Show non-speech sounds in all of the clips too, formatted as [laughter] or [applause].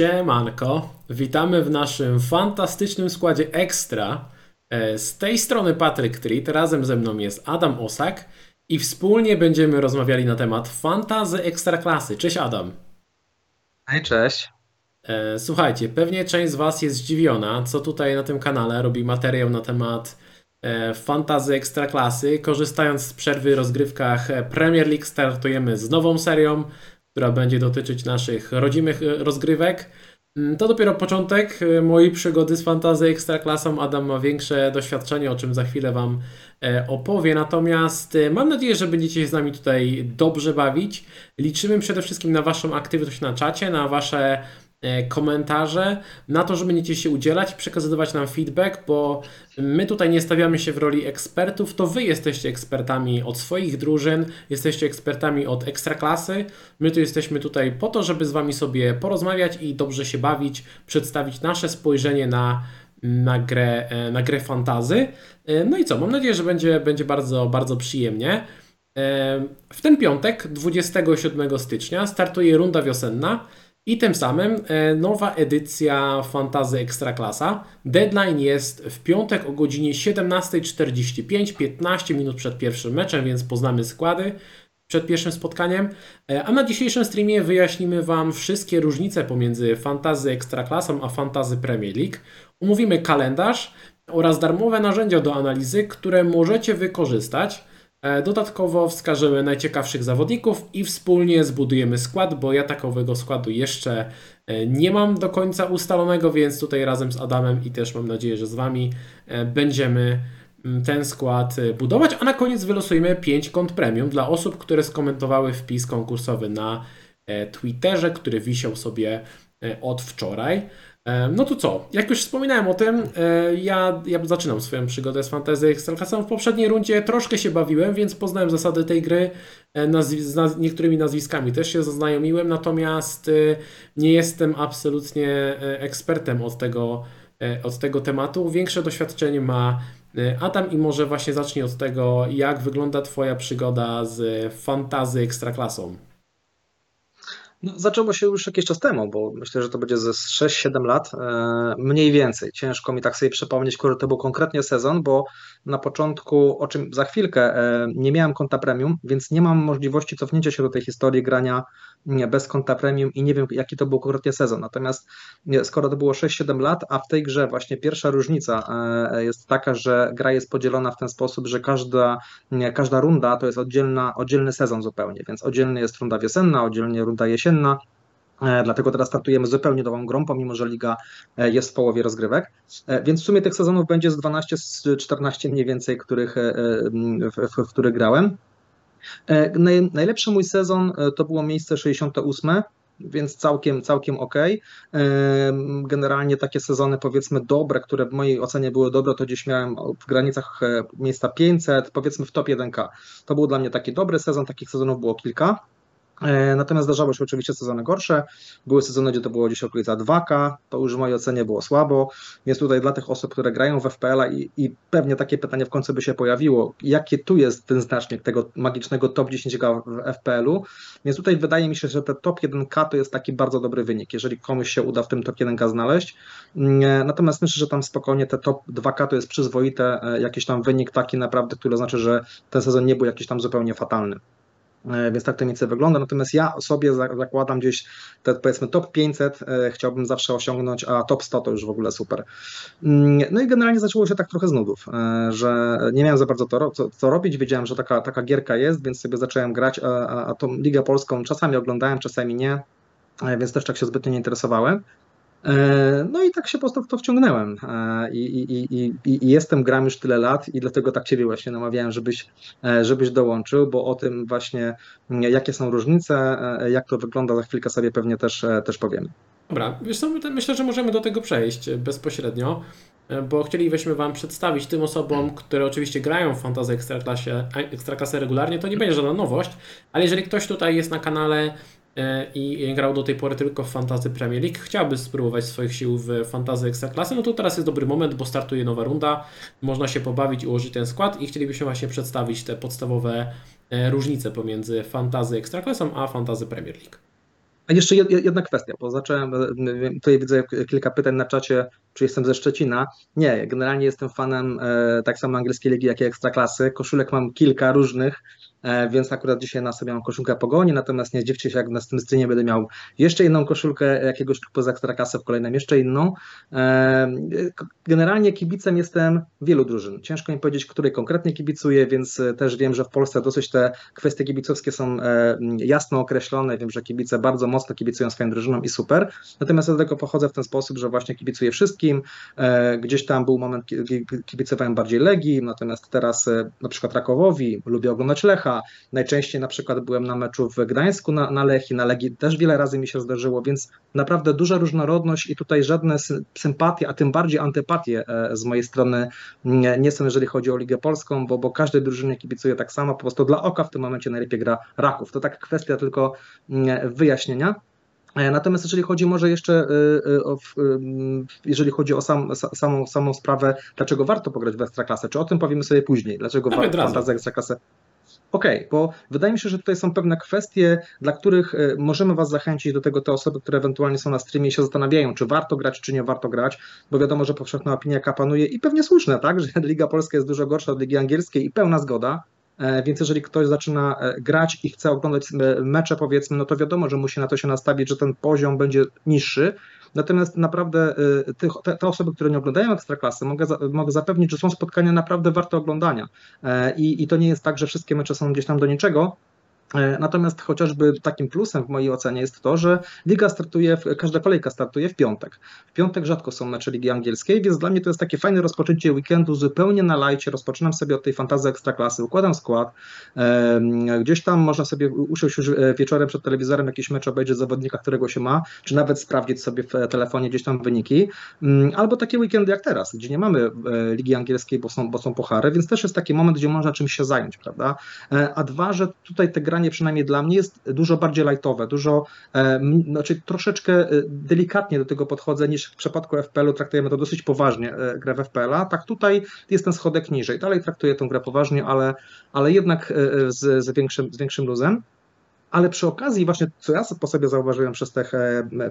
Siemanko, witamy w naszym fantastycznym składzie Ekstra. E, Z tej strony Patryk Trit, razem ze mną jest Adam Osak i wspólnie będziemy rozmawiali na temat fantazy ekstraklasy. Cześć Adam. Hej, cześć. E, Słuchajcie, pewnie część z Was jest zdziwiona, co tutaj na tym kanale robi materiał na temat e, fantazy ekstraklasy. Korzystając z przerwy w rozgrywkach Premier League startujemy z nową serią, która będzie dotyczyć naszych rodzimych e, rozgrywek. Mm, To dopiero początek e, mojej przygody z fantazy ekstraklasą. Adam ma większe doświadczenie, o czym za chwilę Wam e, opowie. Natomiast mam nadzieję, że będziecie się z nami tutaj dobrze bawić. Liczymy przede wszystkim na Waszą aktywność na czacie, na Wasze komentarze, na to, że będziecie się udzielać, przekazywać nam feedback, bo my tutaj nie stawiamy się w roli ekspertów, to Wy jesteście ekspertami od swoich drużyn, jesteście ekspertami od ekstraklasy. My tu jesteśmy tutaj po to, żeby z Wami sobie porozmawiać i dobrze się bawić, przedstawić nasze spojrzenie na, na, grę, e, na grę fantazy. E, No i co, mam nadzieję, że będzie, będzie bardzo, bardzo przyjemnie. E, W ten piątek, 27 stycznia, startuje runda wiosenna i tym samym e, nowa edycja Fantazy Ekstraklasa. Deadline jest w piątek o godzinie 17.45, 15 minut przed pierwszym meczem, więc poznamy składy przed pierwszym spotkaniem. E, A na dzisiejszym streamie wyjaśnimy Wam wszystkie różnice pomiędzy Fantazy Ekstraklasą a Fantazy Premier League. Omówimy kalendarz oraz darmowe narzędzia do analizy, które możecie wykorzystać. E, Dodatkowo wskażemy najciekawszych zawodników i wspólnie zbudujemy skład, bo ja takowego składu jeszcze e, nie mam do końca ustalonego, więc tutaj razem z Adamem i też mam nadzieję, że z Wami e, będziemy mm, ten skład budować, a na koniec wylosujemy 5 kont premium dla osób, które skomentowały wpis konkursowy na Twitterze, który wisiał sobie od wczoraj. E, No to co? Jak już wspominałem o tym, e, ja, ja zaczynam swoją przygodę z Fantasy Ekstraklasą. W poprzedniej rundzie troszkę się bawiłem, więc poznałem zasady tej gry. E, Nazwi z naz niektórymi nazwiskami też się zaznajomiłem, natomiast nie jestem absolutnie ekspertem od tego, od tego tematu. Większe doświadczenie ma Adam i może właśnie zacznij od tego, jak wygląda Twoja przygoda z Fantazy Ekstraklasą. No, zaczęło się już jakiś czas temu, bo myślę, że to będzie ze 6-7 lat, e, mniej więcej. Ciężko mi tak sobie przypomnieć, który to był konkretnie sezon, bo na początku, o czym za chwilkę, e, nie miałem konta premium, więc nie mam możliwości cofnięcia się do tej historii grania bez konta premium i nie wiem, jaki to był konkretnie sezon. Natomiast skoro to było 6-7 lat, a w tej grze właśnie pierwsza różnica e, jest taka, że gra jest podzielona w ten sposób, że każda, każda runda to jest oddzielna, oddzielny sezon zupełnie, więc oddzielny jest runda wiosenna, oddzielnie runda jesienna, E, Dlatego teraz startujemy zupełnie nową grą, pomimo że liga e, jest w połowie rozgrywek. Więc w sumie tych sezonów będzie z 12, z 14 mniej więcej, których, w, w, w których grałem. E, Naj, najlepszy mój sezon e, to było miejsce 68, więc całkiem, całkiem ok. E, Generalnie takie sezony, powiedzmy, dobre, które w mojej ocenie były dobre, to gdzieś miałem w granicach miejsca 500, powiedzmy w top 1K. To był dla mnie taki dobry sezon, takich sezonów było kilka. E, Natomiast zdarzały się oczywiście sezony gorsze. Były sezony, gdzie to było gdzieś okolica 2K, to już w mojej ocenie było słabo. Więc tutaj dla tych osób, które grają w FPL-a i, i pewnie takie pytanie w końcu by się pojawiło, jakie tu jest ten znacznik tego magicznego top 10K w FPL-u. Więc tutaj wydaje mi się, że te top 1K to jest taki bardzo dobry wynik, jeżeli komuś się uda w tym top 1K znaleźć. Mm, Natomiast myślę, że tam spokojnie te top 2K to jest przyzwoite, e, jakiś tam wynik taki naprawdę, który znaczy, że ten sezon nie był jakiś tam zupełnie fatalny. E, Więc tak to mniej więcej wygląda. Natomiast ja sobie za- zakładam gdzieś te powiedzmy top 500 e, chciałbym zawsze osiągnąć, a top 100 to już w ogóle super. Mm, No i generalnie zaczęło się tak trochę z nudów, e, że nie miałem za bardzo to, co, co robić. Wiedziałem, że taka, taka gierka jest, więc sobie zacząłem grać, a, a, tą Ligę Polską czasami oglądałem, czasami nie, więc też tak się zbytnio nie interesowałem. E, No i tak się po prostu w to wciągnąłem E, i, i, i, i, jestem, gram już tyle lat i dlatego tak Ciebie właśnie namawiałem, żebyś, e, żebyś dołączył, bo o tym właśnie mm, jakie są różnice, jak to wygląda, za chwilkę sobie pewnie też, też powiemy. Dobra, wiesz co, my- myślę, że możemy do tego przejść bezpośrednio, bo chcielibyśmy Wam przedstawić tym osobom, które oczywiście grają w Fantasy Ekstraklasie, Ekstraklasę regularnie, to nie będzie żadna nowość, ale jeżeli ktoś tutaj jest na kanale i grał do tej pory tylko w Fantasy Premier League, chciałby spróbować swoich sił w Fantasy Ekstraklasy, no to teraz jest dobry moment, bo startuje nowa runda, można się pobawić ułożyć ten skład i chcielibyśmy właśnie przedstawić te podstawowe e, różnice pomiędzy Fantasy Ekstraklasą a Fantasy Premier League. A jeszcze jedna kwestia, bo zacząłem, tutaj widzę kilka pytań na czacie, czy jestem ze Szczecina. Nie, generalnie jestem fanem tak samo angielskiej ligi, jak i ekstraklasy. Koszulek mam kilka różnych, E, więc akurat dzisiaj na sobie mam koszulkę Pogoni, natomiast nie dziwcie się, jak w następnym streamie będę miał jeszcze inną koszulkę jakiegoś klubu z Ekstraklasy, w kolejnym jeszcze inną. E, generalnie kibicem jestem wielu drużyn. Ciężko mi powiedzieć, której konkretnie kibicuję, więc też wiem, że w Polsce dosyć te kwestie kibicowskie są e, jasno określone. Wiem, że kibice bardzo mocno kibicują swoim drużynom i super. Natomiast ja do tego pochodzę w ten sposób, że właśnie kibicuję wszystkim. Gdzieś tam był moment, kiedy kibicowałem bardziej Legii, natomiast teraz na przykład Rakowowi, lubię oglądać Lecha, Lecha. Najczęściej na przykład byłem na meczu w Gdańsku na, na Lechi, na Legii też wiele razy mi się zdarzyło, więc naprawdę duża różnorodność i tutaj żadne sympatie, a tym bardziej antypatie e, z mojej strony nie, nie są, jeżeli chodzi o Ligę Polską, bo, bo każdej drużynie kibicuje tak samo, po prostu dla oka w tym momencie najlepiej gra Raków. To tak kwestia tylko wyjaśnienia. E, natomiast jeżeli chodzi może jeszcze, e, o, jeżeli chodzi o sam, samą, samą sprawę, dlaczego warto pograć w Ekstraklasę, czy o tym powiemy sobie później, dlaczego warto fantazja Ekstraklasę Okay, bo wydaje mi się, że tutaj są pewne kwestie, dla których e, możemy Was zachęcić do tego te osoby, które ewentualnie są na streamie i się zastanawiają, czy warto grać, czy nie warto grać, bo wiadomo, że powszechna opinia jaka panuje i pewnie słuszne, tak, że [laughs] Liga Polska jest dużo gorsza od Ligi Angielskiej i pełna zgoda, e, więc jeżeli ktoś zaczyna e, grać i chce oglądać mecze, powiedzmy, no to wiadomo, że musi na to się nastawić, że ten poziom będzie niższy, Natomiast naprawdę y, te, te osoby, które nie oglądają Ekstraklasy, mogę, mogę zapewnić, że są spotkania naprawdę warte oglądania. E, I, I to nie jest tak, że wszystkie mecze są gdzieś tam do niczego, natomiast chociażby takim plusem w mojej ocenie jest to, że liga startuje, każda kolejka startuje w piątek. W piątek rzadko są mecze ligi angielskiej, więc dla mnie to jest takie fajne rozpoczęcie weekendu zupełnie na lajcie. Rozpoczynam sobie od tej fantazy ekstraklasy, układam skład. Gdzieś tam można sobie usiąść już e, wieczorem przed telewizorem jakiś mecz obejrzeć zawodnika, którego się ma, czy nawet sprawdzić sobie w telefonie gdzieś tam wyniki. Mm, albo takie weekendy jak teraz, gdzie nie mamy e, ligi angielskiej, bo są, bo są pochary, więc też jest taki moment, gdzie można czymś się zająć, prawda? A dwa, że tutaj te grania przynajmniej dla mnie jest dużo bardziej lightowe, dużo, e, znaczy troszeczkę e, delikatnie do tego podchodzę niż w przypadku FPL-u traktujemy to dosyć poważnie, e, grę w FPL-a, tak tutaj jest ten schodek niżej, dalej traktuję tę grę poważnie, ale, ale jednak z, z, większym, z większym luzem. Ale przy okazji właśnie, co ja po sobie zauważyłem przez te,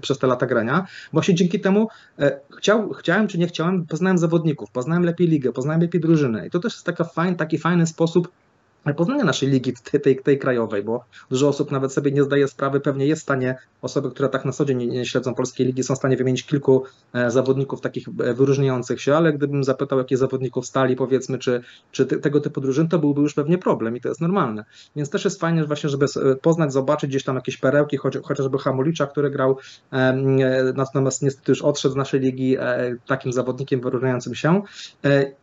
przez te lata grania, właśnie dzięki temu chciał, chciałem czy nie chciałem, poznałem zawodników, poznałem lepiej ligę, poznałem lepiej drużynę. I to też jest taka fajn, taki fajny sposób poznania naszej ligi, tej, tej, tej, krajowej, bo dużo osób nawet sobie nie zdaje sprawy, pewnie jest w stanie, osoby, które tak na co dzień nie, nie śledzą polskiej ligi, są w stanie wymienić kilku e, zawodników takich e, wyróżniających się, ale gdybym zapytał, jakich zawodników stali, powiedzmy, czy, czy te, tego typu drużyn, to byłby już pewnie problem i to jest normalne. Więc też jest fajnie właśnie, żeby poznać, zobaczyć gdzieś tam jakieś perełki, chociażby Hamulicza, który grał, e, natomiast niestety już odszedł z naszej ligi takim zawodnikiem wyróżniającym się.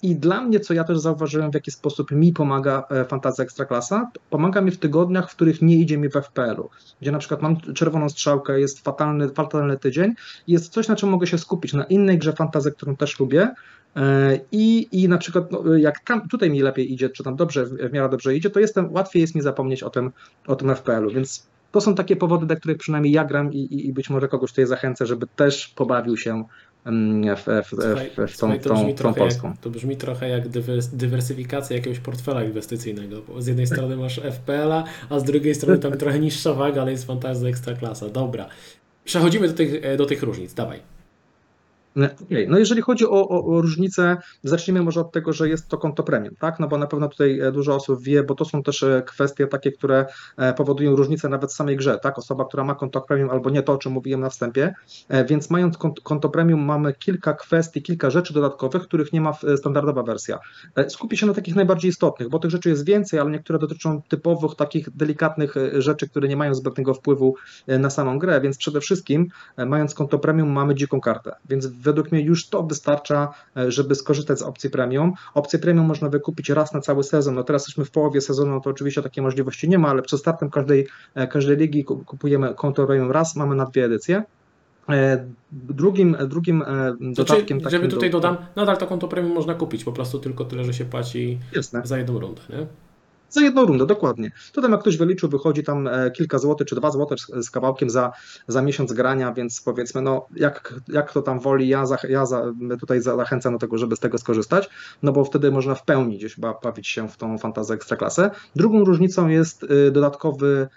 I dla mnie, co ja też zauważyłem, w jaki sposób mi pomaga fantazja z Ekstraklasa, pomaga mi w tygodniach, w których nie idzie mi w FPL-u, gdzie na przykład mam czerwoną strzałkę, jest fatalny, fatalny tydzień jest coś, na czym mogę się skupić, na innej grze fantazy, którą też lubię, e, i, I na przykład, no, jak tam, tutaj mi lepiej idzie, czy tam dobrze, w miarę dobrze idzie, to jestem, łatwiej jest mi zapomnieć o tym, o tym FPL-u. Więc to są takie powody, dla których przynajmniej ja gram i, i, i być może kogoś tutaj zachęcę, żeby też pobawił się w, w, w, w tą, tą, tą polską. Jak, to brzmi trochę jak dywersyfikacja jakiegoś portfela inwestycyjnego. Bo z jednej strony masz FPL-a, a z drugiej strony tam [laughs] trochę niższa waga, ale jest fantazja ekstraklasa. Dobra. Przechodzimy do tych, do tych różnic. Dawaj. Okay. No jeżeli chodzi o, o, o zacznijmy może od tego, że jest to konto premium, tak? No bo na pewno tutaj e, dużo osób wie, bo to są też e, kwestie takie, które e, powodują różnicę nawet w samej grze, tak? Osoba, która ma konto premium albo nie to, o czym mówiłem na wstępie, więc mając konto premium mamy kilka kwestii, kilka rzeczy dodatkowych, których nie ma standardowa wersja. Skupię się na takich najbardziej istotnych, bo tych rzeczy jest więcej, ale niektóre dotyczą typowych, takich delikatnych rzeczy, które nie mają zbytniego wpływu na samą grę, więc przede wszystkim mając konto premium mamy dziką kartę, więc według mnie już to wystarcza, e, żeby skorzystać z opcji premium. Opcję premium można wykupić raz na cały sezon. No teraz jesteśmy w połowie sezonu, no to oczywiście takiej możliwości nie ma, ale przed startem każdej, e, każdej ligi kupujemy konto premium raz, mamy na dwie edycje. E, drugim, drugim dodatkiem znaczy, Żeby tutaj do... dodam, nadal to konto premium można kupić, po prostu tylko tyle, że się płaci Jasne. za jedną rundę. Nie? Za jedną rundę, dokładnie. To tam jak ktoś wyliczył, wychodzi tam e, kilka złotych czy dwa złote z kawałkiem za, za miesiąc grania, więc powiedzmy, no jak, jak to tam woli, ja, za, ja za, tutaj zachęcam do tego, żeby z tego skorzystać, no bo wtedy można w pełni gdzieś bawić się w tą fantazję ekstraklasę. Drugą różnicą jest y, dodatkowy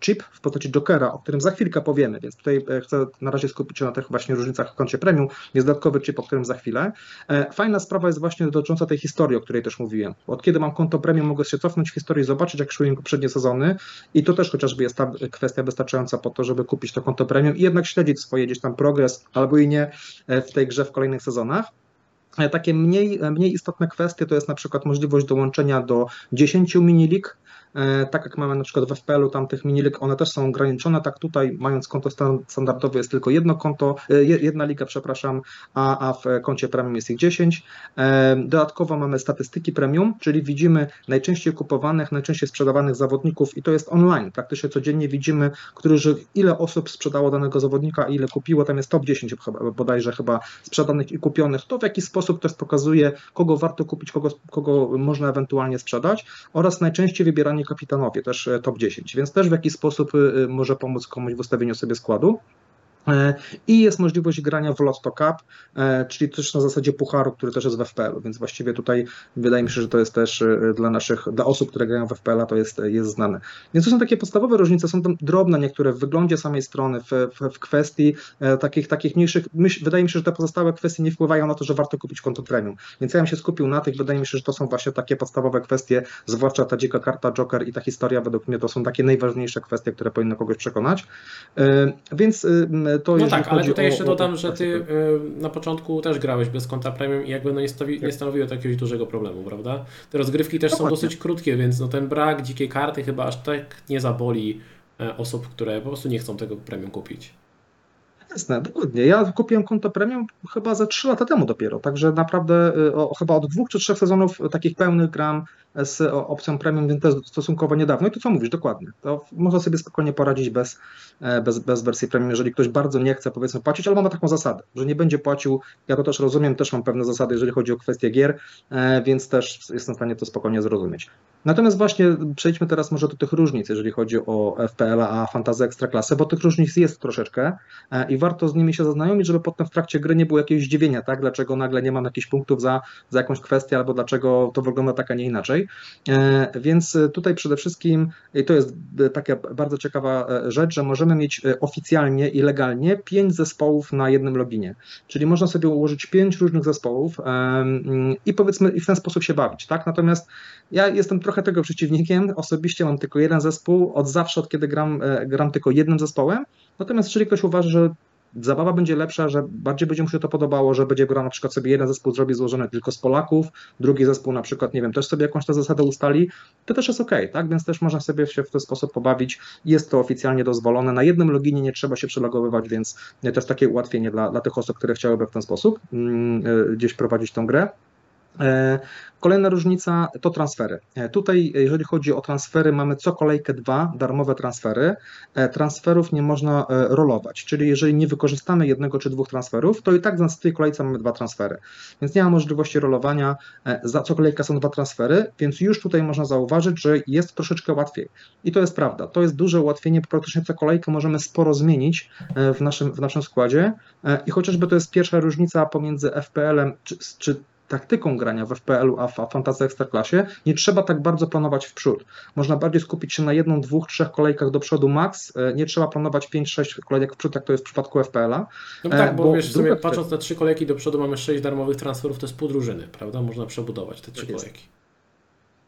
chip w postaci Jokera, o którym za chwilkę powiemy, więc tutaj e, chcę na razie skupić się na tych właśnie różnicach w koncie premium. Jest dodatkowy chip, o którym za chwilę. E, fajna sprawa jest właśnie dotycząca tej historii, o której też mówiłem. Od kiedy mam konto premium, mogę się cofnąć w historii, zobaczyć, jak szły im poprzednie sezony i to też chociażby jest ta kwestia wystarczająca po to, żeby kupić to konto premium i jednak śledzić swoje gdzieś tam progres albo i nie e, w tej grze w kolejnych sezonach. Takie mniej, mniej istotne kwestie to jest na przykład możliwość dołączenia do 10 mini-lig E, tak jak mamy na przykład w FPL-u, tam tych minilig, one też są ograniczone, tak tutaj mając konto standardowe jest tylko jedno konto, e, jedna liga, przepraszam, a, a w koncie premium jest ich 10. E, dodatkowo mamy statystyki premium, czyli widzimy najczęściej kupowanych, najczęściej sprzedawanych zawodników i to jest online. Praktycznie codziennie widzimy, którzy, ile osób sprzedało danego zawodnika, ile kupiło. Tam jest top 10 bodajże chyba sprzedanych i kupionych. To w jaki sposób też pokazuje, kogo warto kupić, kogo, kogo można ewentualnie sprzedać oraz najczęściej wybieranie kapitanowie, też e, top 10, więc też w jakiś sposób e, e, może pomóc komuś w ustawieniu sobie składu. E, I jest możliwość grania w Lotto Cup, e, czyli też na zasadzie pucharu, który też jest w FPL-u, więc właściwie tutaj wydaje mi się, że to jest też e, dla naszych, dla osób, które grają w FPL-a, to jest, jest znane. Więc to są takie podstawowe różnice, są tam drobne niektóre w wyglądzie samej strony, w, w, w kwestii takich, takich mniejszych, myśl, wydaje mi się, że te pozostałe kwestie nie wpływają na to, że warto kupić konto premium, więc ja bym się skupił na tych, wydaje mi się, że to są właśnie takie podstawowe kwestie, zwłaszcza ta dzika karta Joker i ta historia, według mnie to są takie najważniejsze kwestie, które powinny kogoś przekonać, więc to No tak, ale tutaj o, jeszcze dodam, że ty y, na początku też grałeś bez konta premium i jakby no nie, stawi, nie stanowiło to jakiegoś dużego problemu, prawda? Te rozgrywki też Dokładnie. są dosyć krótkie, więc no ten brak dzikiej karty chyba aż tak nie zaboli e, osób, które po prostu nie chcą tego premium kupić. Jasne, dokładnie. Ja kupiłem konto premium chyba za 3 lata temu dopiero, także naprawdę y, o, chyba od dwóch czy trzech sezonów takich pełnych gram z opcją premium, więc jest stosunkowo niedawno. I to co mówisz, dokładnie. To można sobie spokojnie poradzić bez, e, bez, bez wersji premium, jeżeli ktoś bardzo nie chce powiedzmy płacić, albo ma taką zasadę, że nie będzie płacił. Ja to też rozumiem, też mam pewne zasady, jeżeli chodzi o kwestie gier, e, więc też jestem w stanie to spokojnie zrozumieć. Natomiast właśnie przejdźmy teraz może do tych różnic, jeżeli chodzi o FPL a Fantasy Ekstraklasę, bo tych różnic jest troszeczkę e, i warto z nimi się zaznajomić, żeby potem w trakcie gry nie było jakiegoś zdziwienia, tak? Dlaczego nagle nie mam jakichś punktów za, za jakąś kwestię, albo dlaczego to wygląda tak, a nie inaczej. E, więc tutaj przede wszystkim, i to jest taka bardzo ciekawa e, rzecz, że możemy mieć oficjalnie i legalnie pięć zespołów na jednym loginie. Czyli można sobie ułożyć pięć różnych zespołów i powiedzmy i w ten sposób się bawić, tak? Natomiast ja jestem trochę tego przeciwnikiem. Osobiście mam tylko jeden zespół. Od zawsze, od kiedy gram, e, gram tylko jednym zespołem. Natomiast jeżeli ktoś uważa, że zabawa będzie lepsza, że bardziej będzie mu się to podobało, że będzie grał na przykład sobie jeden zespół zrobi złożony tylko z Polaków, drugi zespół na przykład, nie wiem, też sobie jakąś tę zasadę ustali, to też jest ok, tak? Więc też można sobie się w ten sposób pobawić. Jest to oficjalnie dozwolone. Na jednym loginie nie trzeba się przelogowywać, więc też takie ułatwienie dla, dla tych osób, które chciałyby w ten sposób mm, e, gdzieś prowadzić tą grę. E, kolejna różnica to transfery. E, tutaj, jeżeli chodzi o transfery, mamy co kolejkę dwa darmowe transfery. E, transferów nie można rolować, czyli jeżeli nie wykorzystamy jednego czy dwóch transferów, to i tak na tej kolejce mamy dwa transfery. Więc nie ma możliwości rolowania. Za co kolejka są dwa transfery, więc już tutaj można zauważyć, że jest troszeczkę łatwiej. I to jest prawda. To jest duże ułatwienie, praktycznie co kolejkę możemy sporo zmienić w naszym, w naszym składzie. I chociażby to jest pierwsza różnica pomiędzy FPL-em czy, czy taktyką grania w FPL-u, a w Fantasy Ekstraklasie, nie trzeba tak bardzo planować w przód. Można bardziej skupić się na jedną, dwóch, trzech kolejkach do przodu max. E, nie trzeba planować 5-6 kolejek w przód, jak to jest w przypadku FPL-a. No tak, bo, bo wiesz, patrząc na trzy kolejki do przodu mamy sześć darmowych transferów, to jest pół drużyny, prawda? Można przebudować te trzy tak kolejki.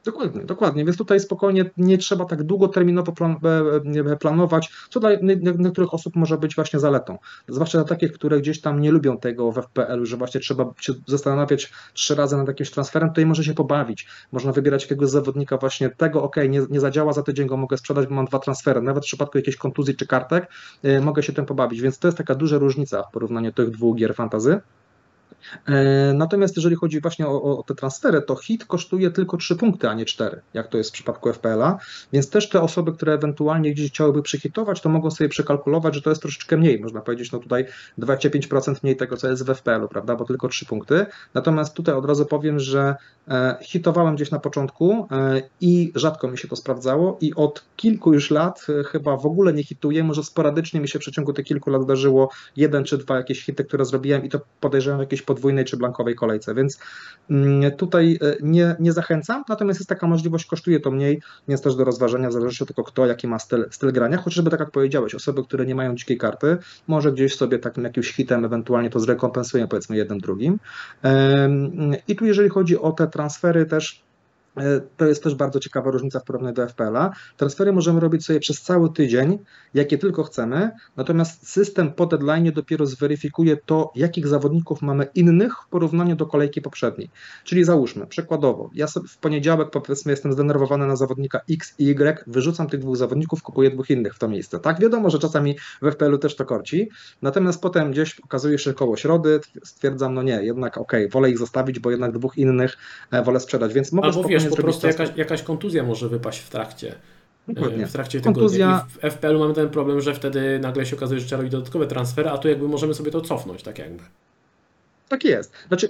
Dokładnie, dokładnie. Więc tutaj spokojnie nie trzeba tak długoterminowo e, e, planować, co dla niektórych osób może być właśnie zaletą. Zwłaszcza dla takich, które gdzieś tam nie lubią tego w FPL, że właśnie trzeba się zastanawiać trzy razy nad jakimś transferem, tutaj może się pobawić. Można wybierać jakiegoś zawodnika właśnie tego, ok, nie, nie zadziała, za tydzień go mogę sprzedać, bo mam dwa transfery. Nawet w przypadku jakiejś kontuzji czy kartek y, mogę się tym pobawić. Więc to jest taka duża różnica w porównaniu tych dwóch gier fantazy. E, natomiast jeżeli chodzi właśnie o, o, te transfery, to hit kosztuje tylko 3 punkty, a nie 4, jak to jest w przypadku FPL-a, więc też te osoby, które ewentualnie gdzieś chciałyby przyhitować, to mogą sobie przekalkulować, że to jest troszeczkę mniej, można powiedzieć, no tutaj 25% mniej tego, co jest w FPL-u, prawda, bo tylko 3 punkty. Natomiast tutaj od razu powiem, że e, hitowałem gdzieś na początku e, i rzadko mi się to sprawdzało i od kilku już lat chyba w ogóle nie hituję, może sporadycznie mi się w przeciągu tych kilku lat zdarzyło jeden czy dwa jakieś hity, które zrobiłem i to podejrzewam jakieś podwójnej czy blankowej kolejce, więc mm, tutaj e, nie, nie zachęcam, natomiast jest taka możliwość, kosztuje to mniej, więc też do rozważenia zależy tylko kto, jaki ma styl, styl grania, chociażby tak jak powiedziałeś, osoby, które nie mają dzikiej karty, może gdzieś sobie takim jakimś hitem ewentualnie to zrekompensują powiedzmy jednym drugim. I tu jeżeli chodzi o te transfery też to jest też bardzo ciekawa różnica w porównaniu do FPL-a. Transfery możemy robić sobie przez cały tydzień, jakie tylko chcemy, natomiast system po deadline dopiero zweryfikuje to, jakich zawodników mamy innych w porównaniu do kolejki poprzedniej. Czyli załóżmy, przykładowo, ja sobie w poniedziałek powiedzmy jestem zdenerwowany na zawodnika X i Y, wyrzucam tych dwóch zawodników, kupuję dwóch innych w to miejsce. Tak, wiadomo, że czasami w FPL-u też to korci, natomiast potem gdzieś okazuje się koło środy, stwierdzam, no nie, jednak ok, wolę ich zostawić, bo jednak dwóch innych e, wolę sprzedać, więc mogę wiesz, po prostu jakaś, jakaś kontuzja może wypaść w trakcie. Dokładnie. W trakcie tego Kontuzja... w FPL-u mamy ten problem, że wtedy nagle się okazuje, że trzeba robić dodatkowe transfery, a tu jakby możemy sobie to cofnąć, tak jakby. Tak jest. Znaczy,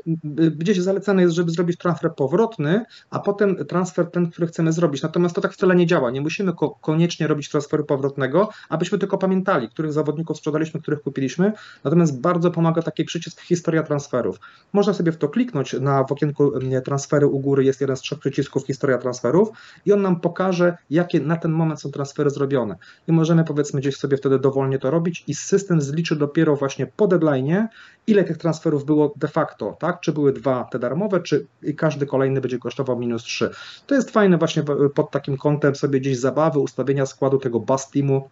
gdzieś zalecane jest, żeby zrobić transfer powrotny, a potem transfer ten, który chcemy zrobić. Natomiast to tak wcale nie działa. Nie musimy ko koniecznie robić transferu powrotnego, abyśmy tylko pamiętali, których zawodników sprzedaliśmy, których kupiliśmy. Natomiast bardzo pomaga taki przycisk historia transferów. Można sobie w to kliknąć. Na w okienku transfery u góry jest jeden z trzech przycisków historia transferów i on nam pokaże, jakie na ten moment są transfery zrobione. I możemy powiedzmy gdzieś sobie wtedy dowolnie to robić i system zliczy dopiero właśnie po deadline, ile tych transferów było de facto, tak? Czy były dwa te darmowe, czy każdy kolejny będzie kosztował minus 3. To jest fajne właśnie pod takim kątem sobie gdzieś zabawy, ustawienia składu tego bus teamu,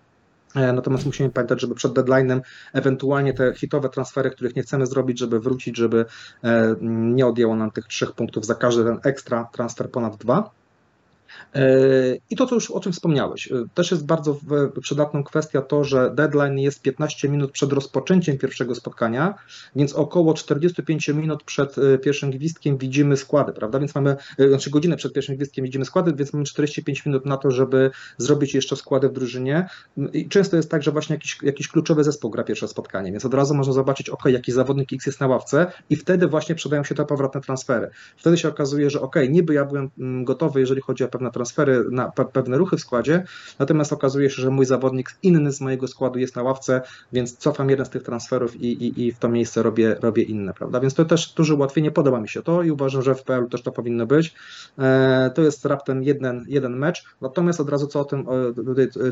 e, Natomiast musimy pamiętać, żeby przed deadline'em ewentualnie te hitowe transfery, których nie chcemy zrobić, żeby wrócić, żeby e, nie odjęło nam tych trzech punktów za każdy ten ekstra transfer ponad dwa. E, I to, co już o czym wspomniałeś, e, też jest bardzo przydatną kwestia to, że deadline jest 15 minut przed rozpoczęciem pierwszego spotkania, więc około 45 minut przed e, pierwszym gwizdkiem widzimy składy, prawda? Więc mamy, znaczy godzinę przed pierwszym gwizdkiem widzimy składy, więc mamy 45 minut na to, żeby zrobić jeszcze składy w drużynie. I często jest tak, że właśnie jakiś, jakiś kluczowy zespół gra pierwsze spotkanie, więc od razu można zobaczyć, ok, jaki zawodnik X jest na ławce i wtedy właśnie przydają się te powrotne transfery. Wtedy się okazuje, że ok, niby ja byłem mm, gotowy, jeżeli chodzi o pewne transfery, na pewne ruchy w składzie, natomiast okazuje się, że mój zawodnik inny z mojego składu jest na ławce, więc cofam jeden z tych transferów i, i, i w to miejsce robię, robię inne, prawda? Więc to też duże ułatwienie, podoba mi się to i uważam, że w PL też to powinno być. E, to jest raptem jeden, jeden mecz, natomiast od razu co o tym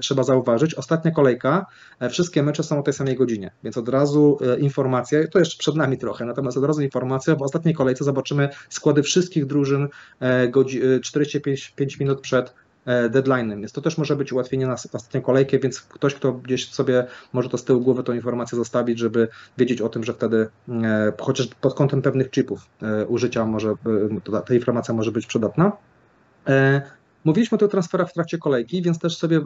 trzeba zauważyć, ostatnia kolejka, e, wszystkie mecze są o tej samej godzinie, więc od razu e, informacja, to jeszcze przed nami trochę, natomiast od razu informacja, w ostatniej kolejce zobaczymy składy wszystkich drużyn 45 minut przed e, deadline'em. Więc to też może być ułatwienie na ostatnią kolejkę, więc ktoś, kto gdzieś sobie może to z tyłu głowy tą informację zostawić, żeby wiedzieć o tym, że wtedy e, chociaż pod kątem pewnych chipów e, użycia może ta informacja może być przydatna. Mówiliśmy tu o transferach w trakcie kolejki, więc też sobie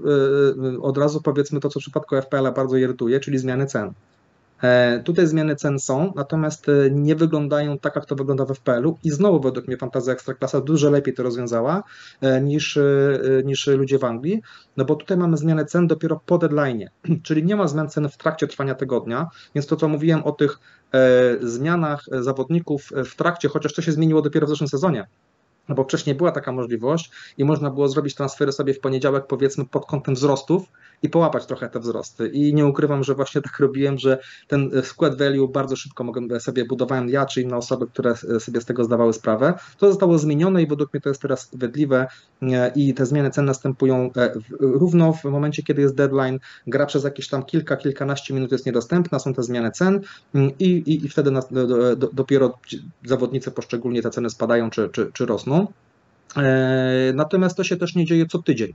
od razu powiedzmy to, co w przypadku FPL-a bardzo irytuje, czyli zmiany cen. E, tutaj zmiany cen są, natomiast e, nie wyglądają tak, jak to wygląda w FPL-u i znowu według mnie Fantazja Ekstraklasa dużo lepiej to rozwiązała e, niż, niż ludzie w Anglii, no bo tutaj mamy zmianę cen dopiero po deadline, [clears throat] czyli nie ma zmian cen w trakcie trwania tygodnia, więc to co mówiłem o tych zmianach zawodników w trakcie, chociaż to się zmieniło dopiero w zeszłym sezonie, no bo wcześniej była taka możliwość i można było zrobić transfery sobie w poniedziałek, powiedzmy, pod kątem wzrostów i połapać trochę te wzrosty. I nie ukrywam, że właśnie tak robiłem, że ten skład value bardzo szybko mogłem sobie budowałem ja, czy inne osoby, które sobie z tego zdawały sprawę. To zostało zmienione i według mnie to jest teraz sprawiedliwe e, i te zmiany cen następują e, równo w momencie, kiedy jest deadline. Gra przez jakieś tam kilka, kilkanaście minut jest niedostępna, są te zmiany cen mm, i, i, i wtedy do, do, dopiero zawodnicy poszczególnie te ceny spadają czy, czy, czy rosną. E, natomiast to się też nie dzieje co tydzień.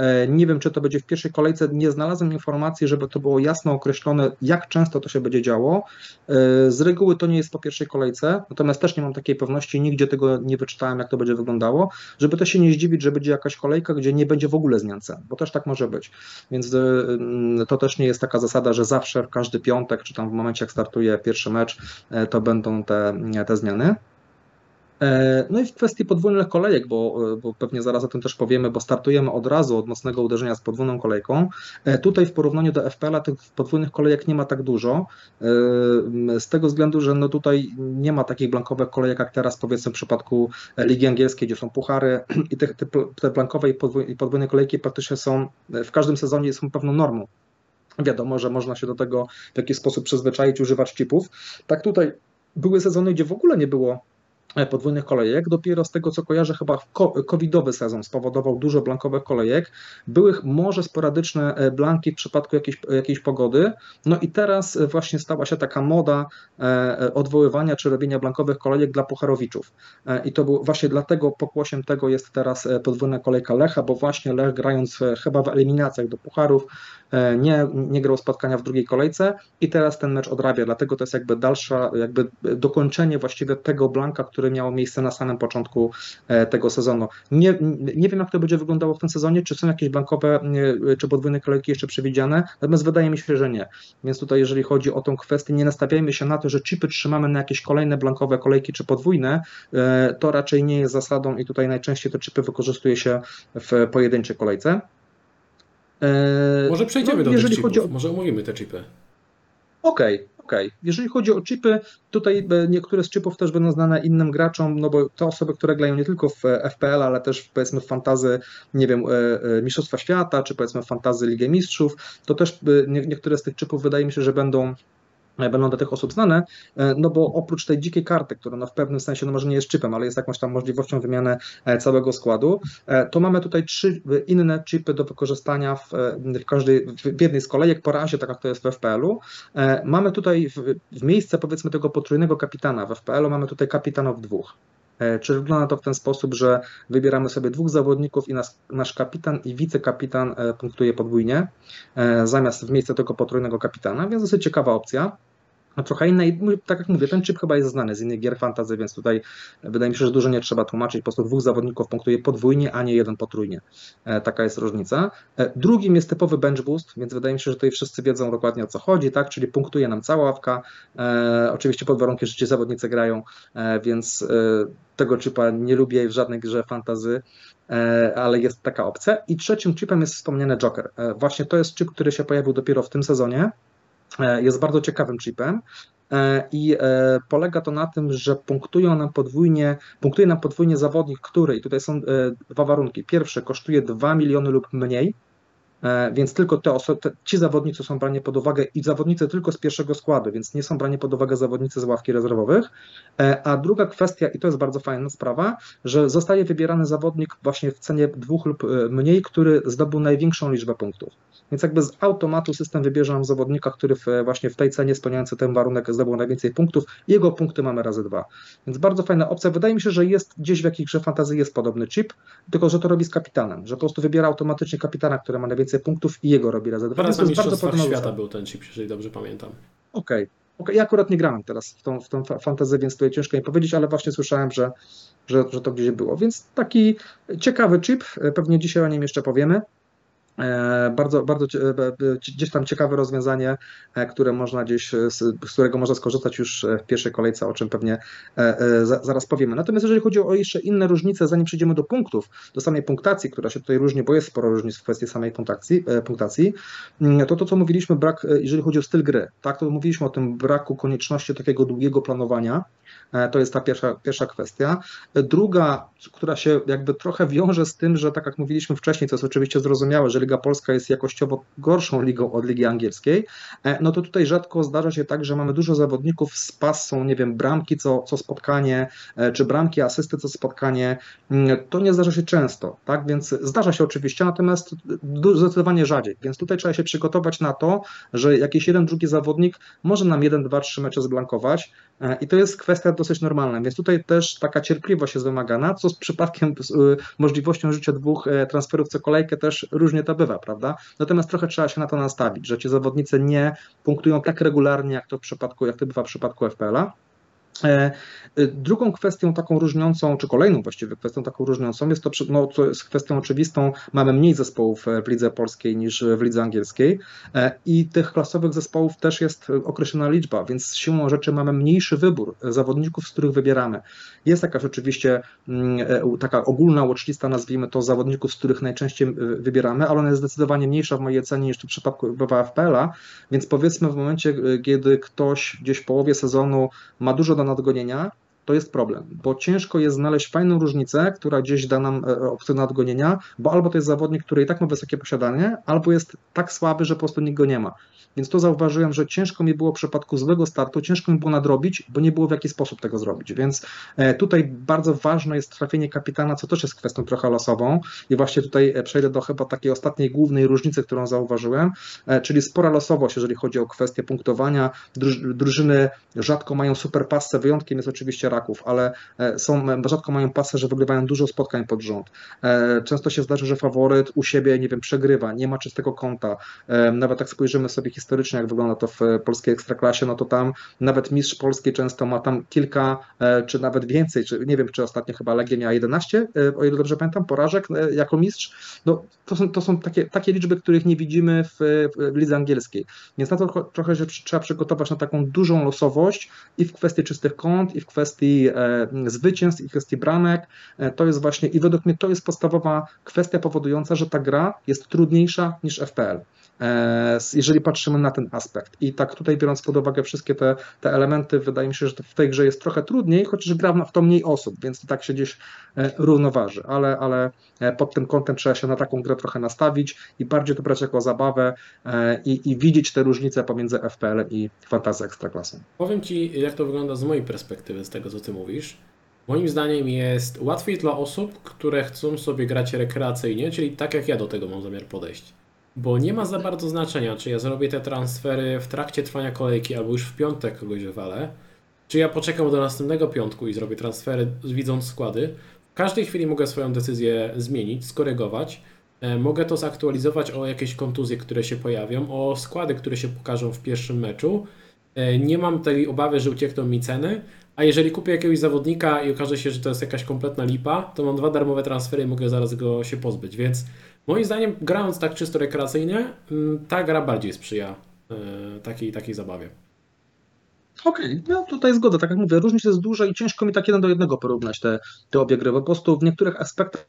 E, nie wiem, czy to będzie w pierwszej kolejce. Nie znalazłem informacji, żeby to było jasno określone, jak często to się będzie działo. E, z reguły to nie jest po pierwszej kolejce, natomiast też nie mam takiej pewności, nigdzie tego nie wyczytałem, jak to będzie wyglądało, żeby to się nie zdziwić, że będzie jakaś kolejka, gdzie nie będzie w ogóle zmian cen, bo też tak może być. Więc mm, to też nie jest taka zasada, że zawsze w każdy piątek, czy tam w momencie, jak startuje pierwszy mecz, to będą te, te zmiany. E, no i w kwestii podwójnych kolejek, bo, bo pewnie zaraz o tym też powiemy, bo startujemy od razu od mocnego uderzenia z podwójną kolejką. E, tutaj w porównaniu do FPL-a tych podwójnych kolejek nie ma tak dużo, e, z tego względu, że no tutaj nie ma takich blankowych kolejek jak teraz powiedzmy w przypadku Ligi Angielskiej, gdzie są puchary [clears throat] i te, te, blankowe i podwójne kolejki praktycznie są w każdym sezonie są pewną normą. Wiadomo, że można się do tego w jakiś sposób przyzwyczaić, używać chipów. Tak tutaj były sezony, gdzie w ogóle nie było E, podwójnych kolejek. Dopiero z tego, co kojarzę, chyba covidowy sezon spowodował dużo blankowych kolejek. Były może sporadyczne e, blanki w przypadku jakiejś, jakiejś pogody. No i teraz e, właśnie stała się taka moda odwoływania czy robienia blankowych kolejek dla pucharowiczów. I to był właśnie dlatego pokłosiem tego jest teraz podwójna kolejka Lecha, bo właśnie Lech grając chyba w eliminacjach do pucharów nie, nie grał spotkania w drugiej kolejce i teraz ten mecz odrabia, dlatego to jest jakby dalsza, jakby dokończenie właściwie tego blanka, który które miało miejsce na samym początku e, tego sezonu. Nie, nie wiem, jak to będzie wyglądało w tym sezonie, czy są jakieś bankowe, e, czy podwójne kolejki jeszcze przewidziane, natomiast wydaje mi się, że nie. Więc tutaj, jeżeli chodzi o tą kwestię, nie nastawiajmy się na to, że chipy trzymamy na jakieś kolejne blankowe kolejki, czy podwójne, e, to raczej nie jest zasadą i tutaj najczęściej te chipy wykorzystuje się w pojedynczej kolejce. Może przejdziemy no, do jeżeli tych chipów, o... może omówimy te chipy. Okej, okay, Okay. Jeżeli chodzi o chipy, tutaj e, niektóre z chipów też będą znane innym graczom, no bo te osoby, które grają nie tylko w e, FPL, ale też powiedzmy w fantazy, nie wiem, e, Mistrzostwa Świata, czy powiedzmy w fantazy Ligę Mistrzów, to też niektóre z tych chipów wydaje mi się, że będą będą do tych osób znane, e, no bo oprócz tej dzikiej karty, która no w pewnym sensie no może nie jest chipem, ale jest jakąś tam możliwością wymiany e, całego składu, e, to mamy tutaj trzy inne chipy do wykorzystania w, w każdej, w jednej z kolejek po razie, tak jak to jest w FPL-u. Mamy tutaj w, w miejsce powiedzmy tego potrójnego kapitana w FPL-u mamy tutaj kapitanów dwóch. Czy wygląda to w ten sposób, że wybieramy sobie dwóch zawodników i nas, nasz kapitan i wicekapitan punktuje podwójnie, zamiast w miejsce tego potrójnego kapitana, więc dosyć ciekawa opcja no trochę inne i tak jak mówię, ten chip chyba jest znany z innych gier fantasy, więc tutaj wydaje mi się, że dużo nie trzeba tłumaczyć, po prostu dwóch zawodników punktuje podwójnie, a nie jeden potrójnie. E, taka jest różnica. E, drugim jest typowy bench boost, więc wydaje mi się, że tutaj wszyscy wiedzą dokładnie o co chodzi, tak, czyli punktuje nam cała ławka, e, oczywiście pod warunkiem, że ci zawodnicy grają, więc tego chipa nie lubię w żadnej grze fantazy, ale jest taka opcja. I trzecim chipem jest wspomniany Joker. Właśnie to jest chip, który się pojawił dopiero w tym sezonie, jest bardzo ciekawym chipem e, i e, polega to na tym, że punktują nam podwójnie, punktuje nam podwójnie zawodnik, który, i tutaj są dwa warunki. Pierwszy kosztuje 2 miliony lub mniej, E, więc tylko te osoby, ci zawodnicy są brani pod uwagę i zawodnicy tylko z pierwszego składu, więc nie są brani pod uwagę zawodnicy z ławki rezerwowych. E, a druga kwestia, i to jest bardzo fajna sprawa, że zostaje wybierany zawodnik właśnie w cenie dwóch lub e, mniej, który zdobył największą liczbę punktów. Więc jakby z automatu system wybierze nam zawodnika, który w, właśnie w tej cenie spełniający ten warunek zdobył najwięcej punktów. Jego punkty mamy razy dwa. Więc bardzo fajna opcja. Wydaje mi się, że jest gdzieś w jakiejś grze fantazji jest podobny chip, tylko że to robi z kapitanem, że po prostu wybiera automatycznie kapitana, który ma najwięcej więcej punktów i jego robi razy dwa. Teraz na Mistrzostwach Świata był ten chip, jeżeli dobrze pamiętam. Okej. Okay. Okay. Ja akurat nie grałem teraz w tą, w tą fantazję, więc tutaj ciężko mi powiedzieć, ale właśnie słyszałem, że, że, że to gdzieś było. Więc taki ciekawy chip, pewnie dzisiaj o nim jeszcze powiemy. E, bardzo, bardzo e, gdzieś tam ciekawe rozwiązanie, e, które można gdzieś, z którego można skorzystać już w pierwszej kolejce, o czym pewnie zaraz powiemy. Natomiast jeżeli chodzi o jeszcze inne różnice, zanim przejdziemy do punktów, do samej punktacji, która się tutaj różni, bo jest sporo różnic w kwestii samej punktacji, punktacji mm, to to, co mówiliśmy, brak, jeżeli chodzi o styl gry, tak, to mówiliśmy o tym braku konieczności takiego długiego planowania, to jest ta pierwsza, pierwsza kwestia. Druga, która się jakby trochę wiąże z tym, że tak jak mówiliśmy wcześniej, to jest oczywiście zrozumiałe, że Liga Polska jest jakościowo gorszą ligą od Ligi Angielskiej, no to tutaj rzadko zdarza się tak, że mamy dużo zawodników z pasą, nie wiem, bramki co, co spotkanie, czy bramki, asysty co spotkanie. Mm, to nie zdarza się często, tak? Więc zdarza się oczywiście, natomiast zdecydowanie rzadziej. Więc tutaj trzeba się przygotować na to, że jakiś jeden, drugi zawodnik może nam jeden, dwa, trzy mecze zblankować i to jest kwestia dosyć normalna. Więc tutaj też taka cierpliwość jest wymagana, co z przypadkiem z y, możliwością życia dwóch e, transferów co kolejkę też różnie to bywa, prawda? Natomiast trochę trzeba się na to nastawić, że ci zawodnicy nie punktują tak regularnie, jak to w przypadku, jak to bywa w przypadku FPL-a. E, e, drugą kwestią taką różniącą, czy kolejną właściwie kwestią taką różniącą jest to, no, co jest kwestią oczywistą, mamy mniej zespołów w lidze polskiej niż w lidze angielskiej e, i tych klasowych zespołów też jest określona liczba, więc siłą rzeczy mamy mniejszy wybór zawodników, z których wybieramy. Jest jakaś oczywiście mm, taka ogólna watchlista, nazwijmy to, zawodników, z których najczęściej wybieramy, ale ona jest zdecydowanie mniejsza w mojej ocenie niż w przypadku bywa FPL-a, więc powiedzmy w momencie, kiedy ktoś gdzieś w połowie sezonu ma dużo do nadgonienia, to jest problem, bo ciężko jest znaleźć fajną różnicę, która gdzieś da nam e, opcję nadgonienia, bo albo to jest zawodnik, który i tak ma wysokie posiadanie, albo jest tak słaby, że po prostu nikt go nie ma. Więc to zauważyłem, że ciężko mi było w przypadku złego startu, ciężko mi było nadrobić, bo nie było w jaki sposób tego zrobić. Więc e, tutaj bardzo ważne jest trafienie kapitana, co też jest kwestią trochę losową. I właśnie tutaj e, przejdę do chyba takiej ostatniej głównej różnicy, którą zauważyłem, czyli spora losowość, jeżeli chodzi o kwestię punktowania. Drużyny rzadko mają super pasę, wyjątkiem jest oczywiście Raków, ale są, rzadko mają pasę, że wygrywają dużo spotkań pod rząd. Często się zdarza, że faworyt u siebie, nie wiem, przegrywa, nie ma czystego konta. Nawet tak spojrzymy sobie historycznie, jak wygląda to w polskiej ekstraklasie, no to tam nawet mistrz polski często ma tam kilka, e, czy nawet więcej, czy nie wiem, czy ostatnio chyba Legia miała 11, e, o ile dobrze pamiętam, porażek e, jako mistrz. No, to są, to są takie, takie liczby, których nie widzimy w, w lidze angielskiej. Więc na to trochę się trzeba przygotować na taką dużą losowość i w kwestii czystych kąt, i w kwestii e, zwycięstw, i kwestii bramek. E, to jest właśnie, i według mnie to jest podstawowa kwestia powodująca, że ta gra jest trudniejsza niż FPL. E, jeżeli patrzymy na ten aspekt. I tak tutaj biorąc pod uwagę wszystkie te, te elementy, wydaje mi się, że w tej grze jest trochę trudniej, chociaż gra w to mniej osób, więc to tak się gdzieś e, równoważy, ale, ale e, pod tym kątem trzeba się na taką grę trochę nastawić i bardziej to brać jako zabawę i, i widzieć te różnice pomiędzy FPL i fantazją ekstraklasą. Powiem Ci, jak to wygląda z mojej perspektywy, z tego co Ty mówisz. Moim zdaniem jest łatwiej dla osób, które chcą sobie grać rekreacyjnie, czyli tak jak ja do tego mam zamiar podejść bo nie ma za bardzo znaczenia, czy ja zrobię te transfery w trakcie trwania kolejki albo już w piątek kogoś wywalę, czy ja poczekam do następnego piątku i zrobię transfery widząc składy. W każdej chwili mogę swoją decyzję zmienić, skorygować. E, mogę to zaktualizować o jakieś kontuzje, które się pojawią, o składy, które się pokażą w pierwszym meczu. E, nie mam tej obawy, że uciekną mi ceny, a jeżeli kupię jakiegoś zawodnika i okaże się, że to jest jakaś kompletna lipa, to mam dwa darmowe transfery i mogę zaraz go się pozbyć, więc Moim zdaniem, grając tak czysto rekreacyjnie, mm, ta gra bardziej sprzyja e, takiej, takiej zabawie. Okej, okay, no tutaj zgoda, tak jak mówię, różnic jest duża i ciężko mi tak jeden do jednego porównać te, te obie gry, po prostu w niektórych aspektach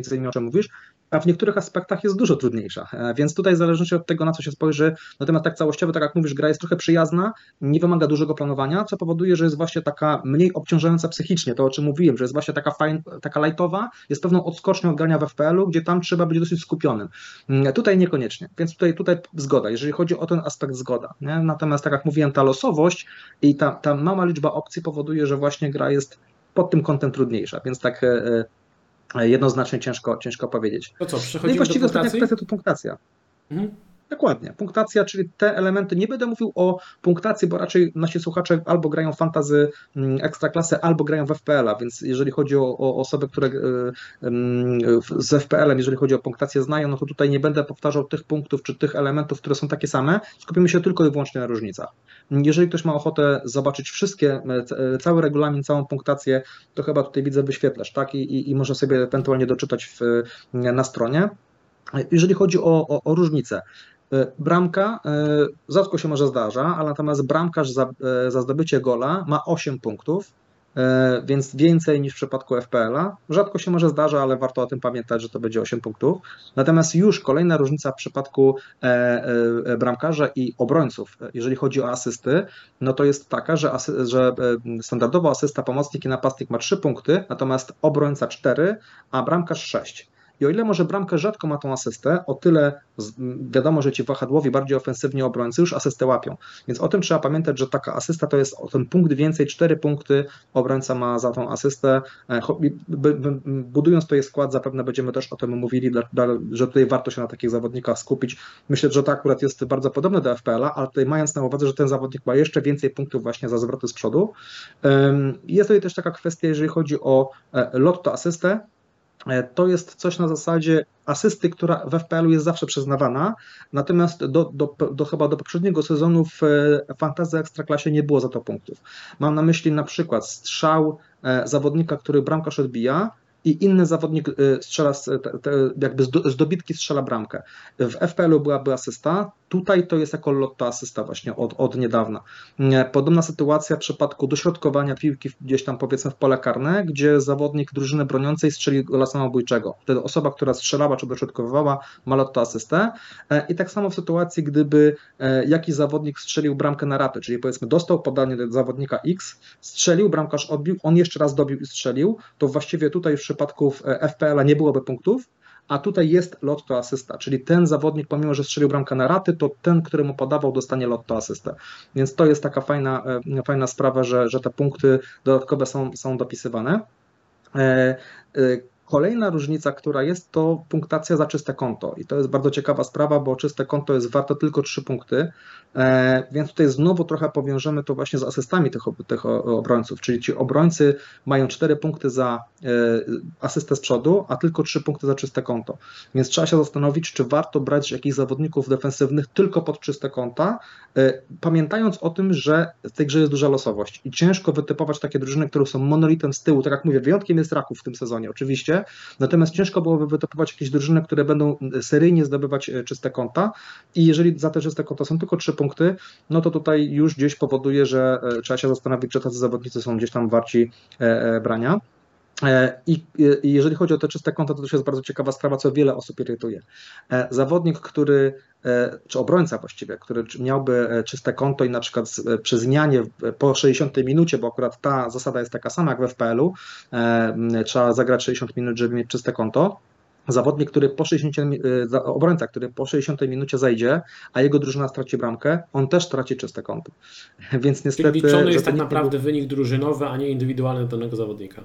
między innymi o czym mówisz, a w niektórych aspektach jest dużo trudniejsza. E, więc tutaj w zależności od tego, na co się spojrzy, natomiast tak całościowo, tak jak mówisz, gra jest trochę przyjazna, nie wymaga dużego planowania, co powoduje, że jest właśnie taka mniej obciążająca psychicznie, to o czym mówiłem, że jest właśnie taka fajn, taka lightowa, jest pewną odskocznią grania w FPL-u, gdzie tam trzeba być dosyć skupionym. Mm, tutaj niekoniecznie, więc tutaj, tutaj zgoda, jeżeli chodzi o ten aspekt zgoda. Nie? Natomiast tak jak mówiłem, ta losowość i ta, ta mała liczba opcji powoduje, że właśnie gra jest pod tym kątem trudniejsza, więc tak e, e, jednoznacznie ciężko, ciężko powiedzieć. To co, przechodzimy no i właściwie do ostatnia kwestia to punktacja. Mhm. Dokładnie. Punktacja, czyli te elementy, nie będę mówił o punktacji, bo raczej nasi słuchacze albo grają fantazy mm, ekstraklasy, albo grają w FPL-a, więc jeżeli chodzi o, o osoby, które e, z FPL-em, jeżeli chodzi o punktację znają, no to tutaj nie będę powtarzał tych punktów czy tych elementów, które są takie same, skupimy się tylko i wyłącznie na różnicach. Jeżeli ktoś ma ochotę zobaczyć wszystkie, e, e, cały regulamin, całą punktację, to chyba tutaj widzę wyświetlacz, tak? I, i, i może sobie ewentualnie doczytać w, na stronie. Jeżeli chodzi o, o, o różnice, bramka e, rzadko się może zdarza, ale natomiast bramkarz za, e, za zdobycie gola ma 8 punktów, e, więc więcej niż w przypadku FPL-a. Rzadko się może zdarza, ale warto o tym pamiętać, że to będzie 8 punktów. Natomiast już kolejna różnica w przypadku e, e, bramkarza i obrońców, jeżeli chodzi o asysty, no to jest taka, że, asy, że standardowo asysta pomocnik i napastnik ma 3 punkty, natomiast obrońca 4, a bramkarz 6. I o ile może bramkę rzadko ma tą asystę, o tyle wiadomo, że ci wahadłowi bardziej ofensywni obrońcy już asystę łapią. Więc o tym trzeba pamiętać, że taka asysta to jest o ten punkt więcej, cztery punkty obrońca ma za tą asystę. E, budując tutaj skład, zapewne będziemy też o tym mówili, że tutaj warto się na takich zawodnikach skupić. Myślę, że to akurat jest bardzo podobne do FPL-a, ale tutaj mając na uwadze, że ten zawodnik ma jeszcze więcej punktów właśnie za zwroty z przodu. Jest tutaj też taka kwestia, jeżeli chodzi o e, lot to asystę, to jest coś na zasadzie asysty, która w FPL-u jest zawsze przyznawana, natomiast do, do, do, chyba do poprzedniego sezonu w e, Fantasy Ekstraklasie nie było za to punktów. Mam na myśli na przykład strzał e, zawodnika, który bramkarz odbija, i inny zawodnik strzela, jakby z dobitki strzela bramkę. W FPL-u byłaby asysta, Tutaj to jest jako lotto asysta właśnie od, od niedawna. Podobna sytuacja w przypadku dośrodkowania piłki gdzieś tam powiedzmy w pole karne, gdzie zawodnik drużyny broniącej strzeli gola samobójczego. Wtedy osoba, która strzelała czy dośrodkowywała ma lotto asystę. E, I tak samo w sytuacji, gdyby e, jakiś zawodnik strzelił bramkę na ratę, czyli powiedzmy dostał podanie do zawodnika X, strzelił, bramkarz odbił, on jeszcze raz dobił i strzelił, to właściwie tutaj w przypadku e, FPL-a nie byłoby punktów, a tutaj jest lotto asysta, czyli ten zawodnik, pomimo że strzelił bramkę na raty, to ten, któremu podawał, dostanie lotto asystę. Więc to jest taka fajna, e, fajna sprawa, że, że te punkty dodatkowe są, są dopisywane. Kolejna różnica, która jest, to punktacja za czyste konto. I to jest bardzo ciekawa sprawa, bo czyste konto jest warte tylko 3 punkty, e, więc tutaj znowu trochę powiążemy to właśnie z asystami tych, tych obrońców. Czyli ci obrońcy mają 4 punkty za e, asystę z przodu, a tylko 3 punkty za czyste konto. Więc trzeba się zastanowić, czy warto brać jakichś zawodników defensywnych tylko pod czyste konta, e, pamiętając o tym, że w tej grze jest duża losowość i ciężko wytypować takie drużyny, które są monolitem z tyłu. Tak jak mówię, wyjątkiem jest Raków w tym sezonie, oczywiście natomiast ciężko byłoby wytypować jakieś drużyny, które będą seryjnie zdobywać e, czyste konta i jeżeli za te czyste konta są tylko trzy punkty, no to tutaj już gdzieś powoduje, że e, trzeba się zastanowić, czy tacy zawodnicy są gdzieś tam warci e, brania. I jeżeli chodzi o te czyste konta, to też jest bardzo ciekawa sprawa, co wiele osób irytuje. Zawodnik, który E, czy obrońca właściwie, który miałby e, czyste konto i na przykład e, przy zmianie po 60 minucie, bo akurat ta zasada jest taka sama jak w FPL-u, trzeba zagrać 60 minut, żeby mieć czyste konto, zawodnik, który po 60, obrońca, który po 60 minucie zajdzie, a jego drużyna straci bramkę, on też traci czyste konto. [laughs] Więc niestety... Czyli liczony jest tak naprawdę wynik drużynowy, a nie indywidualny danego zawodnika.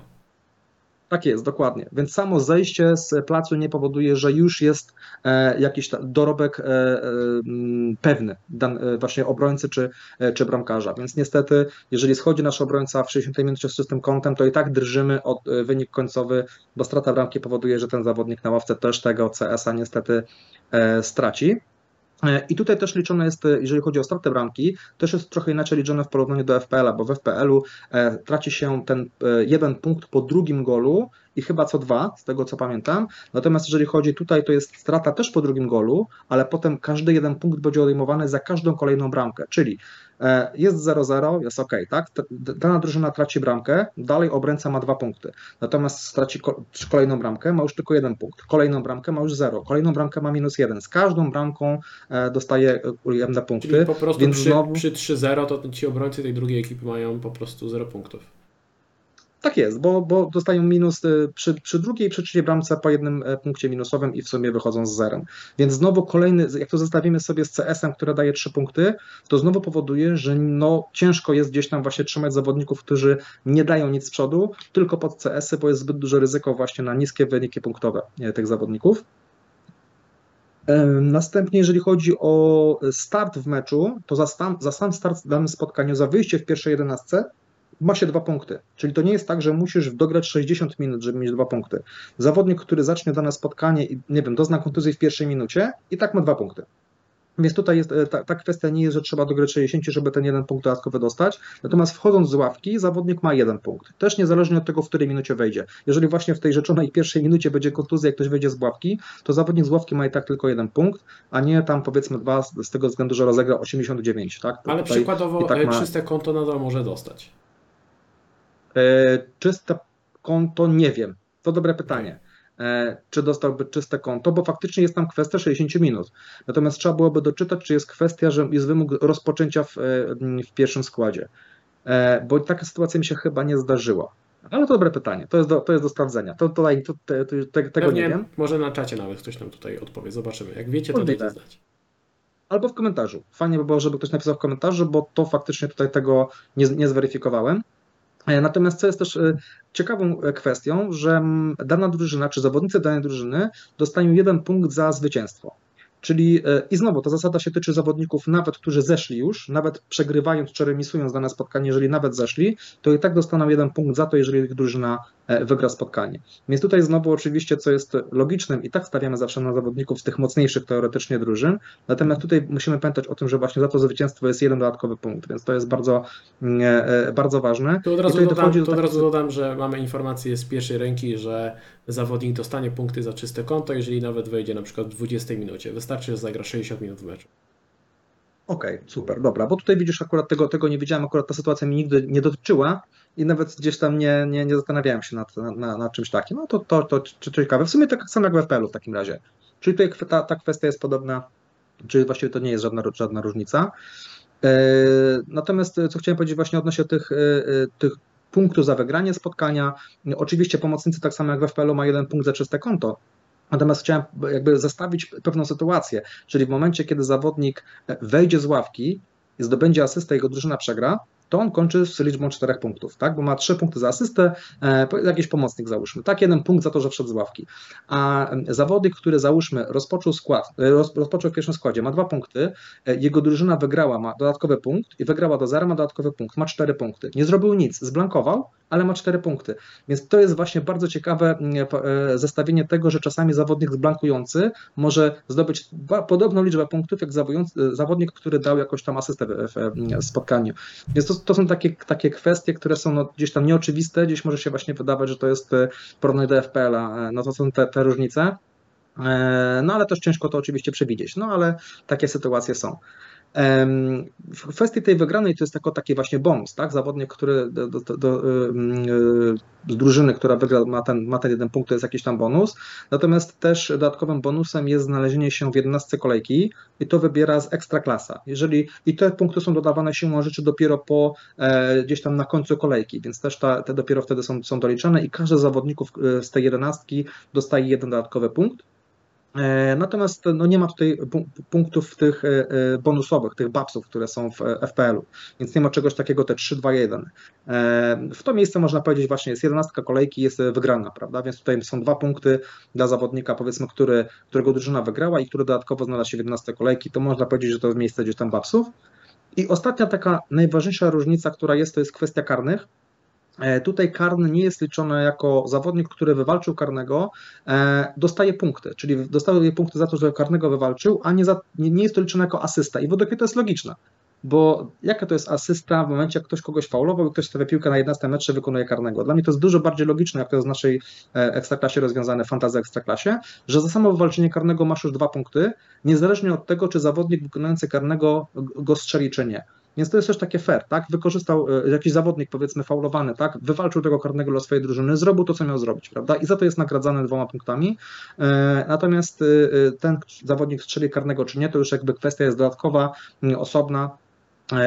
Tak jest, dokładnie. Więc samo zejście z placu nie powoduje, że już jest e, jakiś dorobek e, e, pewny dan, właśnie obrońcy czy, czy bramkarza. Więc niestety, jeżeli schodzi nasz obrońca w 60 minucie z czystym kątem, to i tak drżymy o wynik końcowy, bo strata bramki powoduje, że ten zawodnik na ławce też tego CS-a niestety straci. I tutaj też liczone jest, jeżeli chodzi o stratę bramki, też jest trochę inaczej liczone w porównaniu do FPL-a, bo w FPL-u e, traci się ten e, jeden punkt po drugim golu i chyba co dwa, z tego co pamiętam. Natomiast jeżeli chodzi tutaj, to jest strata też po drugim golu, ale potem każdy jeden punkt będzie odejmowany za każdą kolejną bramkę, czyli e, jest 0-0, jest ok, tak? Dana drużyna traci bramkę, dalej obrońca ma dwa punkty. Natomiast straci kolejną bramkę, ma już tylko jeden punkt. Kolejną bramkę ma już 0, kolejną bramkę ma minus jeden. Z każdą bramką e, dostaje ujemne punkty. Czyli po prostu więc przy, znowu... przy 3-0 to ci obrońcy tej drugiej ekipy mają po prostu 0 punktów. Tak jest, bo, bo dostają minus y, przy, przy drugiej, przy trzeciej bramce po jednym e, punkcie minusowym i w sumie wychodzą z zerem. Więc znowu kolejny, jak to zestawimy sobie z CS-em, które daje trzy punkty, to znowu powoduje, że no, ciężko jest gdzieś tam właśnie trzymać zawodników, którzy nie dają nic z przodu, tylko pod CS-y, bo jest zbyt duże ryzyko właśnie na niskie wyniki punktowe tych zawodników. Następnie, jeżeli chodzi o start w meczu, to za, za sam start w danym spotkaniu, za wyjście w pierwszej jedenastce, ma się dwa punkty. Czyli to nie jest tak, że musisz dograć 60 minut, żeby mieć dwa punkty. Zawodnik, który zacznie dane spotkanie i nie wiem, dozna kontuzji w pierwszej minucie i tak ma dwa punkty. Więc tutaj jest, e, ta, ta, kwestia nie jest, że trzeba dograć 60, żeby ten jeden punkt dodatkowy dostać. Natomiast wchodząc z ławki, zawodnik ma jeden punkt. Też niezależnie od tego, w której minucie wejdzie. Jeżeli właśnie w tej rzeczonej pierwszej minucie będzie kontuzja, jak ktoś wejdzie z ławki, to zawodnik z ławki ma i tak tylko jeden punkt, a nie tam powiedzmy dwa z tego względu, że rozegra 89. Tak? Ale przykładowo tak e, ma... czyste konto nadal może dostać. Czyste konto nie wiem. To dobre pytanie. Czy dostałby czyste konto, bo faktycznie jest tam kwestia 60 minut. Natomiast trzeba byłoby doczytać, czy jest kwestia, że jest wymóg rozpoczęcia w, w pierwszym składzie. Bo taka sytuacja mi się chyba nie zdarzyła. Ale to dobre pytanie, to jest do, to jest do sprawdzenia. To, to, to, to, tego Pewnie nie wiem. Może na czacie nawet ktoś nam tutaj odpowie, zobaczymy. Jak wiecie, to dajcie znać. Albo w komentarzu. Fajnie by było, żeby ktoś napisał w komentarzu, bo to faktycznie tutaj tego nie, nie zweryfikowałem. E, natomiast co jest też e, ciekawą e, kwestią, że dana drużyna, czy zawodnicy danej drużyny dostają jeden punkt za zwycięstwo. Czyli i znowu ta zasada się tyczy zawodników, nawet którzy zeszli już, nawet przegrywając czy remisując dane spotkanie, jeżeli nawet zeszli, to i tak dostaną jeden punkt za to, jeżeli ich drużyna wygra spotkanie. Więc tutaj znowu oczywiście, co jest logicznym, i tak stawiamy zawsze na zawodników z tych mocniejszych teoretycznie drużyn, natomiast tutaj musimy pamiętać o tym, że właśnie za to zwycięstwo jest jeden dodatkowy punkt, więc to jest bardzo, mm, e, bardzo ważne. Tu od razu, dodam, tu od razu dodam, że mamy informację z pierwszej ręki, że zawodnik dostanie punkty za czyste konto, jeżeli nawet wejdzie na przykład w 20 minucie. Wystarczy, że zagra 60 minut w meczu. Okej, okay, super, dobra, bo tutaj widzisz, akurat tego, tego nie wiedziałem, akurat ta sytuacja mi nigdy nie dotyczyła i nawet gdzieś tam nie, nie, nie zastanawiałem się nad, nad, nad czymś takim. No to, to, to, to, ciekawe. W sumie tak samo jak w FPL-u w takim razie. Czyli tutaj ta, ta kwestia jest podobna, czyli właściwie to nie jest żadna, żadna różnica. E, natomiast co chciałem powiedzieć właśnie odnośnie tych, e, tych punktu za wygranie spotkania. Oczywiście pomocnicy, tak samo jak w FPL-u, ma jeden punkt za czyste konto. Natomiast chciałem jakby zestawić pewną sytuację, czyli w momencie, kiedy zawodnik wejdzie z ławki, zdobędzie asystę, jego drużyna przegra, to on kończy z liczbą czterech punktów, tak? Bo ma trzy punkty za asystę, e, jakiś pomocnik załóżmy, tak? Jeden punkt za to, że wszedł z ławki. A zawodnik, który załóżmy rozpoczął skład, e, rozpoczął w pierwszym składzie, ma dwa punkty, e, jego drużyna wygrała, ma dodatkowy punkt i wygrała do zera, ma dodatkowy punkt, ma cztery punkty. Nie zrobił nic, zblankował, ale ma cztery punkty. Więc to jest właśnie bardzo ciekawe zestawienie tego, że czasami zawodnik zblankujący może zdobyć podobną liczbę punktów jak zawodnik, który dał jakąś tam asystę w spotkaniu. Więc to to są takie, takie kwestie, które są no, gdzieś tam nieoczywiste, gdzieś może się właśnie wydawać, że to jest e, porównanie do FPL-a, e, no to są te, te różnice. E, no ale też ciężko to oczywiście przewidzieć, no ale takie sytuacje są. W kwestii tej wygranej to jest jako taki właśnie bonus, tak? Zawodnik, który do, do, do, z drużyny, która wygra, ma ten, ma ten jeden punkt, to jest jakiś tam bonus. Natomiast też dodatkowym bonusem jest znalezienie się w 11 kolejki i to wybiera z ekstraklasa. Jeżeli i te punkty są dodawane siłą rzeczy dopiero po e, gdzieś tam na końcu kolejki, więc też ta, te dopiero wtedy są, są doliczane i każdy z zawodników e, z tej 11 dostaje jeden dodatkowy punkt. E, natomiast no nie ma tutaj punktów tych e, e, bonusowych, tych babsów, które są w FPL-u, więc nie ma czegoś takiego te 3, 2, 1. W to miejsce można powiedzieć właśnie jest 11 kolejki, jest wygrana, prawda? Więc tutaj są dwa punkty dla zawodnika, powiedzmy, który, którego drużyna wygrała i który dodatkowo znalazł się w 11 kolejki, to można powiedzieć, że to jest miejsce gdzieś tam babsów. I ostatnia taka najważniejsza różnica, która jest, to jest kwestia karnych. E, tutaj karny nie jest liczony jako zawodnik, który wywalczył karnego, e, dostaje punkty, czyli dostaje punkty za to, że karnego wywalczył, a nie, za, nie, nie jest to liczone jako asysta. I według mnie to jest logiczne, bo jaka to jest asysta w momencie, jak ktoś kogoś faulował i ktoś stawia piłkę na 11 metrze, wykonuje karnego. Dla mnie to jest dużo bardziej logiczne, jak to jest w naszej e, ekstraklasie rozwiązane, fantazja ekstraklasie, że za samo wywalczenie karnego masz już dwa punkty, niezależnie od tego, czy zawodnik wykonujący karnego go strzeli, czy nie. Więc to jest też takie fair, tak? Wykorzystał e, jakiś zawodnik, powiedzmy, faulowany, tak? Wywalczył tego karnego dla swojej drużyny, zrobił to, co miał zrobić, prawda? I za to jest nagradzany dwoma punktami. E, natomiast e, ten zawodnik strzeli karnego czy nie, to już jakby kwestia jest dodatkowa, osobna,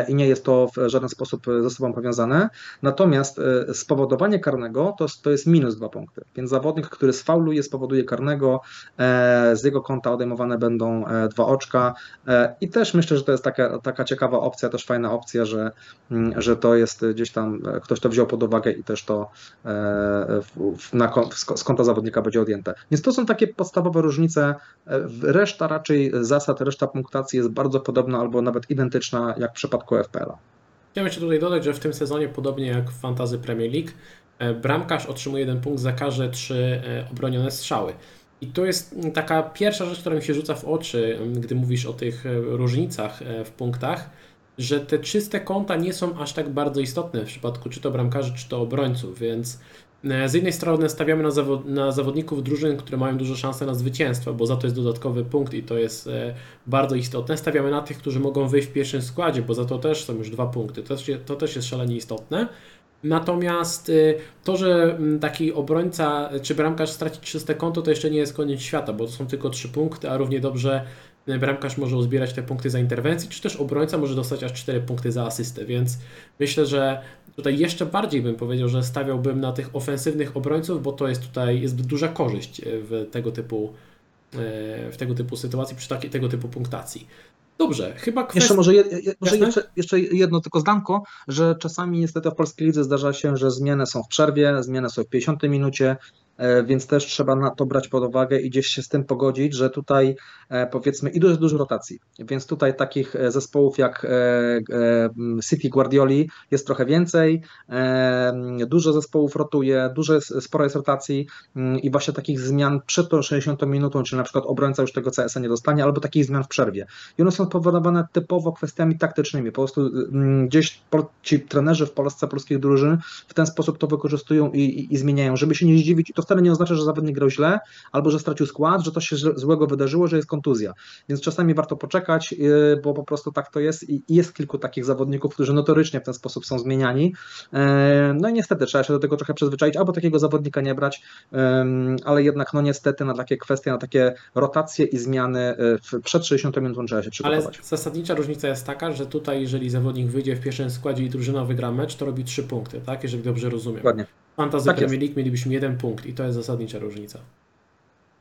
i nie jest to w żaden sposób ze sobą powiązane. Natomiast e, spowodowanie karnego to, to jest minus dwa punkty. Więc zawodnik, który sfauluje, spowoduje karnego, e, z jego konta odejmowane będą dwa oczka. I też myślę, że to jest taka, taka ciekawa opcja, też fajna opcja, że, mm, że to jest gdzieś tam, ktoś to wziął pod uwagę i też to w, na, z konta zawodnika będzie odjęte. Więc to są takie podstawowe różnice. Reszta raczej zasad, reszta punktacji jest bardzo podobna albo nawet identyczna jak w przypadku FPL-a. Chciałem jeszcze tutaj dodać, że w tym sezonie, podobnie jak w Fantazy Premier League, e, bramkarz otrzymuje jeden punkt za każde trzy e, obronione strzały. I to jest taka pierwsza rzecz, która mi się rzuca w oczy, gdy mówisz o tych e, różnicach w punktach, że te czyste konta nie są aż tak bardzo istotne w przypadku czy to bramkarzy, czy to obrońców, więc z jednej strony stawiamy na, zawod na, zawodników drużyn, które mają duże szanse na zwycięstwo, bo za to jest dodatkowy punkt i to jest e, bardzo istotne. Stawiamy na tych, którzy mogą wyjść w pierwszym składzie, bo za to też są już dwa punkty. To, to też jest szalenie istotne. Natomiast y, to, że mm, taki obrońca czy bramkarz straci czyste konto, to jeszcze nie jest koniec świata, bo to są tylko trzy punkty, a równie dobrze bramkarz może uzbierać te punkty za interwencję, czy też obrońca może dostać aż 4 punkty za asystę, więc myślę, że tutaj jeszcze bardziej bym powiedział, że stawiałbym na tych ofensywnych obrońców, bo to jest tutaj jest duża korzyść y, w tego typu w tego typu sytuacji, przy takiej, tego typu punktacji. Dobrze, chyba kwestia... Jeszcze może, je, je, może jeszcze, jeszcze, jedno tylko zdanko, że czasami niestety w polskiej lidze zdarza się, że zmiany są w przerwie, zmiany są w 50 minucie, E, więc też trzeba na to brać pod uwagę i gdzieś się z tym pogodzić, że tutaj e, powiedzmy i dużo, dużo rotacji, więc tutaj takich e, zespołów jak City Guardioli jest trochę więcej, dużo zespołów rotuje, dużo sporo jest rotacji i właśnie takich zmian przed tą 60 minutą, czyli na przykład obrońca już tego CS-a nie dostanie, albo takich zmian w przerwie. I one są spowodowane typowo kwestiami taktycznymi, po prostu gdzieś ci trenerzy w Polsce, polskich drużyn w ten sposób to wykorzystują i, i, i zmieniają, żeby się nie zdziwić i to wcale nie oznacza, że zawodnik grał źle, albo że stracił skład, że coś się złego wydarzyło, że jest kontuzja. Więc czasami warto poczekać, yy, bo po prostu tak to jest i jest kilku takich zawodników, którzy notorycznie w ten sposób są zmieniani. Yy, no i niestety trzeba się do tego trochę przyzwyczaić, albo takiego zawodnika nie brać, ale jednak no niestety na takie kwestie, na takie rotacje i zmiany przed 60 minutą trzeba się przygotować. Ale zasadnicza różnica jest taka, że tutaj jeżeli zawodnik wyjdzie w pierwszym składzie i drużyna wygra mecz, to robi 3 punkty, tak? Jeżeli dobrze rozumiem. Dokładnie. Fantasy tak Premier League mielibyśmy jeden punkt i to jest zasadnicza różnica.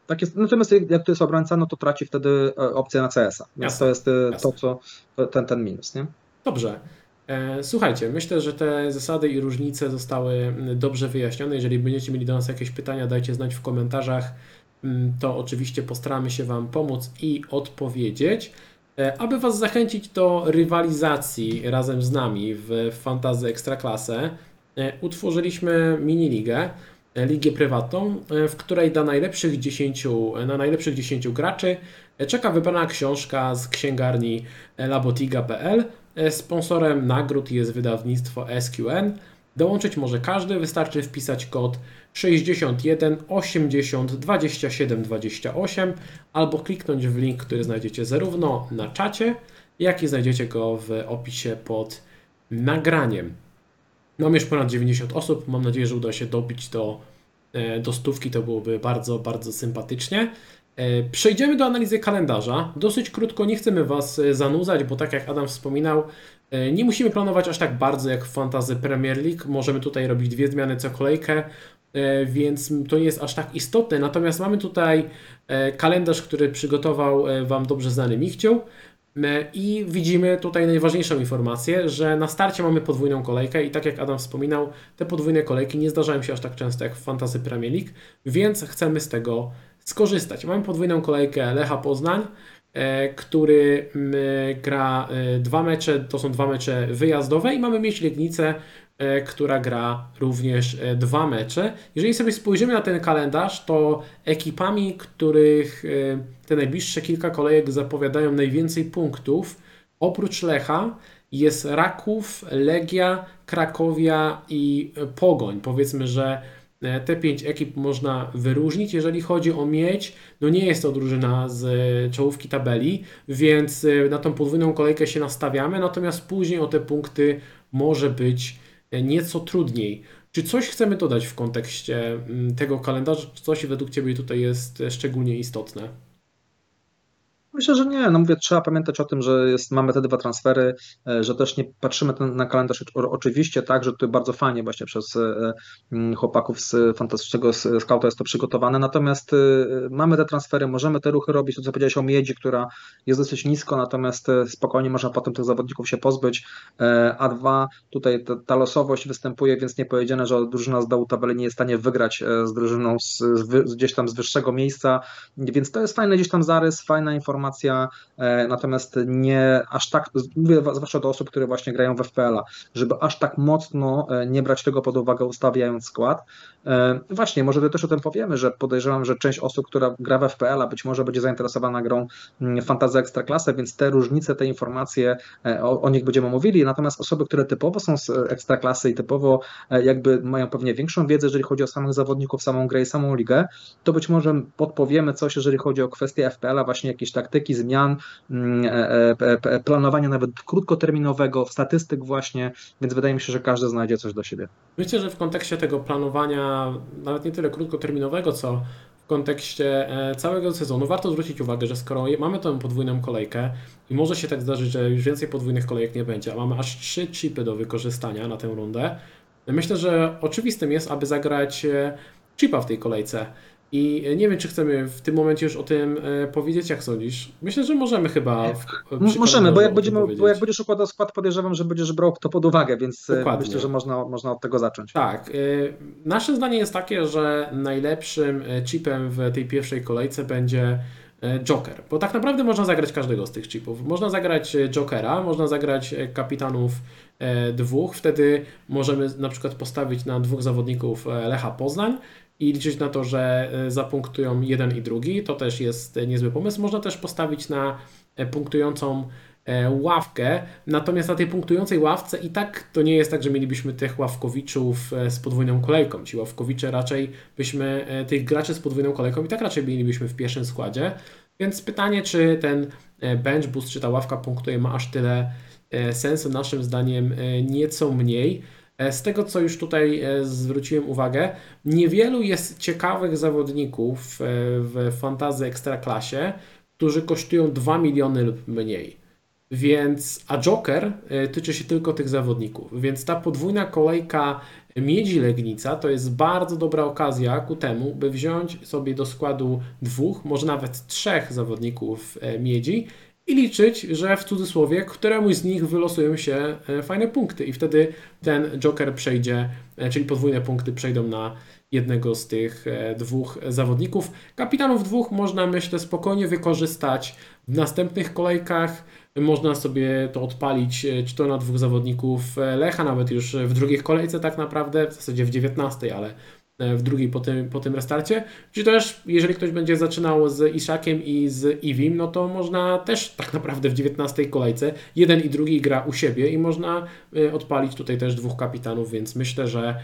Tak jest. Natomiast jak to jest obrońca, no to traci wtedy e, opcję na CS-a. Więc Jasne. to jest e, Jasne. to, co ten, ten minus. Nie? Dobrze. E, słuchajcie, myślę, że te zasady i różnice zostały dobrze wyjaśnione. Jeżeli będziecie mieli do nas jakieś pytania, dajcie znać w komentarzach. To oczywiście postaramy się Wam pomóc i odpowiedzieć. Aby Was zachęcić do rywalizacji razem z nami w Fantazy Ekstraklasę, E, utworzyliśmy mini-ligę, e, ligę prywatną, e, w której dla najlepszych 10, na najlepszych 10 graczy czeka wybrana książka z księgarni labotiga.pl. Sponsorem nagród jest wydawnictwo SQN. Dołączyć może każdy, wystarczy wpisać kod 61 80 27 28 albo kliknąć w link, który znajdziecie zarówno na czacie, jak i znajdziecie go w opisie pod nagraniem. Mam już ponad 90 osób. Mam nadzieję, że uda się dobić do, e, do stówki. To byłoby bardzo, bardzo sympatycznie. E, przejdziemy do analizy kalendarza. Dosyć krótko, nie chcemy Was e, zanudzać, bo tak jak Adam wspominał, nie musimy planować aż tak bardzo jak w Fantasy Premier League. Możemy tutaj robić dwie zmiany co kolejkę, więc to nie jest aż tak istotne. Natomiast mamy tutaj kalendarz, który przygotował Wam dobrze znany Michciu. I widzimy tutaj najważniejszą informację, że na starcie mamy podwójną kolejkę i tak jak Adam wspominał, te podwójne kolejki nie zdarzają się aż tak często jak w Fantasy Premier League, więc chcemy z tego skorzystać. Mamy podwójną kolejkę Lecha Poznań, e, który gra e, dwa mecze, to są dwa mecze wyjazdowe i mamy mieć Legnicę, E, która gra również e, dwa mecze. Jeżeli sobie spojrzymy na ten kalendarz, to ekipami, których e, te najbliższe kilka kolejek zapowiadają najwięcej punktów, oprócz Lecha, jest Raków, Legia, Krakowia i Pogoń. Powiedzmy, że te pięć ekip można wyróżnić. Jeżeli chodzi o miedź, no nie jest to drużyna z czołówki tabeli, więc na tą podwójną kolejkę się nastawiamy, natomiast później o te punkty może być nieco trudniej. Czy coś chcemy dodać w kontekście mm, tego kalendarza? Czy coś według Ciebie tutaj jest szczególnie istotne? Myślę, że nie. No mówię, trzeba pamiętać o tym, że jest, mamy te dwa transfery, e, że też nie patrzymy na kalendarz oczywiście tak, że tutaj bardzo fajnie właśnie przez e, chłopaków z fantastycznego scouta jest to przygotowane, natomiast e, mamy te transfery, możemy te ruchy robić, to co powiedziałeś o Miedzi, która jest dosyć nisko, natomiast spokojnie można potem tych zawodników się pozbyć. A dwa, tutaj ta, ta losowość występuje, więc nie powiedziane, że drużyna z dołu tabeli nie jest w stanie wygrać z drużyną z, z, gdzieś tam z wyższego miejsca, więc to jest fajny gdzieś tam zarys, fajna informacja, informacja, e, natomiast nie aż tak, mówię zwłaszcza do osób, które właśnie grają w FPL-a, żeby aż tak mocno e, nie brać tego pod uwagę ustawiając skład. E, właśnie, może też o tym powiemy, że podejrzewam, że część osób, która gra w FPL-a być może będzie zainteresowana grą mm, Fantasy Ekstraklasy, więc te różnice, te informacje, o, o nich będziemy mówili, natomiast osoby, które typowo są z Ekstraklasy i typowo jakby mają pewnie większą wiedzę, jeżeli chodzi o samych zawodników, samą grę i samą ligę, to być może podpowiemy coś, jeżeli chodzi o kwestie FPL-a, właśnie jakieś tak taktyki, zmian, mm, planowania nawet krótkoterminowego, statystyk właśnie, więc wydaje mi się, że każdy znajdzie coś dla siebie. Myślę, że w kontekście tego planowania, nawet nie tyle krótkoterminowego, co w kontekście e, całego sezonu warto zwrócić uwagę, że skoro mamy tę podwójną kolejkę i może się tak zdarzyć, że już więcej podwójnych kolejek nie będzie, a mamy aż trzy chipy do wykorzystania na tę rundę, myślę, że oczywistym jest, aby zagrać e, chipa w tej kolejce. I nie wiem, czy chcemy w tym momencie już o tym e, powiedzieć, jak sądzisz. Myślę, że możemy chyba. W, możemy, bo jak, będziemy, bo jak będziesz układał skład, podejrzewam, że będziesz brał to pod uwagę, więc e, Dokładnie. myślę, że można, można od tego zacząć. Tak. E, nasze zdanie jest takie, że najlepszym chipem w tej pierwszej kolejce będzie Joker, bo tak naprawdę można zagrać każdego z tych chipów. Można zagrać Jokera, można zagrać kapitanów dwóch, wtedy możemy na przykład postawić na dwóch zawodników Lecha Poznań, i liczyć na to, że e, zapunktują jeden i drugi. To też jest niezły pomysł. Można też postawić na e, punktującą e, ławkę, natomiast na tej punktującej ławce i tak to nie jest tak, że mielibyśmy tych ławkowiczów z podwójną kolejką. Ci ławkowicze raczej byśmy, tych graczy z podwójną kolejką i tak raczej mielibyśmy w pierwszym składzie. Więc pytanie, czy ten bench boost, czy ta ławka punktuje ma aż tyle sensu, naszym zdaniem nieco mniej. E, z tego, co już tutaj e, zwróciłem uwagę, niewielu jest ciekawych zawodników e, w fantazy ekstraklasie, którzy kosztują 2 miliony lub mniej. Więc, a Joker tyczy się tylko tych zawodników, więc ta podwójna kolejka Miedzi Legnica to jest bardzo dobra okazja ku temu, by wziąć sobie do składu dwóch, może nawet trzech zawodników Miedzi i liczyć, że w cudzysłowie któremuś z nich wylosują się e, fajne punkty i wtedy ten Joker przejdzie, e, czyli podwójne punkty przejdą na jednego z tych e, dwóch zawodników. Kapitanów dwóch można myślę spokojnie wykorzystać w następnych kolejkach. Można sobie to odpalić, czy to na dwóch zawodników Lecha, nawet już w drugiej kolejce tak naprawdę, w zasadzie w 19, ale w drugiej po tym, po tym restarcie. Czy też, jeżeli ktoś będzie zaczynał z Ishakiem i z Ivim, no to można też tak naprawdę w 19 kolejce jeden i drugi gra u siebie i można e, odpalić tutaj też dwóch kapitanów, więc myślę, że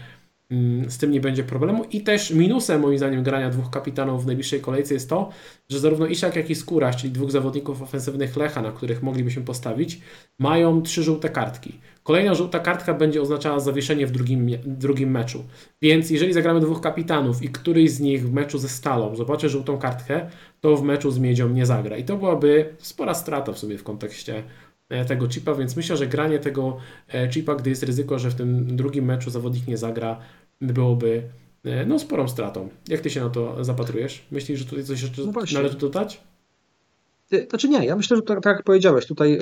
Mm, z tym nie będzie problemu. I też minusem, moim zdaniem, grania dwóch kapitanów w najbliższej kolejce jest to, że zarówno Isiak, jak i Skóraś, czyli dwóch zawodników ofensywnych Lecha, na których moglibyśmy postawić, mają trzy żółte kartki. Kolejna żółta kartka będzie oznaczała zawieszenie w drugim, drugim meczu. Więc jeżeli zagramy dwóch kapitanów i któryś z nich w meczu ze Stalą zobaczy żółtą kartkę, to w meczu z Miedzią nie zagra. I to byłaby spora strata w sobie w kontekście e, tego chipa, więc myślę, że granie tego e, chipa, gdy jest ryzyko, że w tym drugim meczu zawodnik nie zagra, byłoby e, no, sporą stratą. Jak ty się na to zapatrujesz? Myślisz, że tutaj coś jeszcze no należy dodać? Znaczy nie, ja myślę, że tak, tak jak powiedziałeś, tutaj e,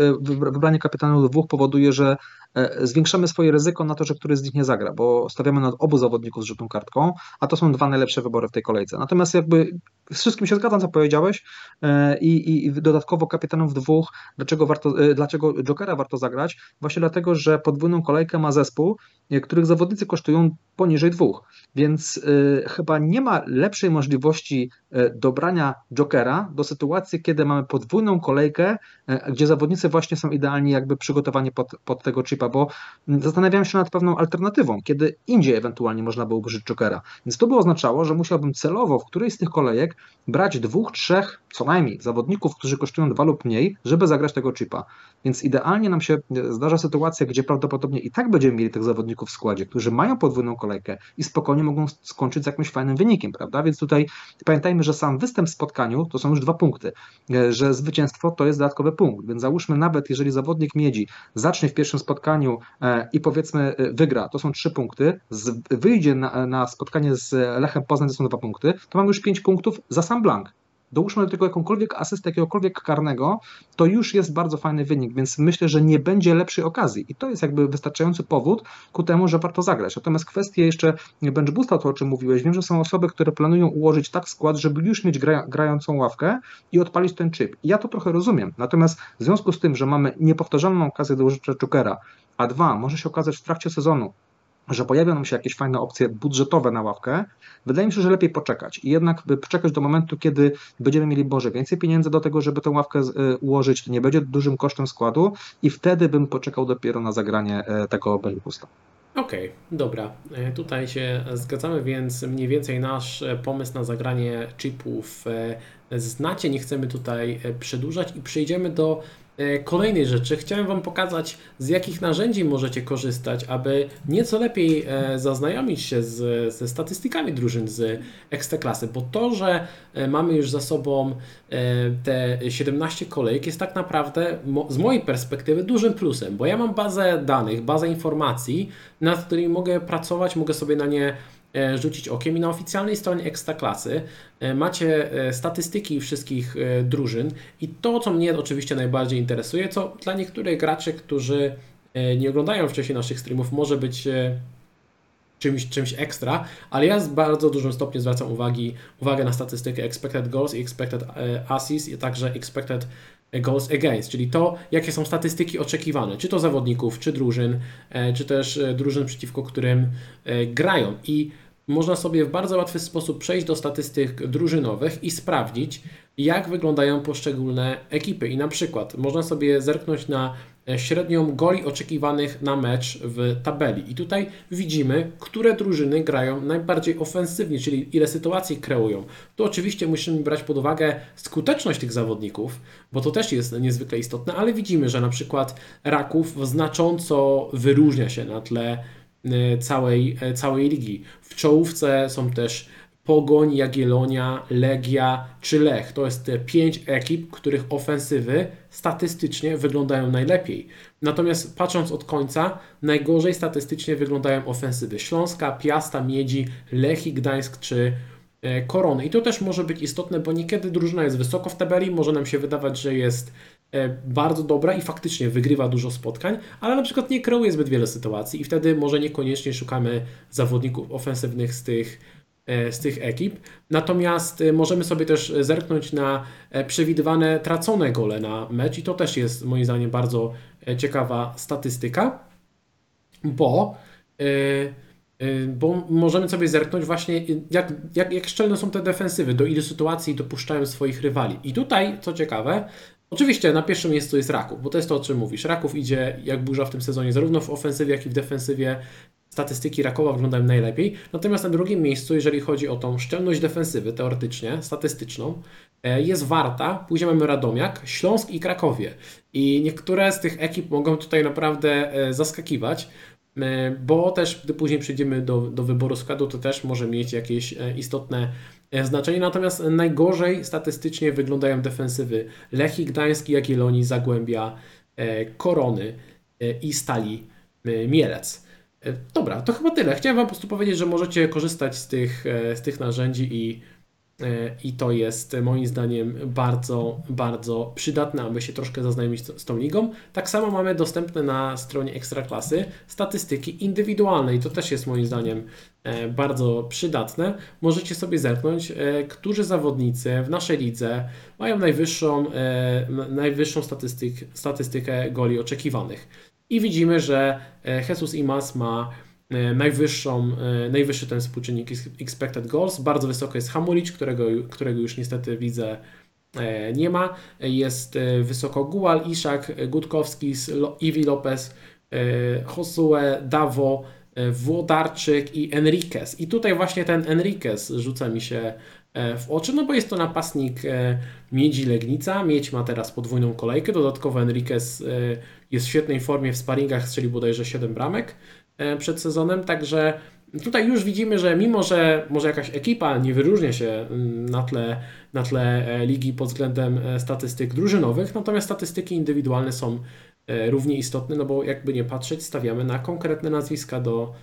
wybranie kapitanów dwóch powoduje, że e, zwiększamy swoje ryzyko na to, że któryś z nich nie zagra, bo stawiamy na obu zawodników z żółtą kartką, a to są dwa najlepsze wybory w tej kolejce. Natomiast jakby z wszystkim się zgadzam, co powiedziałeś e, i, i dodatkowo kapitanów dwóch, dlaczego, warto, dlaczego Jokera warto zagrać? Właśnie dlatego, że podwójną kolejkę ma zespół, których zawodnicy kosztują poniżej dwóch, więc chyba nie ma lepszej możliwości dobrania Jokera do sytuacji, kiedy mamy podwójną kolejkę, e, gdzie zawodnicy właśnie są idealnie jakby przygotowani pod, pod tego chipa, bo zastanawiam się nad pewną alternatywą, kiedy indziej ewentualnie można było użyć Jokera. Więc to by oznaczało, że musiałbym celowo w którejś z tych kolejek brać dwóch, trzech co najmniej zawodników, którzy kosztują dwa lub mniej, żeby zagrać tego chipa. Więc idealnie nam się e, zdarza sytuacja, gdzie prawdopodobnie i tak będziemy mieli tych zawodników w składzie, którzy mają podwójną kolejkę i spokojnie mogą skończyć z jakimś fajnym wynikiem, prawda? Więc tutaj pamiętajmy, że sam występ w spotkaniu to są już dwa punkty, e, zwycięstwo to jest dodatkowy punkt. Więc załóżmy nawet, jeżeli zawodnik miedzi zacznie w pierwszym spotkaniu e, i powiedzmy wygra, to są trzy punkty, wyjdzie na, na spotkanie z Lechem Poznań, to są dwa punkty, to mamy już pięć punktów za sam blank dołóżmy do tego jakąkolwiek asystę jakiegokolwiek karnego, to już jest bardzo fajny wynik, więc myślę, że nie będzie lepszej okazji i to jest jakby wystarczający powód ku temu, że warto zagrać. Natomiast kwestie jeszcze bench boosta, to o czym mówiłeś, wiem, że są osoby, które planują ułożyć tak skład, żeby już mieć gra, grającą ławkę i odpalić ten chip. I ja to trochę rozumiem, natomiast w związku z tym, że mamy niepowtarzalną okazję do użycia Jokera, a dwa, może się okazać w trakcie sezonu, że pojawią nam się jakieś fajne opcje budżetowe na ławkę, wydaje mi się, że lepiej poczekać i jednak poczekać do momentu, kiedy będziemy mieli Boże więcej pieniędzy do tego, żeby tę ławkę y, ułożyć, to nie będzie dużym kosztem składu i wtedy bym poczekał dopiero na zagranie e, tego Belgusta. Okej, okay, dobra. E, tutaj się zgadzamy, więc mniej więcej nasz e, pomysł na zagranie chipów znacie, nie chcemy tutaj przedłużać i przejdziemy do kolejnej rzeczy. Chciałem Wam pokazać, z jakich narzędzi możecie korzystać, aby nieco lepiej e, zaznajomić się z, ze statystykami drużyn z Ekstraklasy, bo to, że e, mamy już za sobą te 17 kolejek jest tak naprawdę z mojej perspektywy dużym plusem, bo ja mam bazę danych, bazę informacji, nad którymi mogę pracować, mogę sobie na nie E, rzucić okiem i na oficjalnej stronie Ekstraklasy e, macie e, statystyki wszystkich drużyn i to, co mnie oczywiście najbardziej interesuje, co dla niektórych graczy, którzy nie oglądają wcześniej naszych streamów, może być czymś, czymś ekstra, ale ja z bardzo dużym stopniu zwracam uwagi, uwagę na statystykę expected goals i expected assists i także expected goals against, czyli to, jakie są statystyki oczekiwane, czy to zawodników, czy drużyn, czy też drużyn przeciwko którym grają. I można sobie w bardzo łatwy sposób przejść do statystyk drużynowych i sprawdzić, jak wyglądają poszczególne ekipy. I na przykład można sobie zerknąć na e, średnią goli oczekiwanych na mecz w tabeli. I tutaj widzimy, które drużyny grają najbardziej ofensywnie, czyli ile sytuacji kreują. Tu oczywiście musimy brać pod uwagę skuteczność tych zawodników, bo to też jest niezwykle istotne, ale widzimy, że na przykład Raków znacząco wyróżnia się na tle całej, e, całej ligi. W czołówce są też Pogoń, Jagiellonia, Legia czy Lech. To jest te pięć ekip, których ofensywy statystycznie wyglądają najlepiej. Natomiast patrząc od końca, najgorzej statystycznie wyglądają ofensywy Śląska, Piasta, Miedzi, Lechii, Gdańsk czy e, Korony. I to też może być istotne, bo niekiedy drużyna jest wysoko w tabeli, może nam się wydawać, że jest E, bardzo dobra i faktycznie wygrywa dużo spotkań, ale na przykład nie kreuje zbyt wiele sytuacji i wtedy może niekoniecznie szukamy zawodników ofensywnych z tych, e, z tych ekip. Natomiast e, możemy sobie też zerknąć na przewidywane tracone gole na mecz i to też jest moim zdaniem bardzo ciekawa statystyka, bo bo możemy sobie zerknąć właśnie, jak, jak, jak szczelne są te defensywy, do ilu sytuacji dopuszczają swoich rywali. I tutaj, co ciekawe, Oczywiście na pierwszym miejscu jest Raków, bo to jest to, o czym mówisz. Raków idzie jak burza w tym sezonie, zarówno w ofensywie, jak i w defensywie. Statystyki Rakowa wyglądają najlepiej. Natomiast na drugim miejscu, jeżeli chodzi o tą szczelność defensywy, teoretycznie, statystyczną, e, jest Warta, później mamy Radomiak, Śląsk i Krakowie. I niektóre z tych ekip mogą tutaj naprawdę e, zaskakiwać, e, bo też gdy później przejdziemy do, do wyboru składu, to też może mieć jakieś istotne znaczenie, natomiast najgorzej statystycznie wyglądają defensywy Lechii, Gdański, Jagiellonii, Zagłębia, e, Korony e, i Stali Mielec. Dobra, to chyba tyle. Chciałem Wam po prostu powiedzieć, że możecie korzystać z tych, z tych narzędzi i i to jest moim zdaniem bardzo, bardzo przydatne, aby się troszkę zaznajomić z tą ligą. Tak samo mamy dostępne na stronie Ekstraklasy statystyki indywidualne i to też jest moim zdaniem e, bardzo przydatne. Możecie sobie zerknąć, e, którzy zawodnicy w naszej lidze mają najwyższą, e, najwyższą statystyk, statystykę goli oczekiwanych. I widzimy, że Jesus Imas ma E, najwyższą, e, najwyższy ten współczynnik expected goals. Bardzo wysoko jest Hamulicz, którego, którego już niestety widzę e, nie ma. Jest wysoko Gual, Iszak, Gutkowski, Iwi Lopez, Josue, Dawo, Włodarczyk i Enriquez. I tutaj właśnie ten Enriquez rzuca mi się w oczy, no bo jest to napastnik Miedzi Legnica. Miedź ma teraz podwójną kolejkę. Dodatkowo Enriquez jest w świetnej formie w sparingach, strzelił bodajże 7 bramek. E, przed sezonem, także tutaj już widzimy, że mimo, że może jakaś ekipa nie wyróżnia się mm, na tle, na tle e, ligi pod względem e, statystyk drużynowych, natomiast statystyki indywidualne są równie istotne, no bo jakby nie patrzeć, stawiamy na konkretne nazwiska do,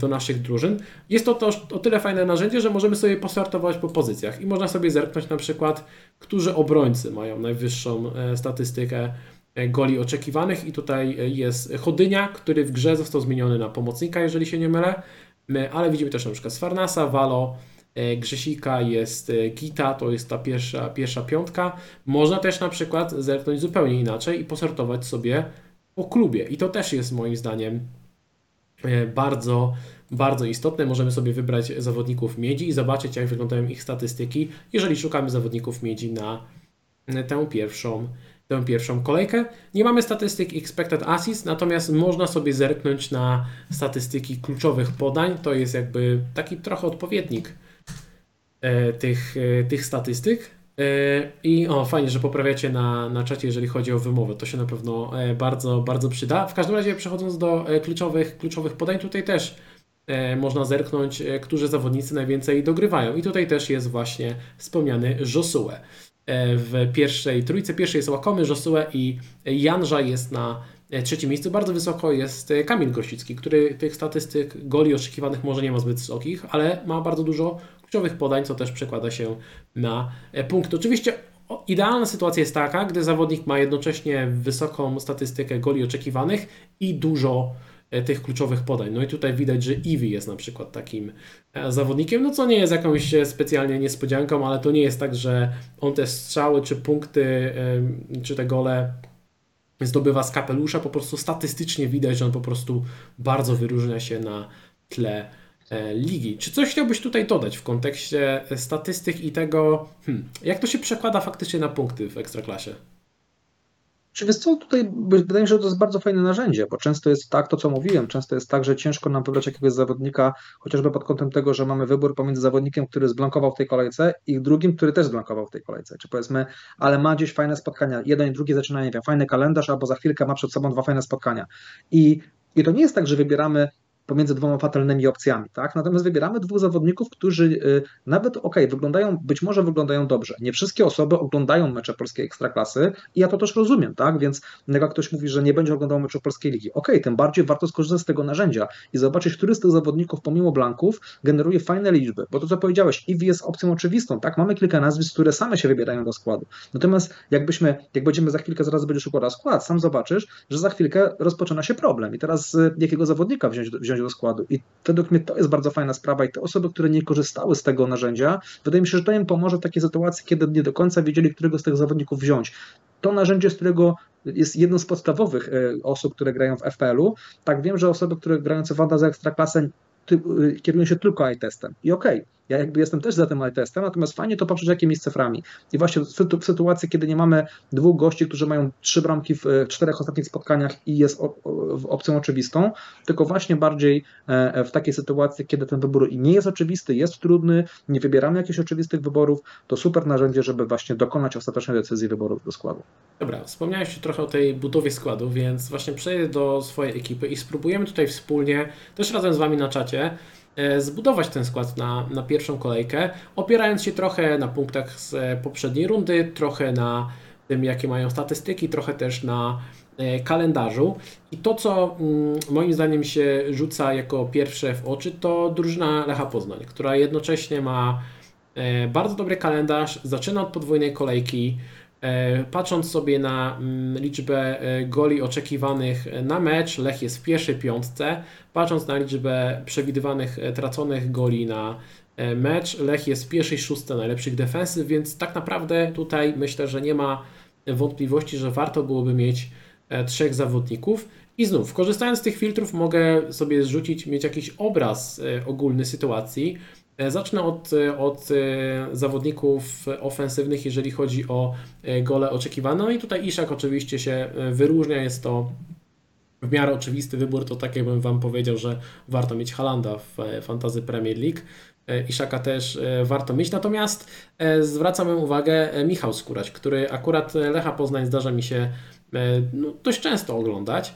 do naszych drużyn. Jest to też o tyle fajne narzędzie, że możemy sobie posortować po pozycjach i można sobie zerknąć na przykład, którzy obrońcy mają najwyższą statystykę goli oczekiwanych i tutaj e, jest Chodynia, który w grze został zmieniony na pomocnika, jeżeli się nie mylę, e, ale widzimy też na przykład Sfarnasa, Walo, Grzesika, jest Gita, to jest ta pierwsza, pierwsza piątka. Można też na przykład zerknąć zupełnie inaczej i posortować sobie po klubie i to też jest moim zdaniem bardzo, bardzo istotne. Możemy sobie wybrać zawodników miedzi i zobaczyć, jak wyglądają ich statystyki, jeżeli szukamy zawodników miedzi na tę pierwszą tę pierwszą kolejkę. Nie mamy statystyk expected assist, natomiast można sobie zerknąć na statystyki kluczowych podań. To jest jakby taki trochę odpowiednik e, tych, e, tych statystyk. I o, fajnie, że poprawiacie na, na czacie, jeżeli chodzi o wymowę. To się na pewno bardzo, bardzo przyda. W każdym razie, przechodząc do kluczowych, kluczowych podań, tutaj też można zerknąć, którzy zawodnicy najwięcej dogrywają. I tutaj też jest właśnie wspomniany Josue. W pierwszej trójce pierwszej jest Łakomy, Josue i Janża jest na E, trzecim miejscu bardzo wysoko jest e, Kamil Grosicki, który tych statystyk goli oczekiwanych może nie ma zbyt wysokich, ale ma bardzo dużo kluczowych podań, co też przekłada się na e, punkt. Oczywiście idealna sytuacja jest taka, gdy zawodnik ma jednocześnie wysoką statystykę goli oczekiwanych i dużo tych kluczowych podań. No i tutaj widać, że Iwi jest na przykład takim zawodnikiem, no co nie jest jakąś specjalnie niespodzianką, ale to nie jest tak, że on te strzały, czy punkty, czy te gole zdobywa z kapelusza, po prostu statystycznie widać, że on po prostu bardzo wyróżnia się na tle e, ligi. Czy coś chciałbyś tutaj dodać w kontekście statystyk i tego, hmm, jak to się przekłada faktycznie na punkty w Ekstraklasie? Czy wiesz co, tutaj wydaje mi się, że to jest bardzo fajne narzędzie, bo często jest tak, to co mówiłem, często jest tak, że ciężko nam wybrać jakiegoś zawodnika, chociażby pod kątem tego, że mamy wybór pomiędzy zawodnikiem, który zblankował w tej kolejce i drugim, który też zblankował w tej kolejce. Czy powiedzmy, ale ma gdzieś fajne spotkania, jeden i drugi zaczyna, nie wiem, fajny kalendarz, albo za chwilkę ma przed sobą dwa fajne spotkania. I i to nie jest tak, że wybieramy pomiędzy dwoma fatalnymi opcjami, tak? Natomiast wybieramy dwóch zawodników, którzy y, nawet ok, wyglądają, być może wyglądają dobrze. Nie wszystkie osoby oglądają mecze polskiej ekstraklasy i ja to też rozumiem, tak? Więc jak ktoś mówi, że nie będzie oglądał meczu polskiej ligi, ok, tym bardziej warto skorzystać z tego narzędzia i zobaczyć, który z tych zawodników pomimo blanków generuje fajne liczby, bo to co powiedziałeś, IWI jest opcją oczywistą, tak? Mamy kilka nazwisk, które same się wybierają do składu. Natomiast jakbyśmy, jak będziemy za chwilkę, zaraz będziesz układał skład, sam zobaczysz, że za chwilkę rozpoczyna się problem i teraz y, jakiego zawodnika wziąć, wziąć wziąć do składu. I według mnie to jest bardzo fajna sprawa i te osoby, które nie korzystały z tego narzędzia, wydaje mi się, że to im pomoże w takiej sytuacji, kiedy nie do końca wiedzieli, którego z tych zawodników wziąć. To narzędzie, z którego jest jedną z podstawowych e, osób, które grają w FPL-u. Tak wiem, że osoby, które grają w Wanda za Ekstraklasę Y, kierują się tylko eye-testem. I okej, okay, ja jakby jestem też za tym eye-testem, natomiast fajnie to poprzeć jakimiś cyframi. I właśnie w, sytuacji, kiedy nie mamy dwóch gości, którzy mają trzy bramki w czterech ostatnich spotkaniach i jest opcją oczywistą, tylko właśnie bardziej e, w takiej sytuacji, kiedy ten wybór nie jest oczywisty, jest trudny, nie wybieramy jakichś oczywistych wyborów, to super narzędzie, żeby właśnie dokonać ostatecznej decyzji wyborów do składu. Dobra, wspomniałeś trochę o tej budowie składu, więc właśnie przejdę do swojej ekipy i spróbujemy tutaj wspólnie, też razem z Wami na czacie, e, zbudować ten skład na, na pierwszą kolejkę, opierając się trochę na punktach z e, poprzedniej rundy, trochę na tym, jakie mają statystyki, trochę też na e, kalendarzu. I to, co mm, moim zdaniem się rzuca jako pierwsze w oczy, to drużyna Lecha Poznań, która jednocześnie ma bardzo dobry kalendarz, zaczyna od podwójnej kolejki, E, patrząc sobie na mm, liczbę e, goli oczekiwanych na mecz, Lech jest w pierwszej piątce. Patrząc na liczbę przewidywanych e, traconych goli na mecz, Lech jest w pierwszej szóstce najlepszych defensyw, więc tak naprawdę tutaj myślę, że nie ma wątpliwości, że warto byłoby mieć trzech zawodników. I znów, korzystając z tych filtrów, mogę sobie zrzucić, mieć jakiś obraz ogólny sytuacji, E, zacznę od, e, od e, zawodników ofensywnych, jeżeli chodzi o gole oczekiwane. No i tutaj Iszak oczywiście się wyróżnia, jest to w miarę oczywisty wybór, to tak jakbym Wam powiedział, że warto mieć Halanda w Fantazy Premier League. Iszaka też warto mieć, natomiast zwracam uwagę Michał Skórać, który akurat Lecha Poznań zdarza mi się no, dość często oglądać.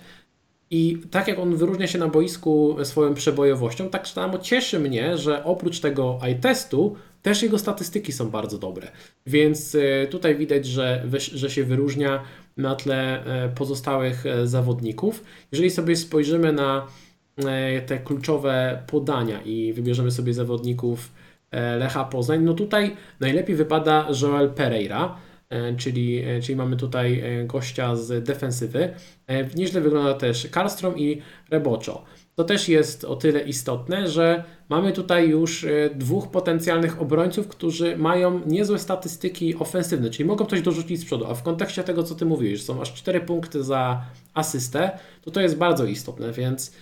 I tak jak on wyróżnia się na boisku swoją przebojowością, tak samo cieszy mnie, że oprócz tego eye testu też jego statystyki są bardzo dobre. Więc e, tutaj widać, że, że się wyróżnia na tle e, pozostałych e, zawodników. Jeżeli sobie spojrzymy na te kluczowe podania i wybierzemy sobie zawodników Lecha Poznań, no tutaj najlepiej wypada Joel Pereira czyli, e, czyli mamy tutaj e, gościa z defensywy. Nieźle wygląda też Karlstrom i Reboczo. To też jest o tyle istotne, że mamy tutaj już dwóch potencjalnych obrońców, którzy mają niezłe statystyki ofensywne, czyli mogą coś dorzucić z przodu. A w kontekście tego, co ty mówisz, są aż 4 punkty za asystę, to to jest bardzo istotne, więc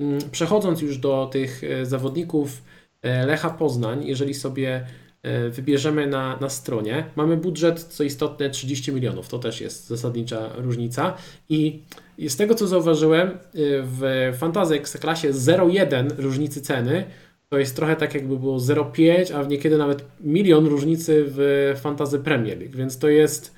mm, przechodząc już do tych zawodników Lecha Poznań, jeżeli sobie E, wybierzemy na, na stronie. Mamy budżet, co istotne, 30 milionów. To też jest zasadnicza różnica. I z tego, co zauważyłem, e, w Fantasy Ekstraklasie 0,1 różnicy ceny to jest trochę tak jakby było 0,5, a niekiedy nawet milion różnicy w Fantasy Premier League, więc to jest,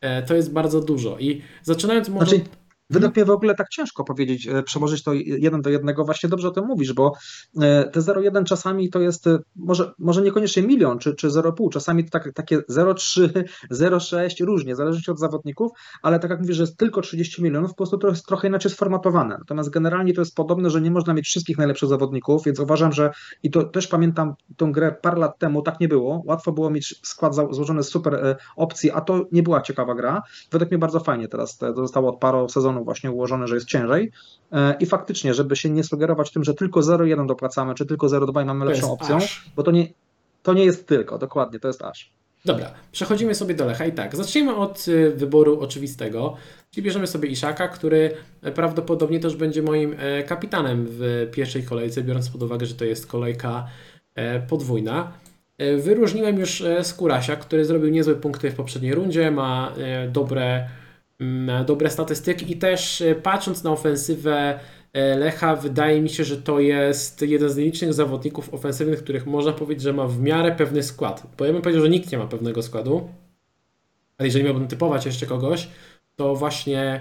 e, to jest bardzo dużo. I zaczynając może... Znaczy, Według w ogóle tak ciężko powiedzieć, e, przełożyć to jeden do jednego. Właśnie dobrze o tym mówisz, bo e, te 0,1 czasami to jest e, może, może niekoniecznie milion czy, czy 0,5, czasami to tak, takie 0,3, 0,6, różnie, zależy od zawodników, ale tak jak mówisz, że jest tylko 30 milionów, po prostu to jest trochę inaczej sformatowane. Natomiast generalnie to jest podobne, że nie można mieć wszystkich najlepszych zawodników, więc uważam, że i to też pamiętam tą grę parę lat temu, tak nie było. Łatwo było mieć skład złożony z super opcji, a to nie była ciekawa gra. Według mnie bardzo fajnie teraz to zostało od paru sezonów właśnie ułożone, że jest ciężej. E, I faktycznie, żeby się nie sugerować tym, że tylko 0,1 dopłacamy, czy tylko 0,2 i mamy lepszą opcją, aż. bo to nie, to nie jest tylko, dokładnie, to jest aż. Dobra, przechodzimy sobie do Lecha i tak, zacznijmy od y, wyboru oczywistego, czyli bierzemy sobie Iszaka, który prawdopodobnie też będzie moim e, kapitanem w pierwszej kolejce, biorąc pod uwagę, że to jest kolejka e, podwójna. Wyróżniłem już Skurasia, który zrobił niezłe punkty w poprzedniej rundzie, ma dobre dobre statystyki i też e, patrząc na ofensywę e, Lecha, wydaje mi się, że to jest jeden z nielicznych zawodników ofensywnych, których można powiedzieć, że ma w miarę pewny skład. Bo ja bym powiedział, że nikt nie ma pewnego składu, ale jeżeli miałbym typować jeszcze kogoś, to właśnie,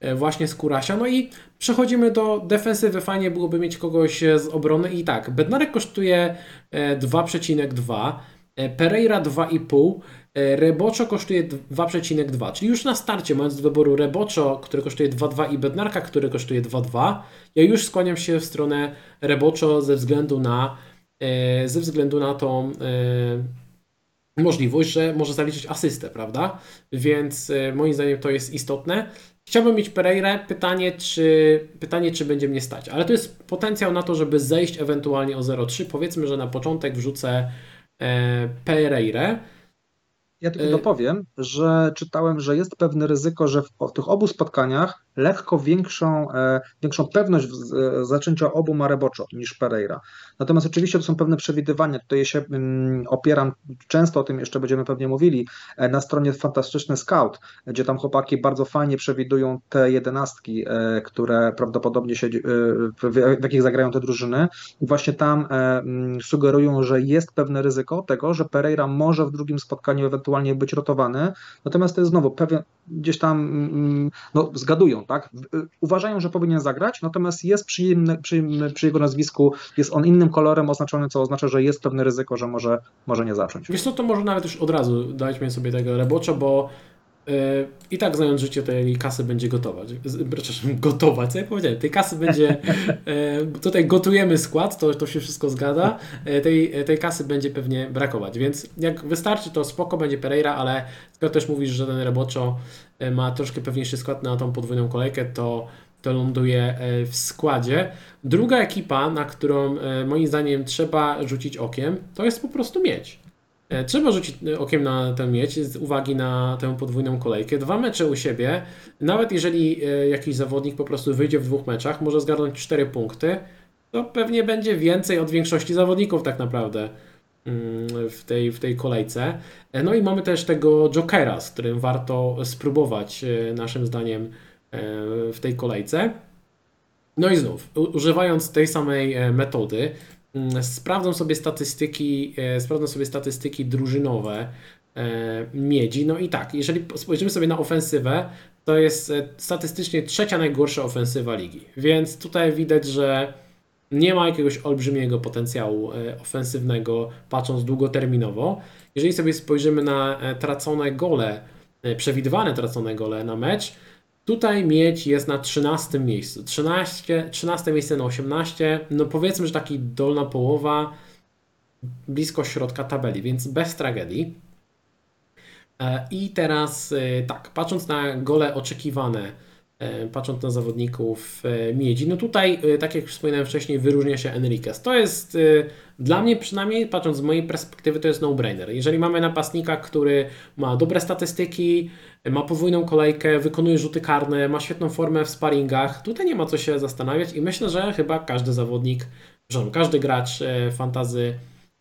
e, właśnie Skurasia. No i przechodzimy do defensywy. Fajnie byłoby mieć kogoś z obrony i tak, Bednarek kosztuje 2,2, Pereira 2,5, E, Reboczo kosztuje 2,2, czyli już na starcie, mając do wyboru Reboczo, który kosztuje 2,2 i Bednarka, który kosztuje 2,2, ja już skłaniam się w stronę Reboczo ze względu na, e, ze względu na tą e, możliwość, że może zaliczyć asystę, prawda? Więc moim zdaniem to jest istotne. Chciałbym mieć Pereira. Pytanie czy, pytanie, czy będzie mnie stać. Ale to jest potencjał na to, żeby zejść ewentualnie o 0,3. Powiedzmy, że na początek wrzucę Pereira. Ja tylko dopowiem, że czytałem, że jest pewne ryzyko, że w tych obu spotkaniach lekko większą, e, większą pewność e, zaczęcia obu ma Reboczo niż Pereira. Natomiast oczywiście to są pewne przewidywania, tutaj się mm, opieram, często o tym jeszcze będziemy pewnie mówili, e, na stronie Fantastyczny Scout, gdzie tam chłopaki bardzo fajnie przewidują te jedenastki, które prawdopodobnie się, w jakich zagrają te drużyny. I właśnie tam mm, sugerują, że jest pewne ryzyko tego, że Pereira może w drugim spotkaniu ewentualnie być rotowany, natomiast to jest znowu pewien, gdzieś tam mm, no, zgadują, tak? Uważają, że powinien zagrać, natomiast jest przy, przy, przy, jego nazwisku, jest on innym kolorem oznaczony, co oznacza, że jest pewne ryzyko, że może, może nie zacząć. Wiesz co, to może nawet już od razu dajmy sobie tego reboczo, bo i tak znając życie, tej kasy będzie gotować. Przepraszam, [laughs] gotować, co ja powiedziałem? Tej kasy będzie, [laughs] e, tutaj gotujemy skład, to, to się wszystko zgadza, e, tej, tej kasy będzie pewnie brakować, więc jak wystarczy, to spoko będzie Pereira, ale skoro też mówisz, że ten Reboczo e, ma troszkę pewniejszy skład na tą podwójną kolejkę, to to ląduje w składzie. Druga ekipa, na którą moim zdaniem trzeba rzucić okiem, to jest po prostu mieć. E, trzeba rzucić e, okiem na tę mieć z uwagi na tę podwójną kolejkę. Dwa mecze u siebie, nawet jeżeli e, jakiś zawodnik po prostu wyjdzie w dwóch meczach, może zgarnąć cztery punkty, to pewnie będzie więcej od większości zawodników tak naprawdę w tej, w tej kolejce. No i mamy też tego Jokera, z którym warto spróbować naszym zdaniem w tej kolejce. No i znów, używając tej samej metody, Mm, sprawdzą sobie statystyki, e, sprawdzą sobie statystyki drużynowe e, Miedzi. No i tak, jeżeli spojrzymy sobie na ofensywę, to jest e, statystycznie trzecia najgorsza ofensywa ligi. Więc tutaj widać, że nie ma jakiegoś olbrzymiego potencjału ofensywnego, patrząc długoterminowo. Jeżeli sobie spojrzymy na tracone gole, przewidywane tracone gole na mecz, Tutaj mieć jest na 13 miejscu. 13, 13 miejsce na 18. No powiedzmy, że taki dolna połowa blisko środka tabeli, więc bez tragedii. E, I teraz e, tak, patrząc na gole oczekiwane, e, patrząc na zawodników miedzi, no tutaj, tak jak wspominałem wcześniej, wyróżnia się Enriquez. To jest dla mnie przynajmniej, patrząc z mojej perspektywy, to jest no-brainer. Jeżeli mamy napastnika, który ma dobre statystyki, ma podwójną kolejkę, wykonuje rzuty karne, ma świetną formę w sparingach, tutaj nie ma co się zastanawiać i myślę, że chyba każdy zawodnik, że każdy gracz e, fantazy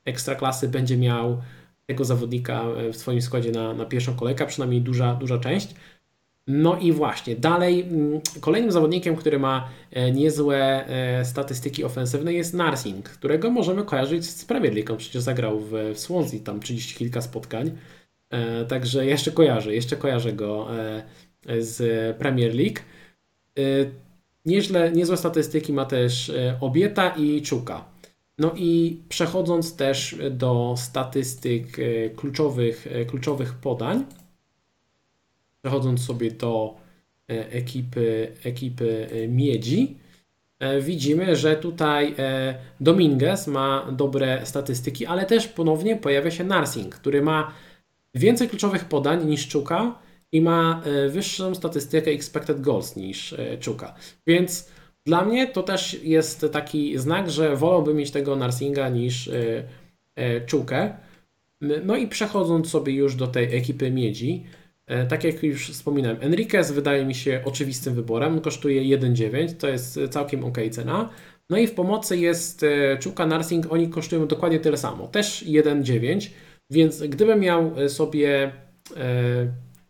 ekstraklasy będzie miał tego zawodnika e, w swoim składzie na, na pierwszą kolejkę, przynajmniej duża, duża część. No i właśnie, dalej mm, kolejnym zawodnikiem, który ma e, niezłe e, statystyki ofensywne jest Narsing, którego możemy kojarzyć z Premier League. On przecież zagrał w, w Swansea tam 30 kilka spotkań. E, także jeszcze kojarzę, jeszcze kojarzę go z Premier League. Nieźle, niezłe statystyki ma też Obieta i Czuka. No i przechodząc też do statystyk kluczowych, kluczowych podań, przechodząc sobie do e, ekipy, ekipy e, Miedzi, e, widzimy, że tutaj Dominguez ma dobre statystyki, ale też ponownie pojawia się Narsing, który ma więcej kluczowych podań niż Czuka i ma wyższą statystykę expected goals niż Czuka. Więc dla mnie to też jest taki znak, że wolałbym mieć tego Narsinga niż Czukę. No i przechodząc sobie już do tej ekipy Miedzi, tak jak już wspominałem, Enriquez wydaje mi się oczywistym wyborem, kosztuje 1,9, to jest całkiem ok cena. No i w pomocy jest e, Czuka Narsing, oni kosztują dokładnie tyle samo, też 1,9, więc gdybym miał e, sobie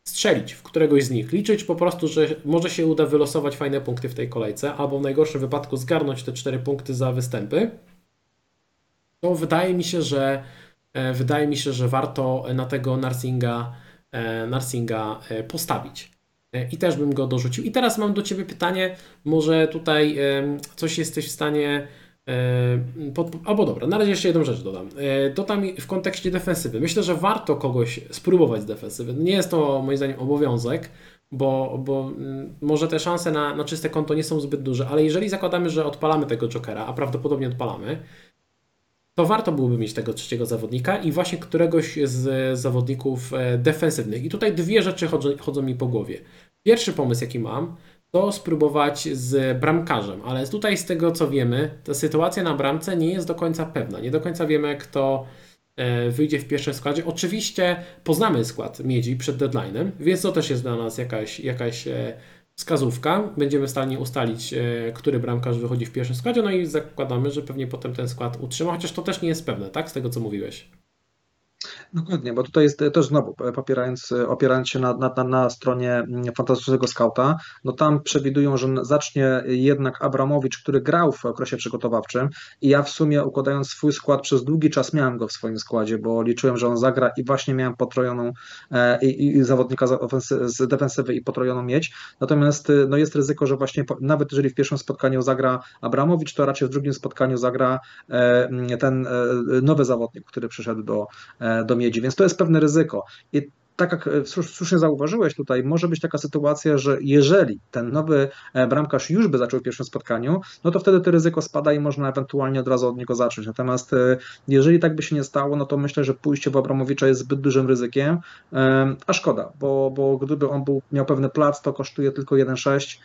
strzelić w któregoś z nich, liczyć po prostu, że może się uda wylosować fajne punkty w tej kolejce, albo w najgorszym wypadku zgarnąć te 4 punkty za występy, to wydaje mi się, że wydaje mi się, że warto na tego Narsinga E, Narsinga e, postawić. E, I też bym go dorzucił. I teraz mam do Ciebie pytanie, może tutaj coś jesteś w stanie pod, albo dobra, na razie jeszcze jedną rzecz dodam. Dodam w kontekście defensywy. Myślę, że warto kogoś spróbować z defensywy. Nie jest to moim zdaniem obowiązek, bo, bo mm, może te szanse na, na czyste konto nie są zbyt duże, ale jeżeli zakładamy, że odpalamy tego Jokera, a prawdopodobnie odpalamy, to warto byłoby mieć tego trzeciego zawodnika i właśnie któregoś z zawodników e, defensywnych. I tutaj dwie rzeczy chodzą, chodzą mi po głowie. Pierwszy pomysł, jaki mam, to spróbować z bramkarzem, ale tutaj z tego co wiemy, ta sytuacja na bramce nie jest do końca pewna. Nie do końca wiemy, kto e, wyjdzie w pierwszym składzie. Oczywiście poznamy skład Miedzi przed deadline'em, więc to też jest dla nas jakaś, jakaś e, wskazówka. Będziemy w stanie ustalić, e, który bramkarz wychodzi w pierwszym składzie, no i zakładamy, że pewnie potem ten skład utrzyma, chociaż to też nie jest pewne, tak? Z tego co mówiłeś. Dokładnie, bo tutaj jest też znowu, popierając, opierając się na, na, na stronie mm, fantastycznego skauta, no tam przewidują, że zacznie jednak Abramowicz, który grał w okresie przygotowawczym i ja w sumie układając swój skład przez długi czas miałem go w swoim składzie, bo liczyłem, że on zagra i właśnie miałem potrojoną e, i, i zawodnika z, defensywy i potrojoną mieć, natomiast e, no jest ryzyko, że właśnie nawet jeżeli w pierwszym spotkaniu zagra Abramowicz, to raczej w drugim spotkaniu zagra e, ten nowy zawodnik, który przyszedł do, do miedzi, więc to jest pewne ryzyko. I tak jak e, słusznie zauważyłeś tutaj, może być taka sytuacja, że jeżeli ten nowy e, bramkarz już by zaczął w pierwszym spotkaniu, no to wtedy to ryzyko spada i można ewentualnie od razu od niego zacząć. Natomiast e, jeżeli tak by się nie stało, no to myślę, że pójście w Abramowicza jest zbyt dużym ryzykiem, a szkoda, bo, bo gdyby on był, miał pewny plac, to kosztuje tylko 1,6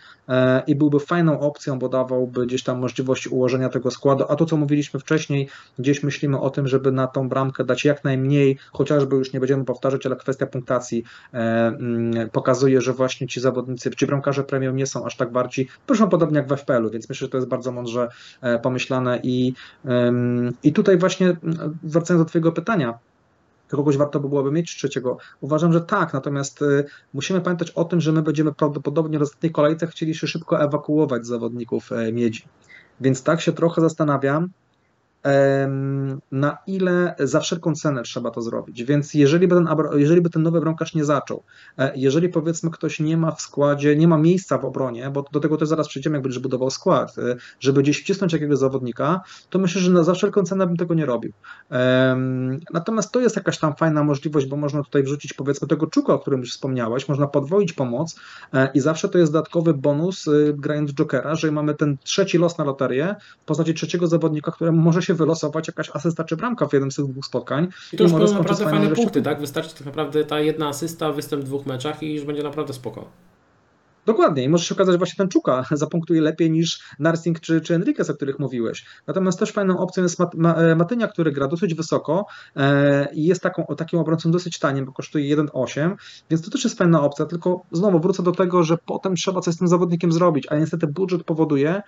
i byłby fajną opcją, bo dawałby gdzieś tam możliwość ułożenia tego składu, a to co mówiliśmy wcześniej, gdzieś myślimy o tym, żeby na tą bramkę dać jak najmniej, chociażby już nie będziemy powtarzać, ale kwestia punktacji e, mm, pokazuje, że właśnie ci zawodnicy, ci bramkarze premium nie są aż tak bardziej, proszę podobnie jak w FPL-u, więc myślę, że to jest bardzo mądrze e, pomyślane i, i tutaj właśnie wracając do Twojego pytania, kogoś warto by byłoby mieć trzeciego? Uważam, że tak, natomiast y, musimy pamiętać o tym, że my będziemy prawdopodobnie w ostatniej kolejce chcieli się szybko ewakuować zawodników e, miedzi. Więc tak się trochę zastanawiam, na ile za wszelką cenę trzeba to zrobić. Więc jeżeli by ten, jeżeli by ten nowy bramkarz nie zaczął, e, jeżeli powiedzmy ktoś nie ma w składzie, nie ma miejsca w obronie, bo do tego też zaraz przejdziemy, jak będziesz budował skład, e, żeby gdzieś wcisnąć jakiegoś zawodnika, to myślę, że za wszelką cenę bym tego nie robił. Natomiast to jest jakaś tam fajna możliwość, bo można tutaj wrzucić powiedzmy tego czuka, o którym już wspomniałeś, można podwoić pomoc e, i zawsze to jest dodatkowy bonus grając Jokera, że mamy ten trzeci los na loterię w postaci trzeciego zawodnika, któremu może się wylosować jakaś asysta czy bramka w jednym z tych dwóch spotkań. I to już będą naprawdę fajne punkty, tak? Wystarczy tak naprawdę ta jedna asysta, występ w dwóch meczach i już będzie naprawdę spoko. Dokładnie i może się okazać, właśnie ten Czuka [laughs] zapunktuje lepiej niż Narsing czy, czy Enriquez, o których mówiłeś. Natomiast też fajną opcją jest Mat, e, Matynia, który gra dosyć wysoko e, i jest taką, takim obrońcą dosyć tanim, bo kosztuje 1,8, więc to też jest fajna opcja, tylko znowu wrócę do tego, że potem trzeba coś z tym zawodnikiem zrobić, a niestety budżet powoduje,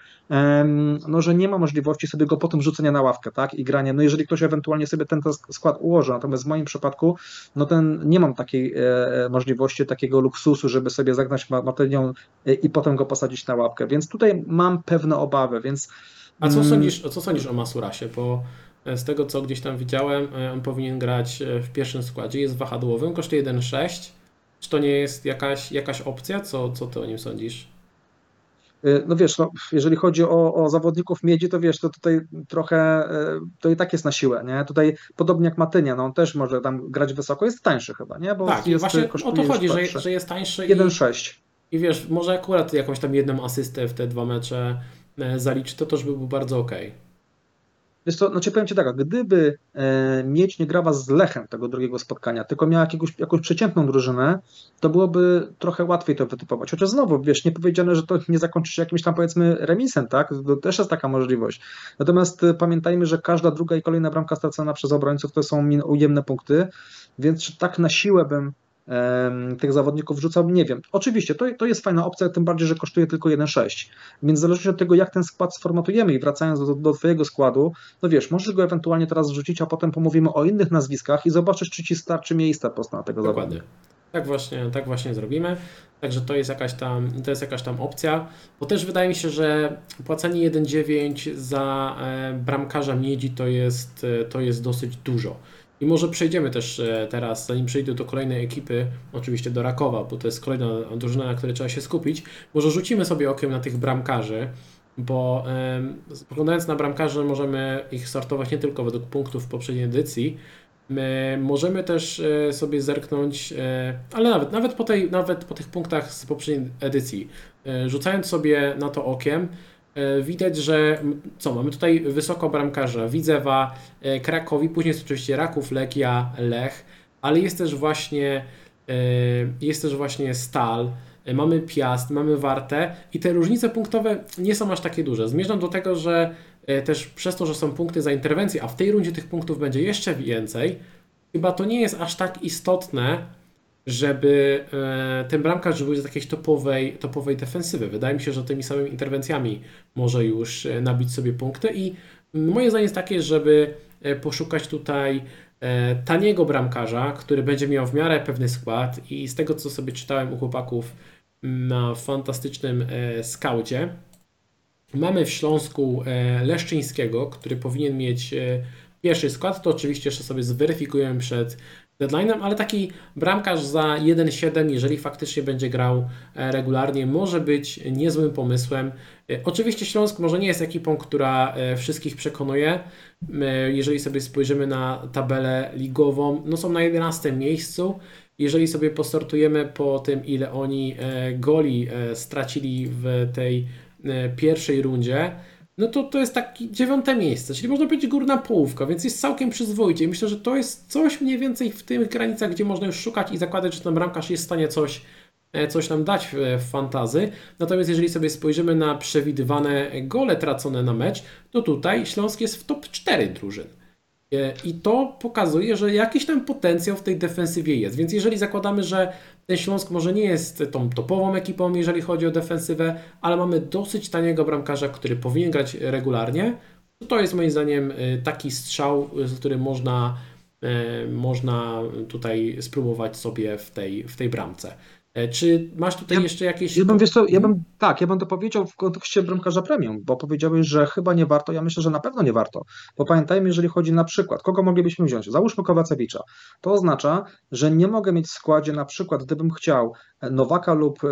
no, że nie ma możliwości sobie go potem rzucenia na ławkę, tak, i grania, no jeżeli ktoś ewentualnie sobie ten skład ułoży, natomiast w moim przypadku, no ten, nie mam takiej e, możliwości, takiego luksusu, żeby sobie zagnać Matynią i potem go posadzić na łapkę. Więc tutaj mam pewne obawy, więc. A co mm, sądzisz, co sądzisz o Masurasie? Bo e, z tego, co gdzieś tam widziałem, e, on powinien grać e, w pierwszym składzie, jest wahadłowym, kosztuje 1,6. Czy to nie jest jakaś, jakaś opcja? Co, co ty o nim sądzisz? No wiesz, no, jeżeli chodzi o, o, zawodników miedzi, to wiesz, to tutaj trochę to i tak jest na siłę, nie? Tutaj podobnie jak Matynia, no on też może tam grać wysoko, jest tańszy chyba, nie? Bo tak, jest, właśnie o to chodzi, że, że jest tańszy. 1,6. I wiesz, może akurat jakąś tam jedną asystę w te dwa mecze e, zaliczy, to też by był bardzo ok. Wiesz co, ci powiem Ci tak, gdyby e, Mieć nie grała z Lechem tego drugiego spotkania, tylko miała jakiegoś, jakąś przeciętną drużynę, to byłoby trochę łatwiej to wytypować. Chociaż znowu, wiesz, nie powiedziane, że to nie zakończy się jakimś tam powiedzmy remisem, tak? To też jest taka możliwość. Natomiast e, pamiętajmy, że każda druga i kolejna bramka stracona przez obrońców to są ujemne punkty, więc tak na siłę bym tych zawodników rzucał, nie wiem. Oczywiście, to, to jest fajna opcja, tym bardziej, że kosztuje tylko 1,6. Więc zależy od tego, jak ten skład sformatujemy i wracając do, do Twojego składu, no wiesz, możesz go ewentualnie teraz wrzucić, a potem pomówimy o innych nazwiskach i zobaczysz, czy Ci starczy miejsca post na tego Dokładnie. zawodnika. Tak właśnie, tak właśnie zrobimy. Także to jest jakaś tam, to jest jakaś tam opcja, bo też wydaje mi się, że płacenie 1,9 za e, bramkarza miedzi to jest, e, to jest dosyć dużo. I może przejdziemy też e, teraz, zanim przejdę do kolejnej ekipy, oczywiście do Rakowa, bo to jest kolejna drużyna, na której trzeba się skupić. Może rzucimy sobie okiem na tych bramkarzy, bo spoglądając na bramkarzy możemy ich sortować nie tylko według punktów w poprzedniej edycji, My możemy też e, sobie zerknąć, e, ale nawet, nawet, po tej, nawet po tych punktach z poprzedniej edycji, rzucając sobie na to okiem, widać, że co, mamy tutaj wysoko bramkarza Widzewa, e, Krakowi, później jest oczywiście Raków, Legia, Lech, ale jest też właśnie e, jest też właśnie Stal, mamy Piast, mamy Wartę i te różnice punktowe nie są aż takie duże. Zmierzam do tego, że też przez to, że są punkty za interwencję, a w tej rundzie tych punktów będzie jeszcze więcej, chyba to nie jest aż tak istotne, żeby e, ten bramkarz był z jakiejś topowej, topowej defensywy. Wydaje mi się, że tymi samymi interwencjami może już e, nabić sobie punkty i moje zdanie jest takie, żeby e, poszukać tutaj taniego bramkarza, który będzie miał w miarę pewny skład i z tego co sobie czytałem u chłopaków na fantastycznym skaucie, mamy w Śląsku Leszczyńskiego, który powinien mieć pierwszy skład, to oczywiście jeszcze sobie zweryfikujemy przed deadline'em, ale taki bramkarz za 1,7, jeżeli faktycznie będzie grał e, regularnie, może być niezłym pomysłem. E, oczywiście Śląsk może nie jest ekipą, która e, wszystkich przekonuje. Jeżeli sobie spojrzymy na tabelę ligową, no są na 11 miejscu. Jeżeli sobie posortujemy po tym, ile oni goli stracili w tej pierwszej rundzie, no to to jest takie dziewiąte miejsce, czyli można powiedzieć górna połówka, więc jest całkiem przyzwoicie. Myślę, że to jest coś mniej więcej w tych granicach, gdzie można już szukać i zakładać, że ten bramkarz jest w stanie coś, e, coś nam dać w, w fantazy. Natomiast jeżeli sobie spojrzymy na przewidywane gole tracone na mecz, to tutaj Śląsk jest w top 4 drużyn. E, I to pokazuje, że jakiś tam potencjał w tej defensywie jest. Więc jeżeli zakładamy, że ten Śląsk może nie jest tą topową ekipą, jeżeli chodzi o defensywę, ale mamy dosyć taniego bramkarza, który powinien grać regularnie, to, jest moim zdaniem e, taki strzał, z którym można, e, można tutaj spróbować sobie w tej, w tej bramce. E, czy masz tutaj ja, jeszcze jakieś. Ja bym, wiesz co, ja bym, tak, ja bym to powiedział w kontekście bramkarza premium, bo powiedziałeś, że chyba nie warto. Ja myślę, że na pewno nie warto. Bo pamiętajmy, jeżeli chodzi na przykład, kogo moglibyśmy wziąć? Załóżmy Kowacewicza. To oznacza, że nie mogę mieć w składzie na przykład, gdybym chciał Nowaka lub e,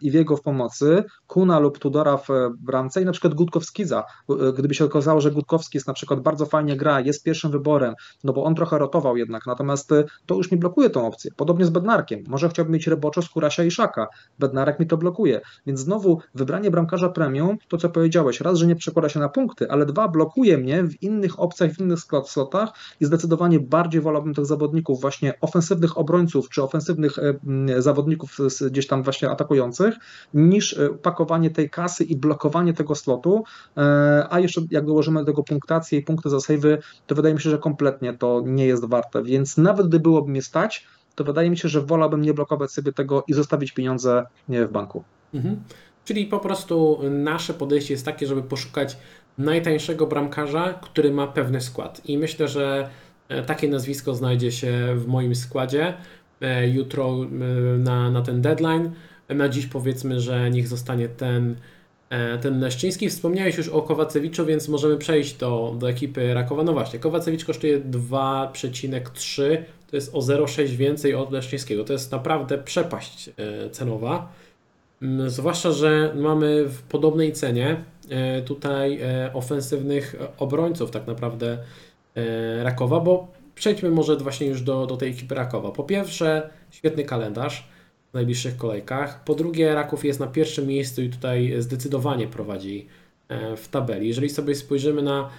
Iwiego w pomocy, Kuna lub Tudora w bramce i na przykład Gutkowskiza. E, gdyby się okazało, że Gutkowski jest na przykład bardzo fajnie gra, jest pierwszym wyborem, no bo on trochę rotował jednak, natomiast to już mi blokuje tą opcję. Podobnie z Bednarkiem. Może chciałbym mieć Reboczo z Kurasia i Szaka. Bednarek mi to blokuje. Więc znowu wybranie bramkarza premium, to co powiedziałeś, raz, że nie przekłada się na punkty, ale dwa, blokuje mnie w innych opcjach, w innych slotach i zdecydowanie bardziej wolałbym tych zawodników właśnie ofensywnych obrońców czy ofensywnych e, zawodników gdzieś tam właśnie atakujących, niż pakowanie tej kasy i blokowanie tego slotu, a jeszcze jak dołożymy do tego punktację i punkty za savey, to wydaje mi się, że kompletnie to nie jest warte, więc nawet gdy byłoby mnie stać, to wydaje mi się, że wolałbym nie blokować sobie tego i zostawić pieniądze w banku. Mhm. Czyli po prostu nasze podejście jest takie, żeby poszukać najtańszego bramkarza, który ma pewny skład. I myślę, że e, takie nazwisko znajdzie się w moim składzie e, jutro e, na, na ten deadline. Na dziś powiedzmy, że niech zostanie ten, ten Leszczyński. Wspomniałeś już o Kowacewiczu, więc możemy przejść do, do ekipy Rakowa. No właśnie, Kowacewicz kosztuje 2,3, to jest o 0,6 więcej od Leszczyńskiego. To jest naprawdę przepaść cenowa. Mm, zwłaszcza, że mamy w podobnej cenie e, tutaj e, ofensywnych obrońców tak naprawdę e, Rakowa, bo przejdźmy może właśnie już do, do tej ekipy Rakowa. Po pierwsze, świetny kalendarz w najbliższych kolejkach. Po drugie, Raków jest na pierwszym miejscu i tutaj zdecydowanie prowadzi w tabeli. Jeżeli sobie spojrzymy na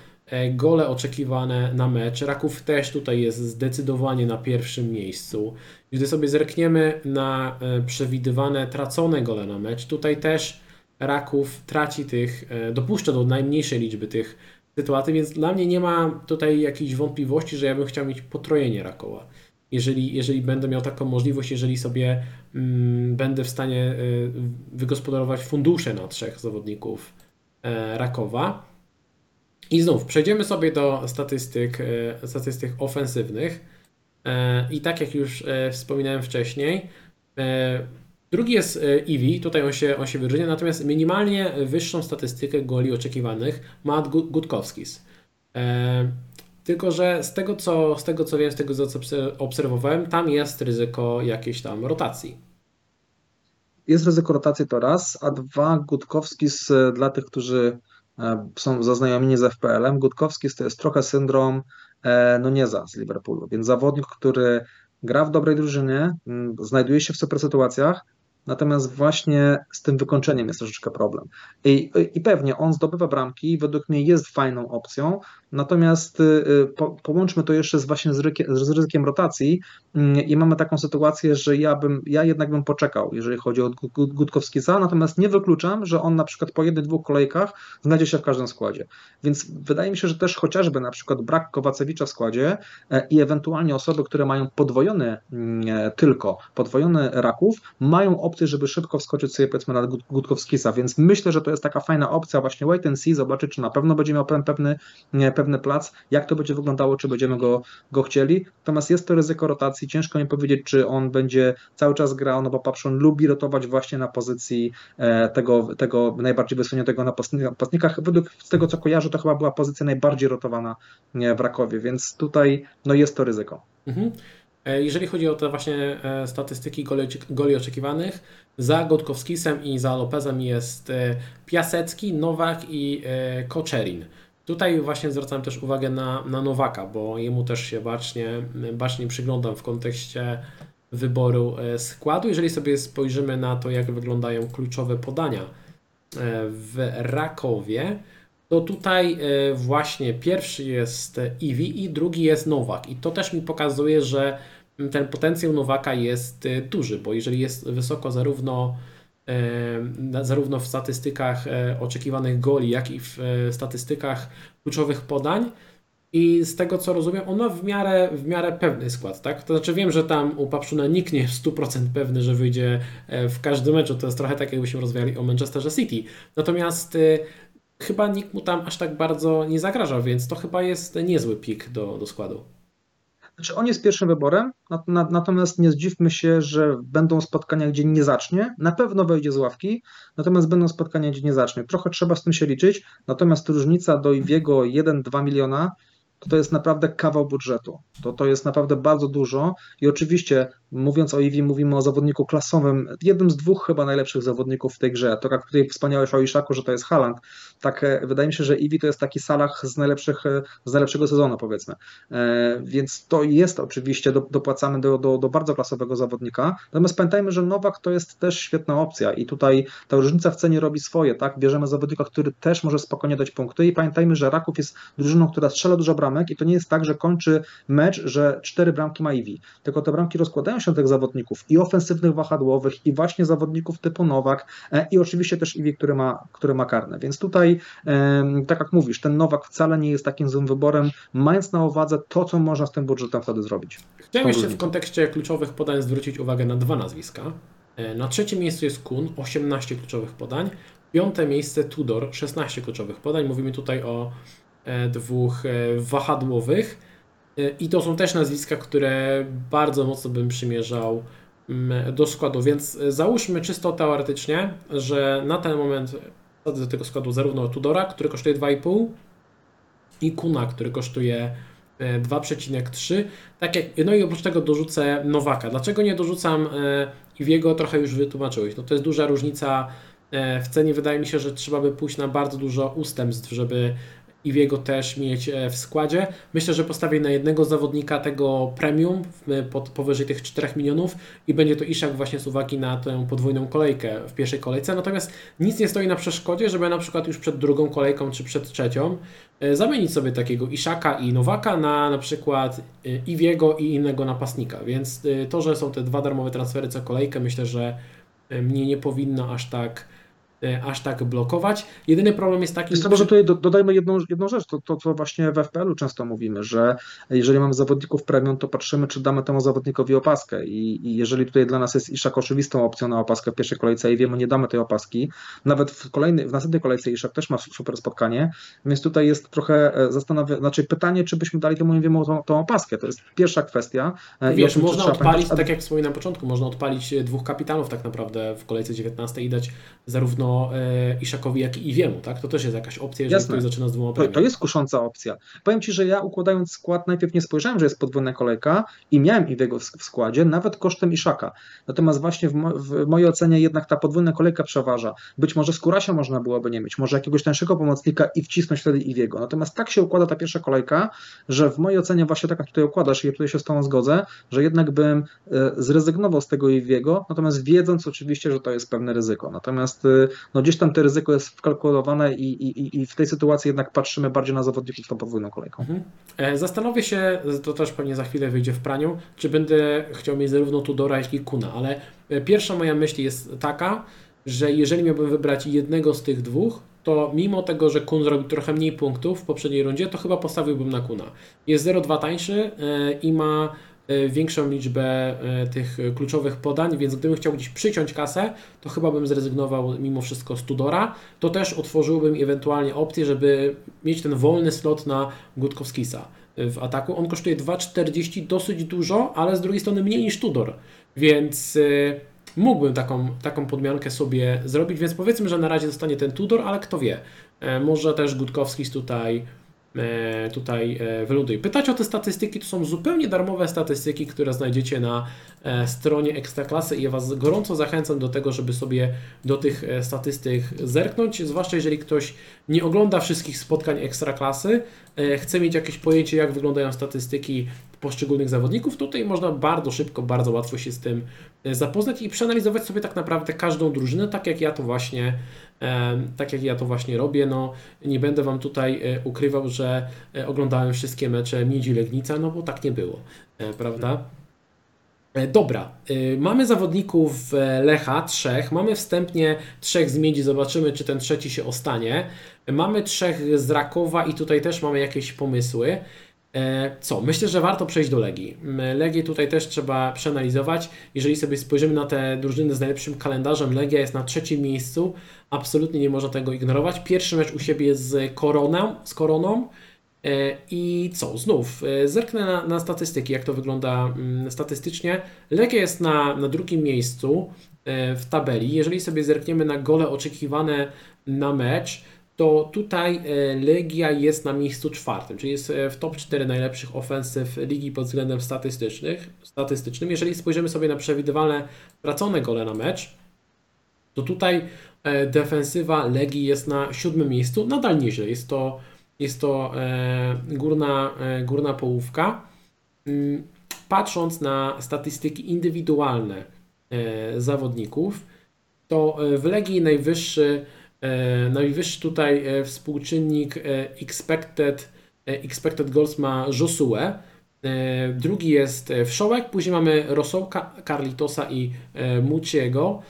gole oczekiwane na mecz, Raków też tutaj jest zdecydowanie na pierwszym miejscu. Gdy sobie zerkniemy na e, przewidywane tracone gole na mecz, tutaj też Raków traci tych, e, dopuszcza do najmniejszej liczby tych sytuacji, więc dla mnie nie ma tutaj jakiejś wątpliwości, że ja bym chciał mieć potrojenie Rakowa. Jeżeli, jeżeli będę miał taką możliwość, jeżeli sobie mm, będę w stanie y, wygospodarować fundusze na trzech zawodników y, Rakowa. I znów przejdziemy sobie do statystyk, y, statystyk ofensywnych. E, I tak jak już wspominałem wcześniej, drugi jest Eevee, tutaj on się, on się wyróżnia, natomiast minimalnie wyższą statystykę goli oczekiwanych ma Gutkowskis. Tylko, że z tego, co, z tego co wiem, z tego co obserwowałem, tam jest ryzyko jakiejś tam rotacji. Jest ryzyko rotacji to raz, a dwa Gutkowskis dla tych, którzy są zaznajomieni z FPL-em, Gutkowskis to jest trochę syndrom E, no nie za z Liverpoolu. Więc zawodnik, który gra w dobrej drużynie, znajduje się w super sytuacjach, Natomiast właśnie z tym wykończeniem jest troszeczkę problem. I, I, pewnie on zdobywa bramki według mnie jest fajną opcją, natomiast y, y, po, połączmy to jeszcze z właśnie z, ryzykiem, rotacji mm, i mamy taką sytuację, że ja bym, ja jednak bym poczekał, jeżeli chodzi o Gutkowskiego, natomiast nie wykluczam, że on na przykład po jednych, dwóch kolejkach znajdzie się w każdym składzie. Więc wydaje mi się, że też chociażby na przykład brak Kowacewicza w składzie e, i ewentualnie osoby, które mają podwojony mm, e, tylko, podwojony raków, mają opcję żeby szybko wskoczyć sobie powiedzmy na Gutkowskisa, więc myślę, że to jest taka fajna opcja właśnie wait and see, zobaczyć, czy na pewno będzie miał pewny, nie, pewny plac, jak to będzie wyglądało, czy będziemy go, go chcieli. Natomiast jest to ryzyko rotacji, ciężko mi powiedzieć, czy on będzie cały czas grał, no bo Papszon lubi rotować właśnie na pozycji e, tego, tego najbardziej wysuniętego napastnikach. Według z tego, co kojarzę, to chyba była pozycja najbardziej rotowana w Rakowie, więc tutaj no jest to ryzyko. Mhm. E, jeżeli chodzi o te właśnie e, statystyki goli, goli oczekiwanych, za Gotkowskisem i za Lopezem jest Piasecki, Nowak i Koczerin. Tutaj właśnie zwracam też uwagę na, na Nowaka, bo jemu też się bacznie, bacznie przyglądam w kontekście wyboru składu. Jeżeli sobie spojrzymy na to, jak wyglądają kluczowe podania w Rakowie, to tutaj właśnie pierwszy jest Iwi i drugi jest Nowak. I to też mi pokazuje, że ten potencjał Nowaka jest duży, bo jeżeli jest wysoko zarówno e, zarówno w statystykach e, oczekiwanych goli, jak i w e, statystykach kluczowych podań. I z tego co rozumiem, on ma w miarę, w miarę pewny skład, tak? To znaczy wiem, że tam u Papszuna nikt nie jest 100% pewny, że wyjdzie w każdym meczu. To jest trochę tak, jakbyśmy rozmawiali o Manchesterze City. Natomiast y, chyba nikt mu tam aż tak bardzo nie zagraża, więc to chyba jest niezły pik do, do składu. Znaczy on jest pierwszym wyborem, natomiast nie zdziwmy się, że będą spotkania, gdzie nie zacznie. Na pewno wejdzie z ławki, natomiast będą spotkania, gdzie nie zacznie. Trochę trzeba z tym się liczyć, natomiast różnica do Iwiego 1-2 miliona to to jest naprawdę kawał budżetu. To, to jest naprawdę bardzo dużo i oczywiście mówiąc o Iwi mówimy o zawodniku klasowym, jednym z dwóch chyba najlepszych zawodników w tej grze. To jak tutaj wspomniałeś o Iszaku, że to jest Haland, tak e, wydaje mi się, że Iwi to jest taki Salah z, najlepszych, e, z najlepszego sezonu powiedzmy. E, więc to jest oczywiście, do, dopłacamy do, do, do bardzo klasowego zawodnika, natomiast pamiętajmy, że Nowak to jest też świetna opcja i tutaj ta różnica w cenie robi swoje, tak? Bierzemy zawodnika, który też może spokojnie dać punkty i pamiętajmy, że Raków jest drużyną, która strzela dużo bramek i to nie jest tak, że kończy mecz, że cztery bramki ma Iwi, tylko te bramki rozkładają się tych zawodników i ofensywnych wahadłowych, i właśnie zawodników typu Nowak, e, i oczywiście też Iwi, który ma, który ma karne. Więc tutaj, tak jak mówisz, ten Nowak wcale nie jest takim złym wyborem, mając na uwadze to, co można z tym budżetem wtedy zrobić. Chciałem jeszcze w kontekście kluczowych podań zwrócić uwagę na dwa nazwiska. E, na trzecim miejscu jest Kun, 18 kluczowych podań. Piąte miejsce Tudor, 16 kluczowych podań. Mówimy tutaj o e, dwóch wahadłowych. I to są też nazwiska, które bardzo mocno bym przymierzał mm, do składu, więc załóżmy czysto teoretycznie, że na ten moment wsadzę do tego składu zarówno Tudora, który kosztuje 2,5 i Kuna, który kosztuje 2,3. E, tak jak, no i oprócz tego dorzucę Nowaka. Dlaczego nie dorzucam e, Iwiego? Trochę już wytłumaczyłeś. No to jest duża różnica w cenie. Wydaje mi się, że trzeba by pójść na bardzo dużo ustępstw, żeby i w jego też mieć e, w składzie. Myślę, że postawię na jednego zawodnika tego premium pod powyżej tych 4 milionów i będzie to Iszak właśnie z uwagi na tę podwójną kolejkę w pierwszej kolejce. Natomiast nic nie stoi na przeszkodzie, żeby na przykład już przed drugą kolejką czy przed trzecią e, zamienić sobie takiego Iszaka i Nowaka na na przykład e, Iwiego i innego napastnika. Więc to, że są te dwa darmowe transfery co kolejkę, myślę, że mnie nie powinno aż tak E, aż tak blokować. Jedyny problem jest taki... Jest to, może tutaj dodajmy jedną, jedną rzecz, to, to co właśnie w FPL-u często mówimy, że jeżeli mamy zawodników premium, to patrzymy, czy damy temu zawodnikowi opaskę I, i jeżeli tutaj dla nas jest Iszak oczywistą opcją na opaskę w pierwszej kolejce i wiemy, nie damy tej opaski, nawet w, kolejnej, w następnej kolejce Iszak też ma super spotkanie, więc tutaj jest trochę e, zastanawia, znaczy pytanie, czy byśmy dali temu wiemy tą, tą opaskę, to jest pierwsza kwestia. E, Wiesz, można odpalić, tak jak wspominałem na początku, można odpalić dwóch kapitanów tak naprawdę w kolejce 19 i dać zarówno e, Iszakowi, jak i Iwiemu, tak? To też jest jakaś opcja, jeżeli Jasne. ktoś zaczyna z dwoma to, to jest kusząca opcja. Powiem Ci, że ja układając skład najpierw nie spojrzałem, że jest podwójna kolejka i miałem Iwiego w, w składzie, nawet kosztem Iszaka. Natomiast właśnie w, mo w, mojej ocenie jednak ta podwójna kolejka przeważa. Być może Skórasia można byłoby nie mieć, może jakiegoś tańszego pomocnika i wcisnąć wtedy Iwiego. Natomiast tak się układa ta pierwsza kolejka, że w mojej ocenie właśnie tak jak tutaj układasz i ja tutaj się z Tobą zgodzę, że jednak bym e, zrezygnował z tego Iwiego, natomiast wiedząc oczywiście, że to jest pewne ryzyko. Natomiast e, no gdzieś tam to ryzyko jest wkalkulowane i, i, i w tej sytuacji jednak patrzymy bardziej na zawodników tą podwójną kolejką. Mhm. E, zastanowię się, to też pewnie za chwilę wyjdzie w praniu, czy będę chciał mieć zarówno Tudora, jak i Kuna, ale e, pierwsza moja myśl jest taka, że jeżeli miałbym wybrać jednego z tych dwóch, to mimo tego, że Kun zrobił trochę mniej punktów w poprzedniej rundzie, to chyba postawiłbym na Kuna. Jest 0,2 tańszy e, i ma większą liczbę e, tych kluczowych podań, więc gdybym chciał gdzieś przyciąć kasę, to chyba bym zrezygnował mimo wszystko z Tudora. To też otworzyłbym ewentualnie opcję, żeby mieć ten wolny slot na Gutkowskisa w ataku. On kosztuje 2,40 dosyć dużo, ale z drugiej strony mniej niż Tudor, więc e, mógłbym taką, taką podmiankę sobie zrobić, więc powiedzmy, że na razie zostanie ten Tudor, ale kto wie, może też Gutkowskis tutaj E, tutaj e, wyląduje. Pytać o te statystyki, to są zupełnie darmowe statystyki, które znajdziecie na e, stronie Ekstraklasy i ja Was gorąco zachęcam do tego, żeby sobie do tych statystyk zerknąć, zwłaszcza jeżeli ktoś nie ogląda wszystkich spotkań Ekstraklasy, chce mieć jakieś pojęcie, jak wyglądają statystyki poszczególnych zawodników, tutaj można bardzo szybko, bardzo łatwo się z tym zapoznać i przeanalizować sobie tak naprawdę każdą drużynę, tak jak ja to właśnie tak jak ja to właśnie robię. No, nie będę Wam tutaj e, ukrywał, że e, oglądałem wszystkie mecze Miedzi Legnica, no bo tak nie było, e, prawda? Dobra, mamy zawodników Lecha, trzech, mamy wstępnie trzech z Miedzi, zobaczymy czy ten trzeci się ostanie. Mamy trzech z Rakowa i tutaj też mamy jakieś pomysły. E, co? Myślę, że warto przejść do Legii. Legię tutaj też trzeba przeanalizować. Jeżeli sobie spojrzymy na te drużyny z najlepszym kalendarzem, Legia jest na trzecim miejscu. Absolutnie nie można tego ignorować. Pierwszy mecz u siebie z Koroną. Z koroną. E, I co? Znów e, zerknę na, na statystyki, jak to wygląda statystycznie. Legia jest na, na drugim miejscu w tabeli. Jeżeli sobie zerkniemy na gole oczekiwane na mecz, to tutaj e, Legia jest na miejscu czwartym, czyli jest e, w top 4 najlepszych ofensyw ligi pod względem statystycznych, statystycznym. Jeżeli spojrzymy sobie na przewidywalne tracone gole na mecz, to tutaj e, defensywa Legii jest na siódmym miejscu, nadal nieźle. Jest to, jest to górna, górna połówka. Mm, patrząc na statystyki indywidualne zawodników, to w Legii najwyższy E, najwyższy tutaj e, współczynnik e, expected, expected goals ma Josue Drugi jest Wszołek, później mamy Rosołka, Carlitosa i Muciego.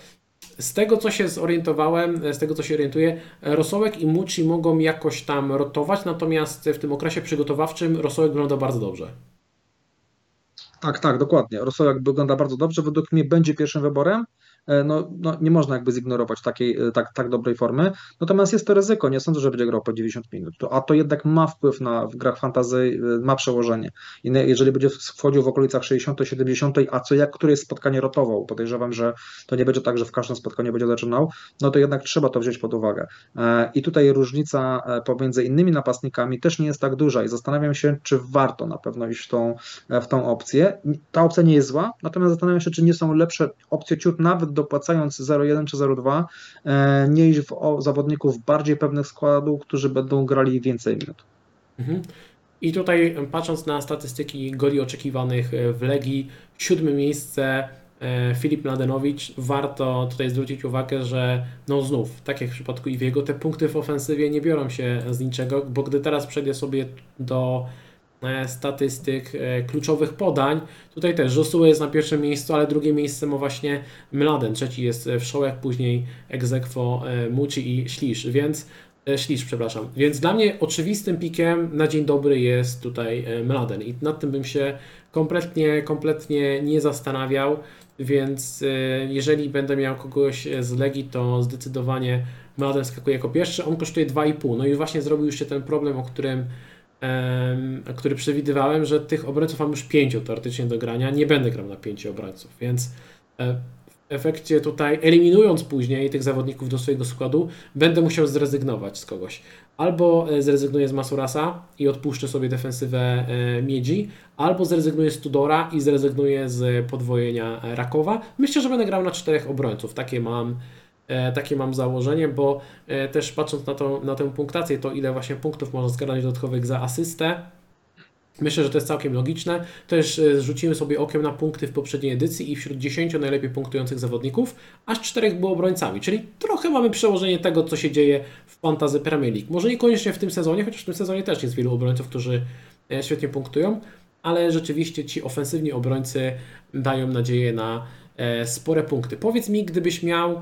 Z tego co się zorientowałem, z tego co się orientuję, Rosołek i Muci mogą jakoś tam rotować, natomiast w tym okresie przygotowawczym Rosołek wygląda bardzo dobrze. Tak, tak, dokładnie. Rosołek wygląda bardzo dobrze. Według mnie będzie pierwszym wyborem. E, no, no, nie można jakby zignorować takiej e, tak, tak dobrej formy. Natomiast jest to ryzyko, nie sądzę, że będzie grał po 90 minut. A to jednak ma wpływ na w grach fantazy, e, ma przełożenie. Jeżeli będzie wchodził w okolicach 60, 70, a co jak któreś spotkanie rotował, podejrzewam, że to nie będzie tak, że w każdym spotkaniu będzie zaczynał, no to jednak trzeba to wziąć pod uwagę. I tutaj różnica pomiędzy innymi napastnikami też nie jest tak duża i zastanawiam się, czy warto na pewno iść w tą, w tą opcję. Ta opcja nie jest zła, natomiast zastanawiam się, czy nie są lepsze opcje ciut nawet dopłacając 0,1 czy 0,2 e, niż w zawodników bardziej pewnych składów, którzy będą grali więcej minut. Mhm. I tutaj patrząc na statystyki goli oczekiwanych e, w Legii, siódme miejsce e, Filip Mladenowicz, warto tutaj zwrócić uwagę, że no znów, tak jak w przypadku Iwiego, te punkty w ofensywie nie biorą się z niczego, bo gdy teraz przejdę sobie do E, statystyk e, kluczowych podań. Tutaj też Josue jest na pierwszym miejscu, ale drugie miejsce ma właśnie Mladen, trzeci jest Wszołek, później Egzekwo, e, Muci i Ślisz, więc Ślisz, przepraszam. Więc dla mnie oczywistym pikiem na dzień dobry jest tutaj Mladen i nad tym bym się kompletnie, kompletnie nie zastanawiał, więc jeżeli będę miał kogoś z Legii, to zdecydowanie Mladen skakuje jako pierwszy. On kosztuje 2,5. No i właśnie zrobił się ten problem, o którym który przewidywałem, że tych obrońców mam już pięciu teoretycznie do grania. Nie będę grał na pięciu obrońców, więc e, w efekcie tutaj, eliminując później tych zawodników do swojego składu, będę musiał zrezygnować z kogoś. Albo e, zrezygnuję z Masurasa i odpuszczę sobie defensywę e, Miedzi, albo zrezygnuję z Tudora i zrezygnuję z podwojenia Rakowa. Myślę, że będę grał na czterech obrońców. Takie mam takie mam założenie, bo e, też patrząc na, to, na tę punktację, to ile właśnie punktów można zgarnąć dodatkowych za asystę, Myślę, że to jest całkiem logiczne. Też e, rzucimy sobie okiem na punkty w poprzedniej edycji i wśród 10 najlepiej punktujących zawodników, aż 4 było obrońcami, czyli trochę mamy przełożenie tego, co się dzieje w Fantasy Premier League. Może niekoniecznie w tym sezonie, chociaż w tym sezonie też jest wielu obrońców, którzy świetnie punktują, ale rzeczywiście ci ofensywni obrońcy dają nadzieję na spore punkty. Powiedz mi, gdybyś miał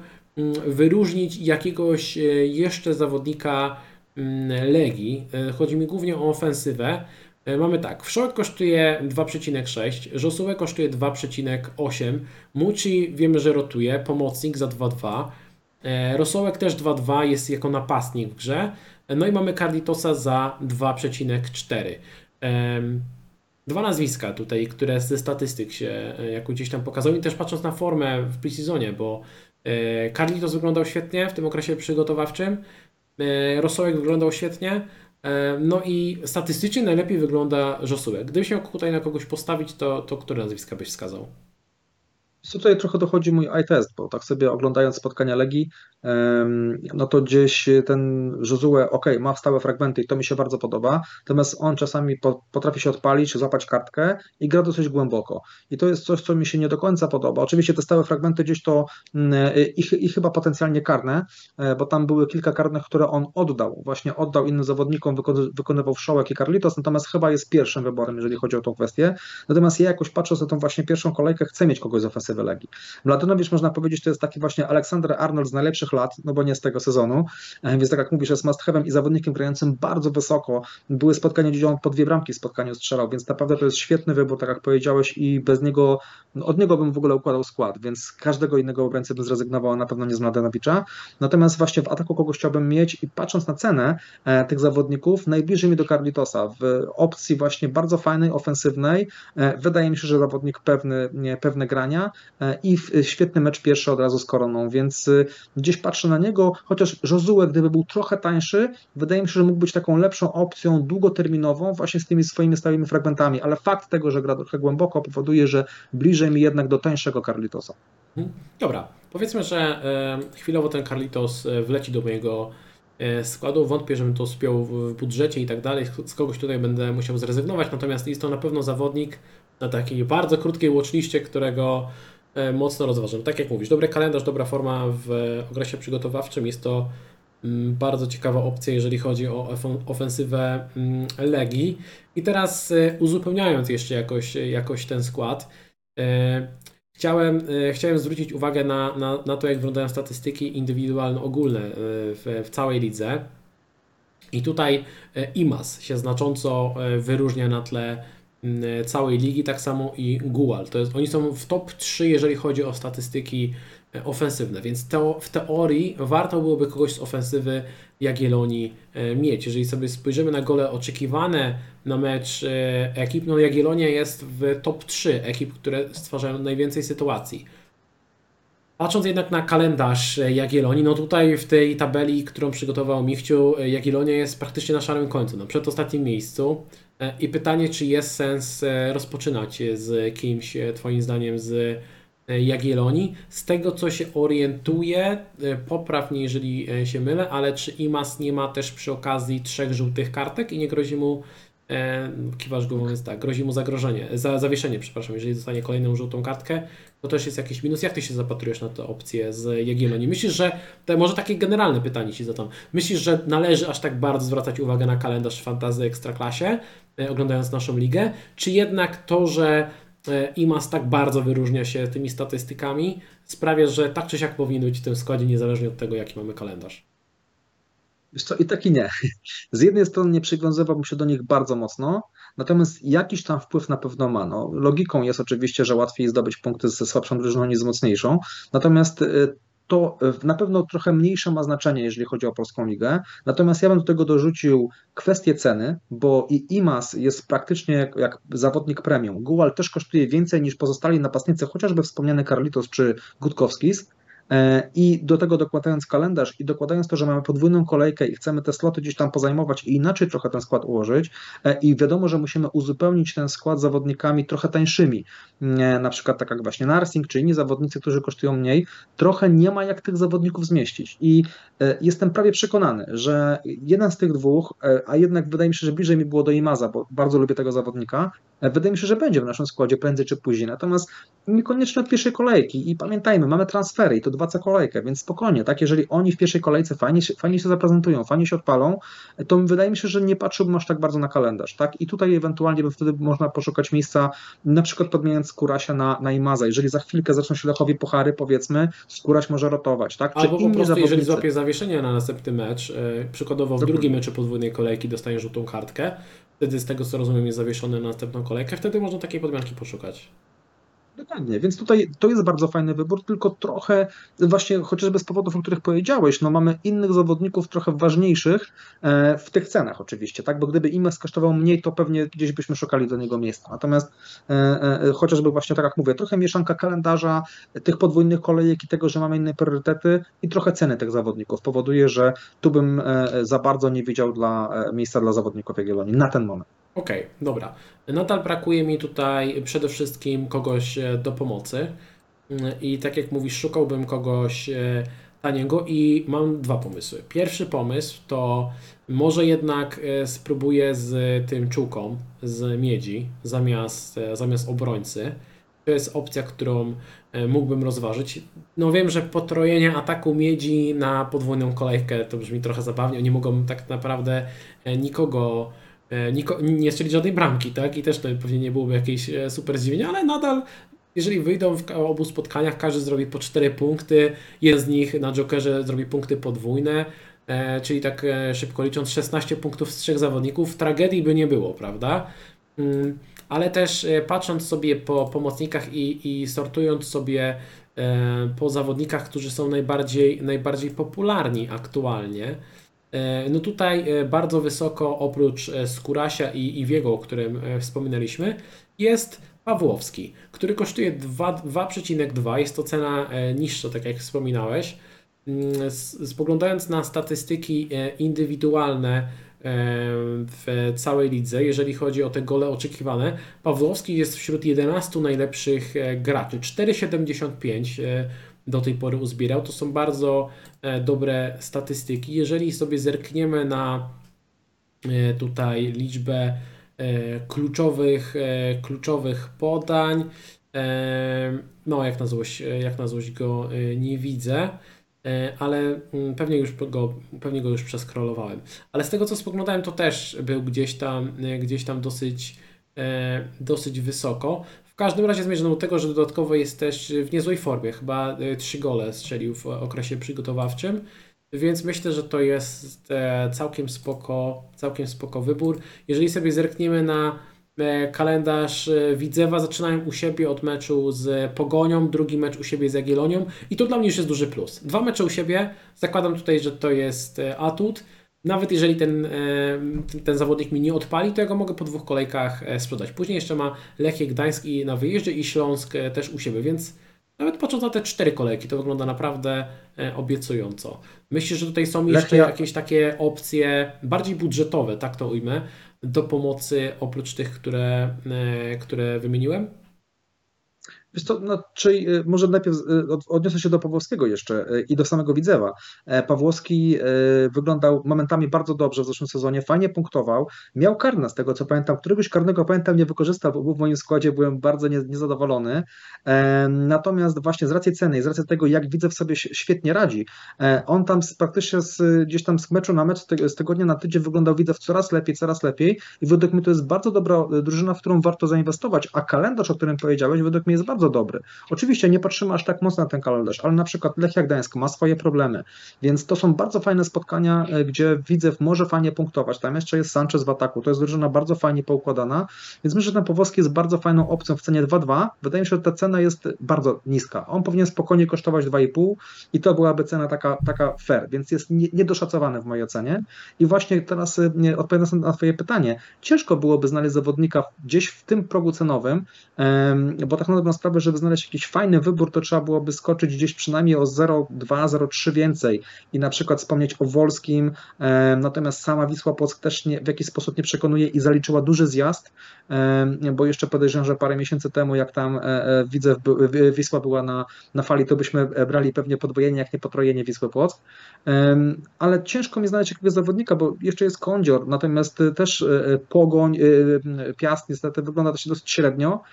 wyróżnić jakiegoś e, jeszcze zawodnika mm, Legii. E, chodzi mi głównie o ofensywę. E, mamy tak, Wszołek kosztuje 2,6, Josue kosztuje 2,8, Muci wiemy, że rotuje, pomocnik za 2,2, Rosołek też 2,2 jest jako napastnik w grze, no i mamy Carlitosa za 2,4. Dwa nazwiska tutaj, które ze statystyk się jako gdzieś tam pokazują i też patrząc na formę w preseasonie, bo Carlitos wyglądał świetnie w tym okresie przygotowawczym. E, Rosołek wyglądał świetnie. E, no i statystycznie najlepiej wygląda Josué. Gdybyś miał tutaj na kogoś postawić, to, to które nazwiska byś wskazał? Tutaj trochę dochodzi mój eye test, bo tak sobie oglądając spotkania Legii, no to gdzieś ten Josue, ok, ma stałe fragmenty i to mi się bardzo podoba, natomiast on czasami potrafi się odpalić, złapać kartkę i gra dosyć głęboko. I to jest coś, co mi się nie do końca podoba. Oczywiście te stałe fragmenty gdzieś to mm, i, i chyba potencjalnie karne, e, bo tam były kilka karnych, które on oddał, właśnie oddał innym zawodnikom, wykonywał Wszołek i Carlitos, natomiast chyba jest pierwszym wyborem, jeżeli chodzi o tą kwestię. Natomiast ja jakoś patrząc na tą właśnie pierwszą kolejkę, chcę mieć kogoś z Legii. Mladenowicz można powiedzieć, to jest taki właśnie Aleksander Arnold z najlepszych lat, no bo nie z tego sezonu, e, więc tak jak mówisz, jest must i zawodnikiem grającym bardzo wysoko. Były spotkania, gdzie on po dwie bramki w spotkaniu strzelał, więc naprawdę to jest świetny wybór, tak jak powiedziałeś i bez niego, no od niego bym w ogóle układał skład, więc każdego innego obrońcy bym zrezygnował, na pewno nie z Mladenowicza. Natomiast właśnie w ataku kogoś chciałbym mieć i patrząc na cenę e, tych zawodników, najbliżej mi do Carlitosa w opcji właśnie bardzo fajnej, ofensywnej. E, wydaje mi się, że zawodnik pewny, nie, pewne grania i świetny mecz pierwszy od razu z Koroną, więc gdzieś patrzę na niego, chociaż Josue, gdyby był trochę tańszy, wydaje mi się, że mógł być taką lepszą opcją długoterminową właśnie z tymi swoimi stałymi fragmentami, ale fakt tego, że gra trochę głęboko powoduje, że bliżej mi jednak do tańszego Carlitosa. Mhm. Dobra, powiedzmy, że e, chwilowo ten Carlitos e, wleci do mojego e, składu. Wątpię, żebym to spiął w budżecie i tak dalej. Z kogoś tutaj będę musiał zrezygnować, natomiast jest to na pewno zawodnik na takiej bardzo krótkiej watchliście, którego E, mocno rozważam. Tak jak mówisz, dobry kalendarz, dobra forma w okresie przygotowawczym jest to Mm, bardzo ciekawa opcja, jeżeli chodzi o ofensywę mm, Legii. I teraz e, uzupełniając jeszcze jakoś, jakoś ten skład, e, chciałem, e, chciałem zwrócić uwagę na, na, na to, jak wyglądają statystyki indywidualne ogólne w, w całej lidze. I tutaj IMAS się znacząco wyróżnia na tle całej ligi, tak samo i Gual. To jest, oni są w top 3, jeżeli chodzi o statystyki ofensywne, więc to, w teorii warto byłoby kogoś z ofensywy Jagiellonii e, mieć. Jeżeli sobie spojrzymy na gole oczekiwane na mecz e, ekip, no Jagiellonia jest w top 3 ekip, które stwarzają najwięcej sytuacji. Patrząc jednak na kalendarz e, Jagiellonii, no tutaj w tej tabeli, którą przygotował Michciu, Jagiellonia jest praktycznie na szarym końcu, no przedostatnim miejscu. I pytanie, czy jest sens rozpoczynać z kimś, Twoim zdaniem, z E, Jagiellonii. Z tego co się orientuję, e, poprawnie jeżeli e, się mylę, ale czy Imas nie ma też przy okazji trzech żółtych kartek i nie grozi mu kiwasz głową, jest tak, grozi mu zagrożenie, za, zawieszenie, przepraszam, jeżeli dostanie kolejną żółtą kartkę, to też jest jakiś minus. Jak ty się zapatrujesz na tę opcję z Jagiellonii? Myślisz, że, może takie generalne pytanie ci zadam, myślisz, że należy aż tak bardzo zwracać uwagę na kalendarz fantazy Ekstraklasie, oglądając naszą ligę, czy jednak to, że E, IMAS tak bardzo wyróżnia się tymi statystykami, sprawia, że tak czy siak powinien być w tym składzie, niezależnie od tego, jaki mamy kalendarz. Wiesz co, i tak i nie. [laughs] Z jednej strony nie przywiązywałbym się do nich bardzo mocno, natomiast jakiś tam wpływ na pewno ma. No, logiką jest oczywiście, że łatwiej zdobyć punkty ze słabszą drużyną niż z mocniejszą, natomiast e, to na pewno trochę mniejsze ma znaczenie, jeżeli chodzi o polską ligę. Natomiast ja bym do tego dorzucił kwestię ceny, bo i IMAS jest praktycznie jak, jak zawodnik premium. Gual też kosztuje więcej niż pozostali napastnicy, chociażby wspomniany Carlitos czy Gutkowskis. E, I do tego dokładając kalendarz i dokładając to, że mamy podwójną kolejkę i chcemy te sloty gdzieś tam pozajmować i inaczej trochę ten skład ułożyć, e, i wiadomo, że musimy uzupełnić ten skład zawodnikami trochę tańszymi, e, na przykład tak jak właśnie Narsing, czy inni zawodnicy, którzy kosztują mniej, trochę nie ma jak tych zawodników zmieścić. I jestem prawie przekonany, że jeden z tych dwóch, a jednak wydaje mi się, że bliżej mi było do Imaza, bo bardzo lubię tego zawodnika, wydaje mi się, że będzie w naszym składzie prędzej czy później. Natomiast niekoniecznie od pierwszej kolejki. I pamiętajmy, mamy transfery i to dwa kolejkę, więc spokojnie, tak, jeżeli oni w pierwszej kolejce fajnie się, fajnie się zaprezentują, fajnie się odpalą, to wydaje mi się, że nie patrzyłbym aż tak bardzo na kalendarz, tak, i tutaj ewentualnie by wtedy można poszukać miejsca, na przykład podmieniając Kurasia na, na Imaza, jeżeli za chwilkę zaczną się Lechowi Puchary, powiedzmy, Skóraś może rotować, tak, Czy Albo po prostu, zawodnicy... jeżeli złapie zawieszenie na następny mecz, yy, przykładowo w drugim meczu podwójnej kolejki dostanie żółtą kartkę, wtedy z tego co rozumiem jest zawieszony na następną kolejkę, wtedy można takiej podmianki poszukać. Dokładnie, więc tutaj to jest bardzo fajny wybór, tylko trochę właśnie chociażby z powodów, o których powiedziałeś, no mamy innych zawodników trochę ważniejszych e, w tych cenach oczywiście, tak, bo gdyby IMES kosztował mniej, to pewnie gdzieś byśmy szukali do niego miejsca, natomiast e, e, chociażby właśnie tak jak mówię, trochę mieszanka kalendarza, tych podwójnych kolejek i tego, że mamy inne priorytety i trochę ceny tych zawodników powoduje, że tu bym za bardzo nie widział dla miejsca dla zawodników Jagiellonii na ten moment. Okej, okay, dobra. Nadal brakuje mi tutaj przede wszystkim kogoś e, do pomocy. Mm, I tak jak mówisz, szukałbym kogoś e, taniego i mam dwa pomysły. Pierwszy pomysł to może jednak e, spróbuję z tym czuką z miedzi zamiast, zamiast obrońcy. To jest opcja, którą mógłbym rozważyć. No wiem, że potrojenie ataku miedzi na podwójną kolejkę to brzmi trochę zabawnie. Oni mogą tak naprawdę nikogo niko, nie strzelić żadnej bramki, tak? I też to pewnie nie byłoby jakieś e, super zdziwienie, ale nadal jeżeli wyjdą w obu spotkaniach, każdy zrobi po 4 punkty, jeden z nich na Jokerze zrobi punkty podwójne, e, czyli tak e, szybko licząc 16 punktów z trzech zawodników, tragedii by nie było, prawda? Mm, ale też e, patrząc sobie po pomocnikach i, i sortując sobie e, po zawodnikach, którzy są najbardziej, najbardziej popularni aktualnie, E, no tutaj e, bardzo wysoko oprócz e, Skurasia i Iwiego, o którym wspominaliśmy, jest Pawłowski, który kosztuje 2,2. Jest to cena niższa, tak jak wspominałeś. Mm, spoglądając na statystyki indywidualne w całej lidze, jeżeli chodzi o te gole oczekiwane, Pawłowski jest wśród 11 najlepszych graczy. 4,75 do tej pory uzbierał. To są bardzo e, dobre statystyki. Jeżeli sobie zerkniemy na e, tutaj liczbę e, kluczowych, kluczowych podań, no jak na złość, jak na złość go nie widzę. ale mm, pewnie, już go, pewnie go już przeskrolowałem. Ale z tego co spoglądałem, to też był gdzieś tam, gdzieś tam dosyć, dosyć wysoko. Każdym razie zmierzam do tego, że dodatkowo jest też w niezłej formie. Chyba trzy gole strzelił w okresie przygotowawczym. Więc myślę, że to jest e, całkiem spoko, całkiem spoko wybór. Jeżeli sobie zerkniemy na e, kalendarz e, Widzewa, zaczynają u siebie od meczu z Pogonią, drugi mecz u siebie z Jagiellonią i to dla mnie już jest duży plus. Dwa mecze u siebie, zakładam tutaj, że to jest atut. Nawet jeżeli ten, ten zawodnik mi nie odpali, to ja go mogę po dwóch kolejkach sprzedać. Później jeszcze ma Lechie Gdańsk i na wyjeździe i Śląsk też u siebie, więc nawet patrząc na te cztery kolejki, to wygląda naprawdę e, obiecująco. Myślę, że tutaj są jeszcze Lechia... jakieś takie opcje bardziej budżetowe, tak to ujmę, do pomocy oprócz tych, które, e, które wymieniłem? Wiesz no, y, może najpierw y, odniosę się do Pawłowskiego jeszcze y, i do samego Widzewa. E, Pawłowski wyglądał momentami bardzo dobrze w zeszłym sezonie, fajnie punktował, miał karne z tego co pamiętam, któregoś karnego pamiętam nie wykorzystał, bo był w moim składzie, byłem bardzo niezadowolony. E, natomiast właśnie z racji ceny i z racji tego, jak Widzew sobie świetnie radzi, e, on tam praktycznie z, gdzieś tam z meczu na mecz, z tygodnia na tydzień wyglądał Widzew coraz lepiej, coraz lepiej i według mnie to jest bardzo dobra drużyna, w którą warto zainwestować, a kalendarz, o którym powiedziałeś, według mnie jest bardzo bardzo dobry. Oczywiście nie patrzymy aż tak mocno na ten kalendarz, ale na przykład Lechia Gdańsk ma swoje problemy, więc to są bardzo fajne spotkania, e, gdzie Widzew może fajnie punktować. Tam jeszcze jest Sanchez w ataku, to jest drużyna bardzo fajnie poukładana, więc myślę, że ten Powolski jest bardzo fajną opcją w cenie 2,2. Wydaje mi się, że ta cena jest bardzo niska. On powinien spokojnie kosztować 2,5 i to byłaby cena taka, taka fair, więc jest niedoszacowany w mojej ocenie. I właśnie teraz e, odpowiadając na Twoje pytanie, ciężko byłoby znaleźć zawodnika gdzieś w tym progu cenowym, bo tak na sprawę, żeby znaleźć jakiś fajny wybór, to trzeba byłoby skoczyć gdzieś przynajmniej o 0,2, 0,3 więcej i na przykład wspomnieć o Wolskim, natomiast sama Wisła Płock też nie, w jakiś sposób nie przekonuje i zaliczyła duży zjazd, bo jeszcze podejrzewam, że parę miesięcy temu, jak tam e, e, widzę, Wisła była na, na fali, to byśmy e, brali pewnie podwojenie, jak nie potrojenie Wisły Płock, ale ciężko mi znaleźć jakiegoś zawodnika, bo jeszcze jest Kądzior, natomiast też Pogoń, Piast niestety wygląda to się dosyć średnio,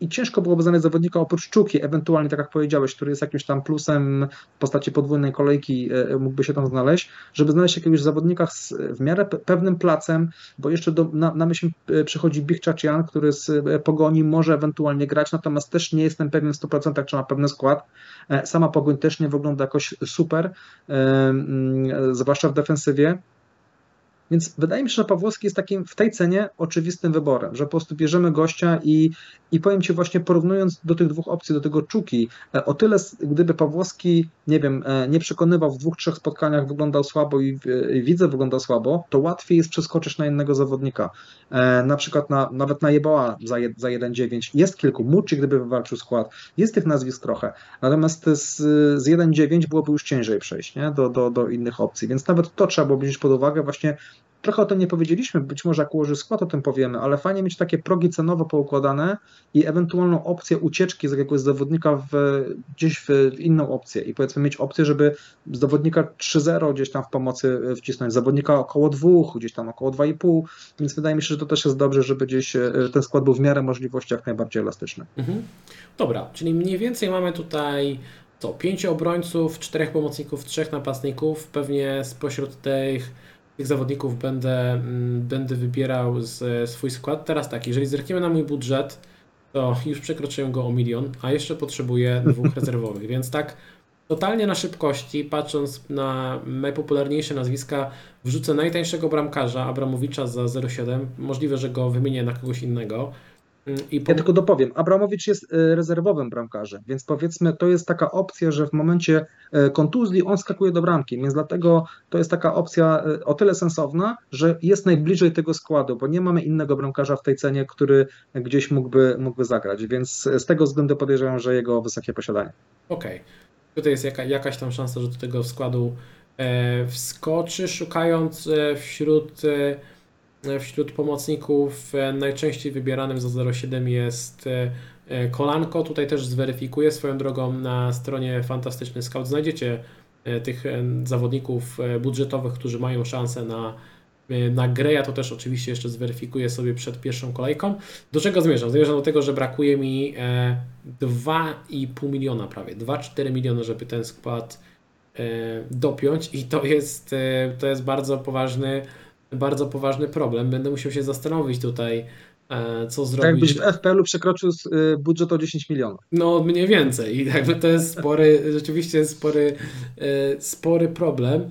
i ciężko byłoby znaleźć zawodnika oprócz Czuki, ewentualnie tak jak powiedziałeś, który jest jakimś tam plusem w postaci podwójnej kolejki, mógłby się tam znaleźć, żeby znaleźć jakiegoś zawodnika z w miarę pewnym placem, bo jeszcze do, na, na myśl przychodzi Bichczacian, który z e, Pogoni może ewentualnie grać, natomiast też nie jestem pewien w 100% czy ma pewny skład. Sama Pogoń też nie wygląda jakoś super, zwłaszcza w defensywie. Więc wydaje mi się, że Pawłowski jest takim w tej cenie oczywistym wyborem, że po prostu bierzemy gościa i, i powiem Ci właśnie porównując do tych dwóch opcji, do tego Czuki, e, o tyle gdyby Pawłowski, nie wiem, e, nie przekonywał w dwóch, trzech spotkaniach, wyglądał słabo i, i widzę, wyglądał słabo, to łatwiej jest przeskoczyć na innego zawodnika. E, na przykład na, nawet na Jeboa za, za 1-9. Jest kilku, Mucci gdyby wywalczył skład, jest tych nazwisk trochę, natomiast z, z 1-9 byłoby już ciężej przejść nie? Do, do, do innych opcji, więc nawet to trzeba było wziąć pod uwagę właśnie Trochę o tym nie powiedzieliśmy, być może jak ułoży skład o tym powiemy, ale fajnie mieć takie progi cenowo poukładane i ewentualną opcję ucieczki z jakiegoś zawodnika w, gdzieś w, inną opcję i powiedzmy mieć opcję, żeby zawodnika 3-0 gdzieś tam w pomocy wcisnąć, zawodnika około 2, gdzieś tam około 2,5, więc wydaje mi się, że to też jest dobrze, żeby gdzieś e, ten skład był w miarę możliwości jak najbardziej elastyczny. Mhm. Dobra, czyli mniej więcej mamy tutaj co, pięciu obrońców, czterech pomocników, trzech napastników, pewnie spośród tych tych zawodników będę, mm, będę wybierał z, swój skład. Teraz tak, jeżeli zerkniemy na mój budżet, to już przekroczyłem go o milion, a jeszcze potrzebuję dwóch [laughs] rezerwowych, więc tak totalnie na szybkości, patrząc na najpopularniejsze nazwiska, wrzucę najtańszego bramkarza Abramowicza za 0,7. Możliwe, że go wymienię na kogoś innego. I po... Ja tylko dopowiem, Abramowicz jest e, rezerwowym bramkarzem, więc powiedzmy, to jest taka opcja, że w momencie e, kontuzji on skakuje do bramki, więc dlatego to jest taka opcja e, o tyle sensowna, że jest najbliżej tego składu, bo nie mamy innego bramkarza w tej cenie, który gdzieś mógłby, mógłby zagrać, więc z tego względu podejrzewam, że jego wysokie posiadanie. Okej, okay. tutaj jest jaka, jakaś tam szansa, że do tego składu e, wskoczy, szukając e, wśród e, Wśród pomocników e, najczęściej wybieranym za 0,7 jest e, e, Kolanko. Tutaj też zweryfikuję swoją drogą na stronie Fantastyczny Scout. Znajdziecie tych zawodników budżetowych, którzy mają szansę na, e, na grę. Ja to też oczywiście jeszcze zweryfikuję sobie przed pierwszą kolejką. Do czego zmierzam? Zmierzam do tego, że brakuje mi 2,5 miliona prawie, 2,4 miliony, żeby ten skład dopiąć i to jest, to jest bardzo poważny, bardzo poważny problem. Będę musiał się zastanowić tutaj, E, co zrobić. Tak jakbyś w FPL-u przekroczył y, budżet o 10 milionów. No mniej więcej i jakby to jest spory, [laughs] rzeczywiście spory, e, spory problem.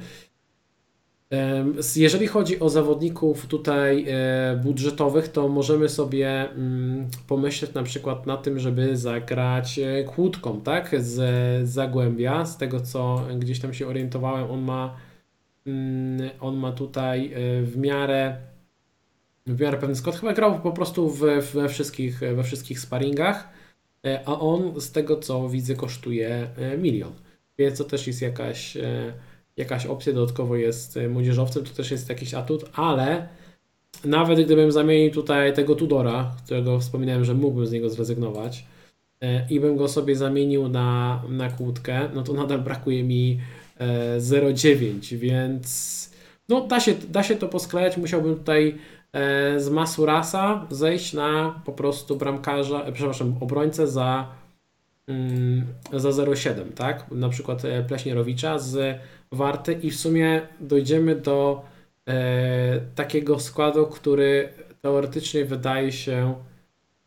Jeżeli chodzi o zawodników tutaj e, budżetowych, to możemy sobie mm, pomyśleć na przykład na tym, żeby zagrać kłódką, tak? Z Zagłębia, z tego co gdzieś tam się orientowałem, on ma on ma tutaj w miarę w miarę pewny skład. Chyba grał po prostu we, we, wszystkich, we wszystkich sparingach, e, a on z tego co widzę kosztuje e, milion. Więc to też jest jakaś, e, jakaś opcja. Dodatkowo jest młodzieżowcem, to też jest jakiś atut, ale nawet gdybym zamienił tutaj tego Tudora, którego wspominałem, że mógłbym z niego zrezygnować i bym go sobie zamienił na, na kłódkę, no to nadal brakuje mi 0,9, więc no da się, da się to posklejać. Musiałbym tutaj E, z Masurasa zejść na po prostu bramkarza, e, przepraszam, obrońcę za, mm, za 0,7, tak? Na przykład e, Pleśnierowicza z Warty i w sumie dojdziemy do e, takiego składu, który teoretycznie wydaje się,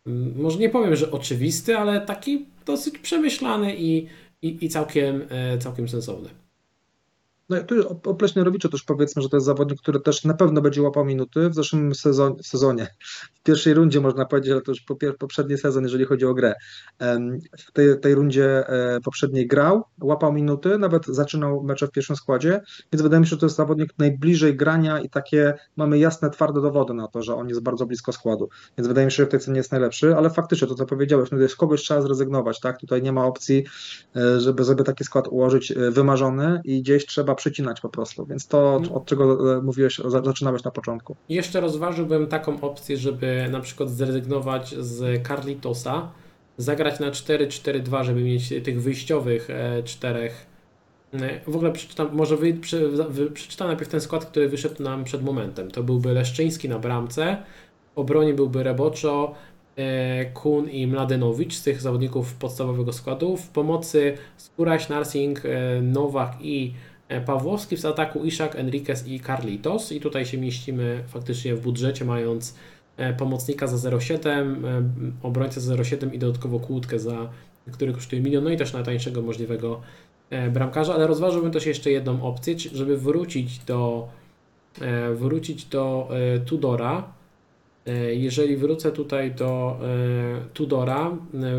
mm, może nie powiem, że oczywisty, ale taki dosyć przemyślany i, i, i całkiem, e, całkiem sensowny. No tu o, o Pleśniarowiczu też powiedzmy, że to jest zawodnik, który też na pewno będzie łapał minuty w zeszłym sezonie, sezonie. W pierwszej rundzie można powiedzieć, ale to już po, poprzedni sezon, jeżeli chodzi o grę. W tej, tej rundzie e, poprzedniej grał, łapał minuty, nawet zaczynał mecze w pierwszym składzie, więc wydaje mi się, że to jest zawodnik najbliżej grania i takie mamy jasne, twarde dowody na to, że on jest bardzo blisko składu. Więc wydaje mi się, że w tej cenie jest najlepszy, ale faktycznie to, co powiedziałeś, no z kogoś trzeba zrezygnować, tak? Tutaj nie ma opcji, e, żeby, żeby taki skład ułożyć e, wymarzony i gdzieś trzeba przycinać po prostu, więc to mm. od czego e, mówiłeś, zaczynałeś na początku. Jeszcze rozważyłbym taką opcję, żeby na przykład zrezygnować z Carlitosa, zagrać na 4-4-2, żeby mieć tych wyjściowych e, czterech. E, w ogóle przeczytam, może wy, przy, wy, przeczytam najpierw ten skład, który wyszedł nam przed momentem. To byłby Leszczyński na bramce, w obronie byłby Reboczo, Kun i Mladenowicz z tych zawodników podstawowego składu. W pomocy Skóraś, Narsing, Nowak i Pawłowski w ataku Iszak, Enriquez i Carlitos i tutaj się mieścimy faktycznie w budżecie mając e, pomocnika za 0,7, e, obrońcę za 0,7 i dodatkowo kłódkę za, który kosztuje milion, no i też najtańszego możliwego bramkarza, ale rozważyłbym też jeszcze jedną opcję, żeby wrócić do wrócić do Tudora. Jeżeli wrócę tutaj do Tudora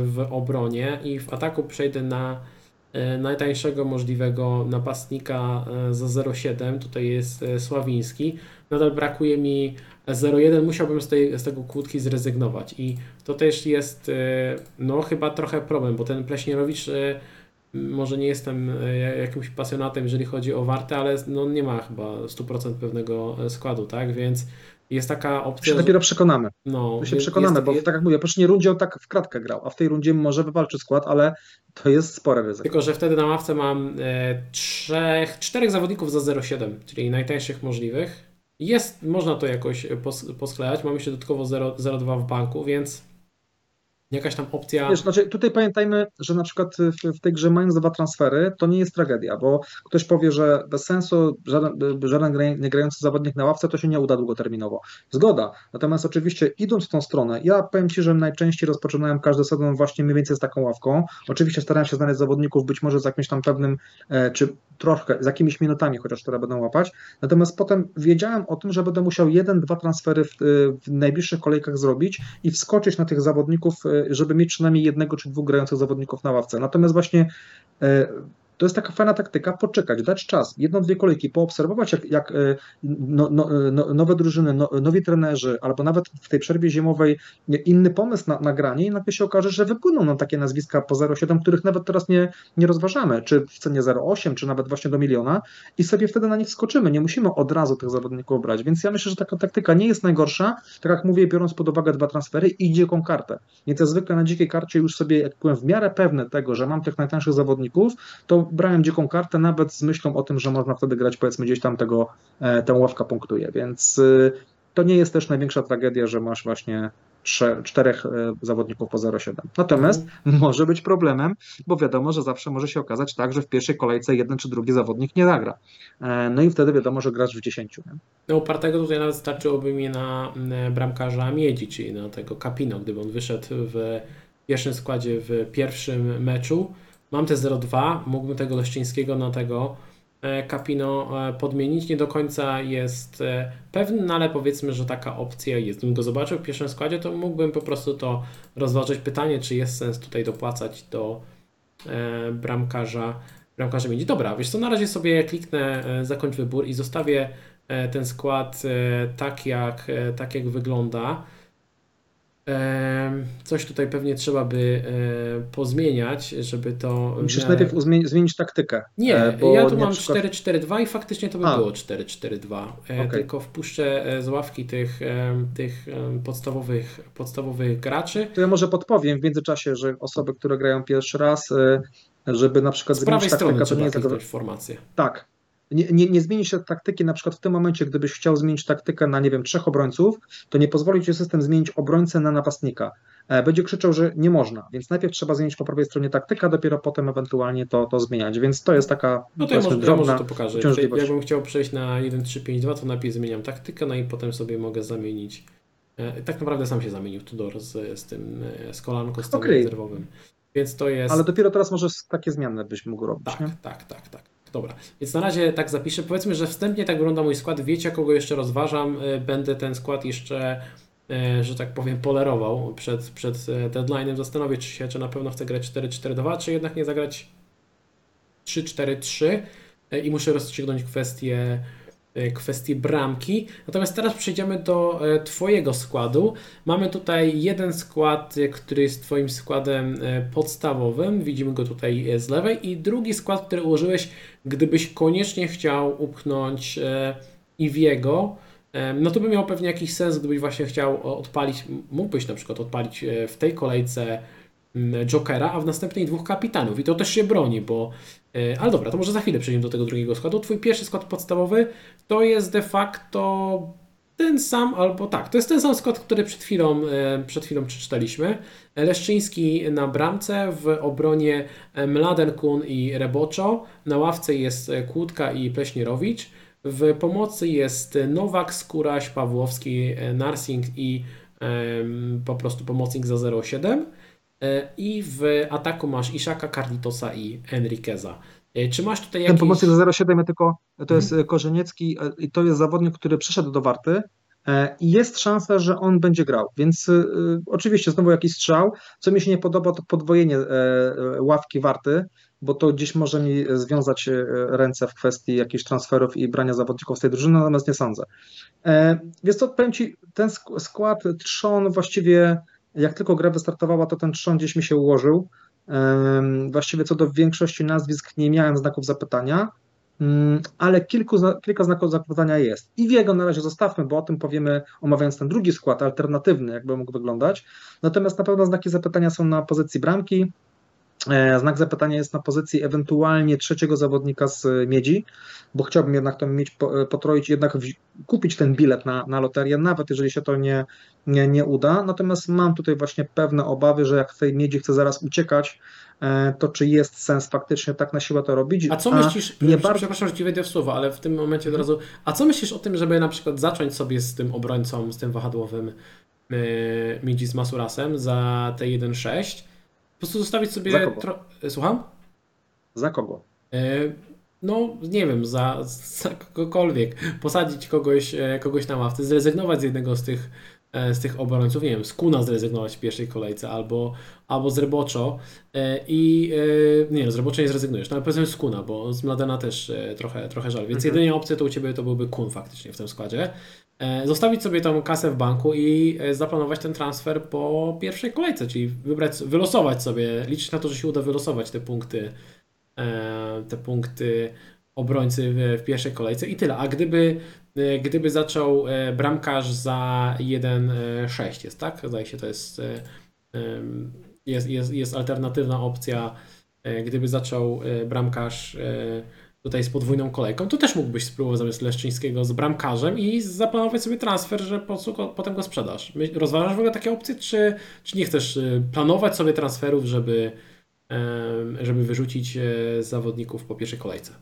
w obronie i w ataku przejdę na E, najtańszego możliwego napastnika e, za 0,7, tutaj jest e, Sławiński. Nadal brakuje mi 0,1, musiałbym z, tej, z tego kłódki zrezygnować i to też jest no chyba trochę problem, bo ten Pleśnierowicz może nie jestem jakimś pasjonatem, jeżeli chodzi o wartę, ale no nie ma chyba 100% pewnego składu, tak, więc jest taka opcja. To się dopiero przekonamy. No, to się jest, przekonamy, jest, bo tak jak mówię, po nie rundzie on tak w kratkę grał, a w tej rundzie może wywalczy skład, ale to jest spore ryzyko. Tylko, że wtedy na ławce mam e, trzech, czterech zawodników za 0,7, czyli najtańszych możliwych. Jest, można to jakoś pos, posklejać. Mamy się dodatkowo 0,2 w banku, więc jakaś tam opcja. Wiesz, znaczy tutaj pamiętajmy, że na przykład w, w, tej grze mając dwa transfery, to nie jest tragedia, bo ktoś powie, że bez sensu żaden, żaden nie grający zawodnik na ławce to się nie uda długoterminowo. Zgoda. Natomiast oczywiście idąc w tą stronę, ja powiem Ci, że najczęściej rozpoczynałem każdy sezon właśnie mniej więcej z taką ławką. Oczywiście starałem się znaleźć zawodników być może z jakimś tam pewnym, e, czy troszkę, z jakimiś minutami chociaż, które będą łapać. Natomiast potem wiedziałem o tym, że będę musiał jeden, dwa transfery w, w najbliższych kolejkach zrobić i wskoczyć na tych zawodników e, żeby mieć przynajmniej jednego czy dwóch grających zawodników na ławce. Natomiast właśnie e, to jest taka fajna taktyka, poczekać, dać czas, jedną, dwie kolejki, poobserwować, jak, jak e, no, no, no, nowe drużyny, no, nowi trenerzy, albo nawet w tej przerwie zimowej inny pomysł na nagranie i nagle się okaże, że wypłyną nam takie nazwiska po 0,7, których nawet teraz nie, nie rozważamy, czy w cenie 0,8, czy nawet właśnie do miliona i sobie wtedy na nich skoczymy. Nie musimy od razu tych zawodników brać, więc ja myślę, że taka taktyka nie jest najgorsza, tak jak mówię, biorąc pod uwagę dwa transfery i dziką kartę. Więc ja zwykle na dzikiej karcie już sobie, jak byłem w miarę pewny tego, że mam tych najtańszych zawodników, to brałem dziką kartę nawet z myślą o tym, że można wtedy grać powiedzmy gdzieś tam tego, e, tę ławka punktuje, więc y, to nie jest też największa tragedia, że masz właśnie czterech e, zawodników po 0,7. Natomiast mhm. może być problemem, bo wiadomo, że zawsze może się okazać tak, że w pierwszej kolejce jeden czy drugi zawodnik nie zagra. E, no i wtedy wiadomo, że grasz w 10. Nie? No upartego tutaj nawet starczyłoby mi na bramkarza Miedzi, czyli na tego Capino, gdyby on wyszedł w pierwszym składzie w pierwszym meczu. Mam te 0,2, mógłbym tego Leszczyńskiego na tego E, Capino e, podmienić. Nie do końca jest e, pewny, no ale powiedzmy, że taka opcja jest. Gdybym go zobaczył w pierwszym składzie, to mógłbym po prostu to rozważyć. Pytanie, czy jest sens tutaj dopłacać do bramkarza, bramkarza miedzi. Dobra, wiesz co, na razie sobie kliknę zakończ wybór i zostawię ten skład tak jak, tak jak wygląda. Coś tutaj pewnie trzeba by e, pozmieniać, żeby to. Musisz najpierw zmienić taktykę. Nie, e, bo ja tu mam przykład... 4-4-2 i faktycznie to by A. było 4-4-2. E, okay. Tylko wpuszczę z ławki tych, tych podstawowych, podstawowych graczy. To ja może podpowiem w międzyczasie, że osoby, które grają pierwszy raz, żeby na przykład z prawej strony to nie jest tego... formację. Tak, nie, nie, nie zmieni się taktyki, na przykład w tym momencie, gdybyś chciał zmienić taktykę na, nie wiem, trzech obrońców, to nie pozwoli ci system zmienić obrońcę na napastnika. E, będzie krzyczał, że nie można, więc najpierw trzeba zmienić po prawej stronie taktykę, a dopiero potem ewentualnie to, to zmieniać, więc to jest taka No to ja może, drobna ja może to pokażę. Jakbym chciał przejść na 1-3-5-2, to najpierw zmieniam taktykę, no i potem sobie mogę zamienić e, tak naprawdę sam się zamienił Tudor z, z tym, e, z kolanką, z tym okay. rezerwowym. Więc to jest... Ale dopiero teraz możesz takie zmiany byś mógł robić, Tak, nie? tak, tak, tak. Dobra, więc na razie tak zapiszę. Powiedzmy, że wstępnie tak wygląda mój skład. Wiecie, kogo jeszcze rozważam. E, będę ten skład jeszcze, e, że tak powiem, polerował przed, przed e, deadline'em. Zastanowię się, czy na pewno chcę grać 4-4-2, czy jednak nie zagrać 3-4-3 i muszę rozstrzygnąć kwestię E, kwestię bramki. Natomiast teraz przejdziemy do e, Twojego składu. Mamy tutaj jeden skład, e, który jest Twoim składem podstawowym. Widzimy go tutaj z lewej. I drugi skład, który ułożyłeś, gdybyś koniecznie chciał upchnąć Iwiego. No to by miał pewnie jakiś sens, gdybyś właśnie chciał odpalić, mógłbyś na przykład odpalić w tej kolejce Jokera, a w następnej dwóch kapitanów. I to też się broni, bo ale dobra, to może za chwilę przejdziemy do tego drugiego składu. Twój pierwszy skład podstawowy to jest de facto ten sam, albo tak, to jest ten sam skład, który przed chwilą, e, przed chwilą przeczytaliśmy. Leszczyński na bramce, w obronie Mladen Kun i Reboczo, na ławce jest Kłódka i Pleśnierowicz, w pomocy jest Nowak, Skóraś, Pawłowski, Narsing i po prostu pomocnik za 0,7. E, I w ataku masz Ishaka, Carlitosa i Enriqueza. E, czy masz tutaj jakiś... Ten pomocnik za 0,7 ja tylko, to jest mhm. Korzeniecki i to jest zawodnik, który przyszedł do Warty e, i jest szansa, że on będzie grał, więc y, oczywiście znowu jakiś strzał. Co mi się nie podoba, to podwojenie ławki Warty, bo to gdzieś może mi związać ręce w kwestii jakichś transferów i brania zawodników z tej drużyny, natomiast nie sądzę. Więc to powiem Ci, ten skład trzon właściwie jak tylko gra wystartowała, to ten trzon gdzieś mi się ułożył. Właściwie co do większości nazwisk nie miałem znaków zapytania, mm, ale kilku, kilka znaków zapytania jest. I jego na razie zostawmy, bo o tym powiemy omawiając ten drugi skład, alternatywny, jakby mógł wyglądać. Natomiast na pewno znaki zapytania są na pozycji bramki, znak zapytania jest na pozycji ewentualnie trzeciego zawodnika z miedzi, bo chciałbym jednak to mieć, e, potroić, jednak kupić ten bilet na, na loterię, nawet jeżeli się to nie, nie, nie uda. Natomiast mam tutaj właśnie pewne obawy, że jak w tej miedzi chcę zaraz uciekać, e, to czy jest sens faktycznie tak na siłę to robić? A co myślisz, nie bardzo... przepraszam, że ci wejdę w słowo, ale w tym momencie od razu, a co myślisz o tym, żeby na przykład zacząć sobie z tym obrońcą, z tym wahadłowym Midzi z Masurasem za te 1.6 prostu zostawić sobie. Za kogo? Słucham? Za kogo? E, no, nie wiem, za, za kogokolwiek. Posadzić kogoś, e, kogoś na ławce, zrezygnować z jednego z tych, e, z tych obrońców, nie wiem, z Kuna zrezygnować w pierwszej kolejce, albo, albo z Reboczo i nie, z Reboczo nie zrezygnujesz, no ale powiedzmy z Kuna, bo z Mladena też trochę, trochę żal, więc mhm. jedynie opcja to u Ciebie to byłby Kun faktycznie w tym składzie. E, zostawić sobie tą kasę w banku i e, zaplanować ten transfer po pierwszej kolejce, czyli wybrać, wylosować sobie, liczyć na to, że się uda wylosować te punkty, e, te punkty obrońcy w, pierwszej kolejce i tyle. A gdyby, gdyby zaczął bramkarz za 1-6 jest, tak? Zdaje się, to jest, jest, jest, jest alternatywna opcja gdyby zaczął bramkarz tutaj z podwójną kolejką, to też mógłbyś spróbować zamiast Leszczyńskiego z bramkarzem i zaplanować sobie transfer, że po co potem go sprzedasz. Rozważasz w ogóle takie opcje, czy, czy nie chcesz planować sobie transferów, żeby, żeby wyrzucić zawodników po pierwszej kolejce?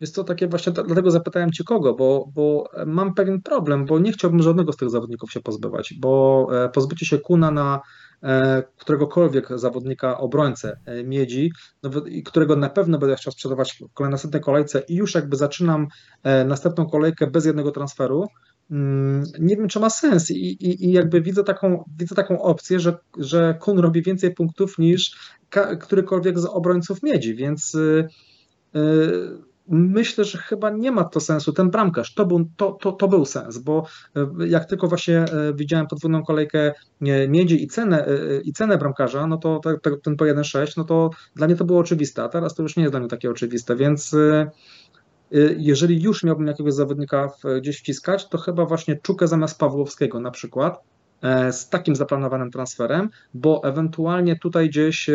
Jest to takie właśnie, dlatego zapytałem Cię kogo, bo, bo mam pewien problem, bo nie chciałbym żadnego z tych zawodników się pozbywać, bo e, pozbycie się Kuna na e, któregokolwiek zawodnika obrońcę e, miedzi, no, którego na pewno będę chciał sprzedawać w następnej kolejce i już jakby zaczynam następną kolejkę bez jednego transferu, mm, nie wiem, czy ma sens. I, i, i jakby widzę taką, widzę taką opcję, że, że Kun robi więcej punktów niż którykolwiek z obrońców miedzi, więc yy, myślę, że chyba nie ma to sensu. Ten bramkarz, to był, to, to, to był sens, bo e, jak tylko właśnie e, widziałem podwójną kolejkę e, miedzi i cenę, i cenę bramkarza, no to ten po 1,6, no to dla mnie to było oczywiste, a teraz to już nie jest dla mnie takie oczywiste, więc jeżeli już miałbym jakiegoś zawodnika gdzieś wciskać, to chyba właśnie Czukę zamiast Pawłowskiego na przykład, z takim zaplanowanym transferem, bo ewentualnie tutaj gdzieś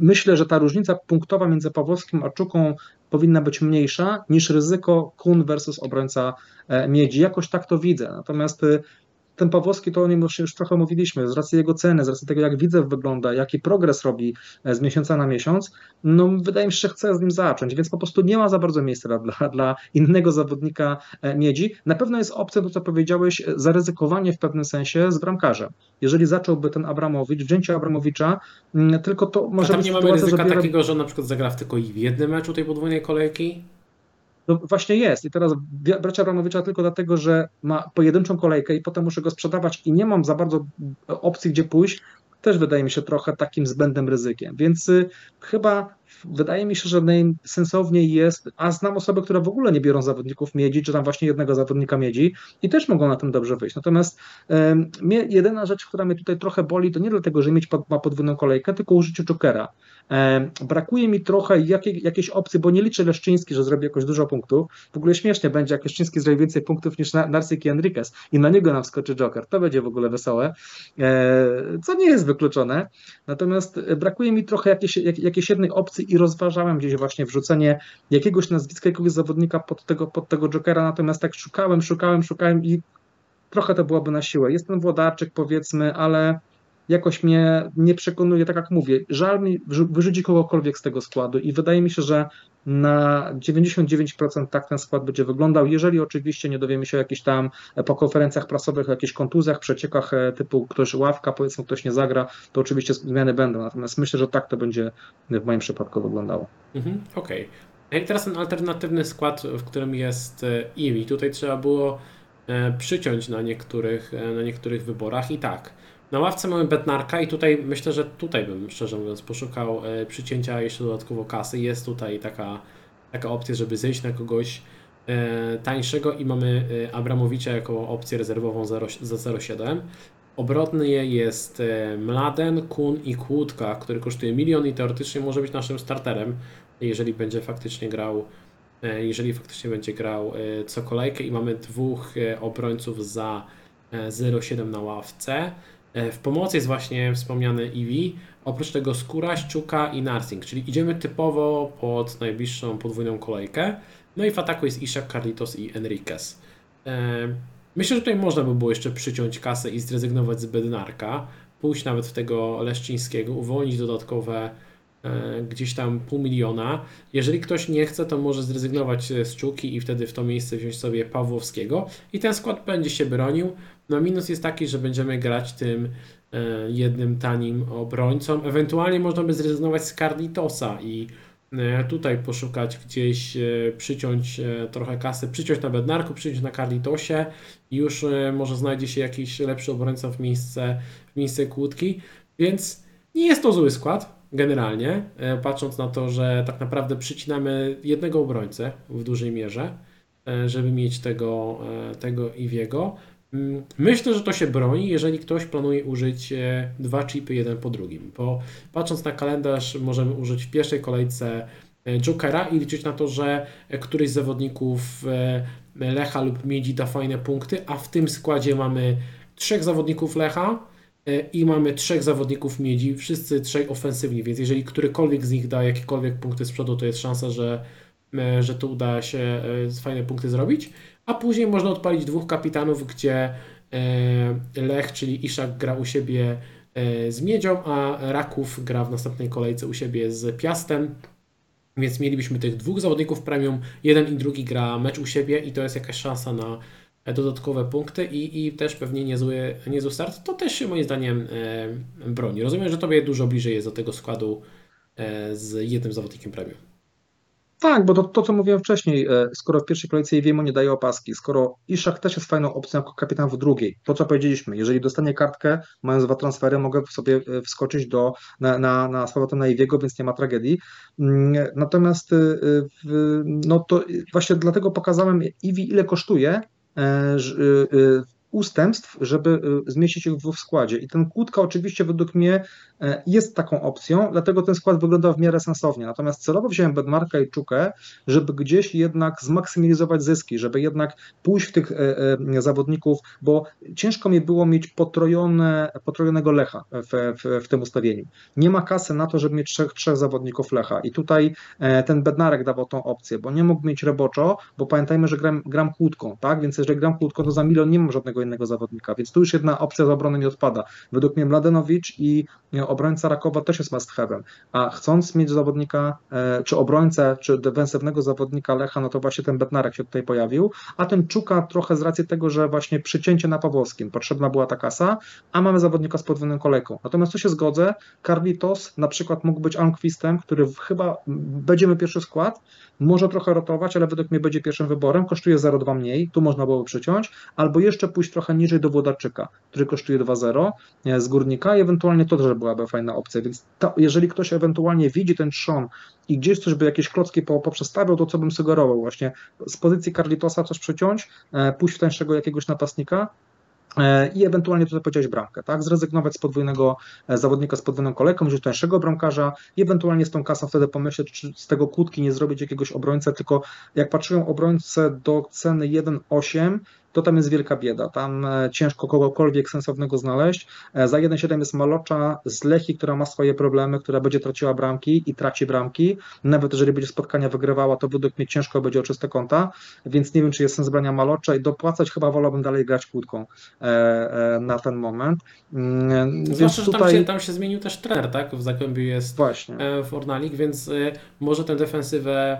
myślę, że ta różnica punktowa między Pawłowskim a Czuką powinna być mniejsza niż ryzyko Kun versus obrońca e, Miedzi. Jakoś tak to widzę. Natomiast e, ten Pawłowski, to o nim już, już trochę mówiliśmy, z racji jego ceny, z racji tego, jak widzę wygląda, jaki progres robi e, z miesiąca na miesiąc, no wydaje mi się, że chcę z nim zacząć, więc po prostu nie ma za bardzo miejsca dla, dla innego zawodnika e, miedzi. Na pewno jest opcja, to co powiedziałeś, zaryzykowanie w pewnym sensie z bramkarzem. Jeżeli zacząłby ten Abramowicz, wzięcie Abramowicza, mm, tylko to może A tam nie mamy ryzyka takiego, że on na przykład zagra w tylko w jednym meczu tej podwójnej kolejki? No właśnie jest. I teraz bracia Abramowicza tylko dlatego, że ma pojedynczą kolejkę i potem muszę go sprzedawać i nie mam za bardzo opcji, gdzie pójść, też wydaje mi się trochę takim zbędnym ryzykiem. Więc y, chyba wydaje mi się, że najsensowniej jest, a znam osoby, które w ogóle nie biorą zawodników miedzi, czy tam właśnie jednego zawodnika miedzi i też mogą na tym dobrze wyjść. Natomiast mnie, jedyna rzecz, która mnie tutaj trochę boli, to nie dlatego, że mieć pod, ma podwójną kolejkę, tylko użycie Jokera. Brakuje mi trochę jakiej, jakiejś opcji, bo nie liczę Leszczyński, że zrobi jakoś dużo punktów. W ogóle śmiesznie będzie, jak Leszczyński zrobi więcej punktów niż Narcyk i Enriquez i na niego nam wskoczy Joker. To będzie w ogóle wesołe, e, co nie jest wykluczone. Natomiast brakuje mi trochę jakiejś, jakiejś jednej opcji i rozważałem gdzieś właśnie wrzucenie jakiegoś nazwiska, jakiegoś zawodnika pod tego, pod tego Jokera, natomiast tak szukałem, szukałem, szukałem i trochę to byłoby na siłę. Jest ten Włodarczyk powiedzmy, ale jakoś mnie nie przekonuje, tak jak mówię, żal mi wyrzucić kogokolwiek z tego składu i wydaje mi się, że na 99% tak ten skład będzie wyglądał, jeżeli oczywiście nie dowiemy się o jakichś tam po konferencjach prasowych, o jakichś kontuzjach, przeciekach e, typu ktoś ławka, powiedzmy ktoś nie zagra, to oczywiście zmiany będą, natomiast myślę, że tak to będzie w moim przypadku wyglądało. Mhm, Okej. Okay. I teraz ten alternatywny skład, w którym jest Iwi, tutaj trzeba było e, przyciąć na niektórych, e, na niektórych wyborach i tak, na ławce mamy Betnarka i tutaj myślę, że tutaj bym szczerze mówiąc poszukał e, przycięcia jeszcze dodatkowo kasy. Jest tutaj taka, taka opcja, żeby zejść na kogoś e, tańszego i mamy e, Abramowicza jako opcję rezerwową za 0,7. Obrotny jest Mladen, Kun i Kłódka, który kosztuje milion i teoretycznie może być naszym starterem, jeżeli będzie faktycznie grał jeżeli faktycznie będzie grał co kolejkę i mamy dwóch obrońców za 0,7 na ławce. E, w pomocy jest właśnie wspomniany Eevee, oprócz tego Skóra, Szczuka i Narsing, czyli idziemy typowo pod najbliższą podwójną kolejkę. No i w ataku jest Ishak, Carlitos i Enriquez. E, myślę, że tutaj można by było jeszcze przyciąć kasę i zrezygnować z Bednarka, pójść nawet w tego Leszczyńskiego, uwolnić dodatkowe e, gdzieś tam pół miliona. Jeżeli ktoś nie chce, to może zrezygnować z Czuki i wtedy w to miejsce wziąć sobie Pawłowskiego i ten skład będzie się bronił. No minus jest taki, że będziemy grać tym e, jednym tanim obrońcą. Ewentualnie można by zrezygnować z Carlitosa i e, tutaj poszukać gdzieś, e, przyciąć trochę kasy, przyciąć na Bednarku, przyciąć na Carlitosie i już może znajdzie się jakiś lepszy obrońca w miejsce, w miejsce kłódki, więc nie jest to zły skład generalnie, patrząc na to, że tak naprawdę przycinamy jednego obrońcę w dużej mierze, żeby mieć tego, tego Iwiego. Mm, myślę, że to się broni, jeżeli ktoś planuje użyć e, dwa chipy jeden po drugim, bo patrząc na kalendarz możemy użyć w pierwszej kolejce e, Jokera i liczyć na to, że e, któryś z zawodników Lecha lub Miedzi da fajne punkty, a w tym składzie mamy trzech zawodników Lecha i mamy trzech zawodników miedzi, wszyscy trzej ofensywni, więc jeżeli którykolwiek z nich da jakiekolwiek punkty z przodu, to jest szansa, że, że to uda się fajne punkty zrobić. A później można odpalić dwóch kapitanów, gdzie Lech, czyli Iszak gra u siebie z Miedzią, a Raków gra w następnej kolejce u siebie z Piastem. Więc mielibyśmy tych dwóch zawodników premium, jeden i drugi gra mecz u siebie i to jest jakaś szansa na dodatkowe punkty i, i też pewnie niezły, niezły start. To też się moim zdaniem e, broni. Rozumiem, że Tobie dużo bliżej jest do tego składu e, z jednym zawodnikiem premium. Tak, bo to, to co mówiłem wcześniej, e, skoro w pierwszej kolejce Iwiemo nie daje opaski, skoro Iszak też jest fajną opcją jako kapitan w drugiej, to co powiedzieliśmy, jeżeli dostanie kartkę, mając dwa transfery, mogę sobie e, wskoczyć do, na, na, na na Iwiego, więc nie ma tragedii. Mm, natomiast e, no to właśnie dlatego pokazałem Iwi ile kosztuje, ustępstw, żeby zmieścić ich w składzie. I ten kłódka oczywiście według mnie jest taką opcją, dlatego ten skład wygląda w miarę sensownie. Natomiast celowo wziąłem Bedmarka i Czukę, żeby gdzieś jednak zmaksymalizować zyski, żeby jednak pójść w tych e, e, zawodników, bo ciężko mi było mieć potrojone, potrojonego Lecha w, w, w tym ustawieniu. Nie ma kasy na to, żeby mieć trzech, trzech zawodników Lecha i tutaj ten Bednarek dawał tą opcję, bo nie mógł mieć Reboczo, bo pamiętajmy, że gram, gram kłódką, tak? Więc jeżeli gram kłódką, to za milion nie mam żadnego innego zawodnika, więc tu już jedna opcja z obrony nie odpada. Według mnie Mladenowicz i obrońca Rakowa też jest must have'em, a chcąc mieć zawodnika, e, czy obrońcę, czy defensywnego zawodnika Lecha, no to właśnie ten Betnarek się tutaj pojawił, a ten Czuka trochę z racji tego, że właśnie przycięcie na Pawłowskim, potrzebna była ta kasa, a mamy zawodnika z podwójną kolejką. Natomiast tu się zgodzę, Carlitos na przykład mógł być Almquistem, który chyba będziemy pierwszy skład, może trochę rotować, ale według mnie będzie pierwszym wyborem, kosztuje 0,2 mniej, tu można było przyciąć, albo jeszcze pójść trochę niżej do Włodarczyka, który kosztuje 2,0 e, z Górnika i ewentualnie to też fajna opcja, więc to, jeżeli ktoś ewentualnie widzi ten trzon i gdzieś coś by jakieś klocki po, poprzestawiał, to co bym sugerował właśnie z pozycji Carlitosa coś przyciąć, e, pójść w tańszego jakiegoś napastnika, e, i ewentualnie tutaj powiedziałeś bramkę, tak? Zrezygnować z podwójnego e, zawodnika z podwójną kolejką, wziąć tańszego bramkarza i ewentualnie z tą kasą wtedy pomyśleć, czy z tego kłódki nie zrobić jakiegoś obrońcę, tylko jak patrzyłem obrońcę do ceny 1,8, to tam jest wielka bieda. Tam e, ciężko kogokolwiek sensownego znaleźć. E, za 1,7 jest Malocza z Lechi, która ma swoje problemy, która będzie traciła bramki i traci bramki. Nawet jeżeli będzie spotkania wygrywała, to według mnie ciężko będzie o czyste konta, więc nie wiem, czy jest sens brania Malocza i dopłacać chyba wolałbym dalej grać kłódką e, na ten moment. Mm, Zwłaszcza, że tam się, tam się zmienił też trener, tak? W Zagłębiu jest Właśnie. Fornalik, więc może tę defensywę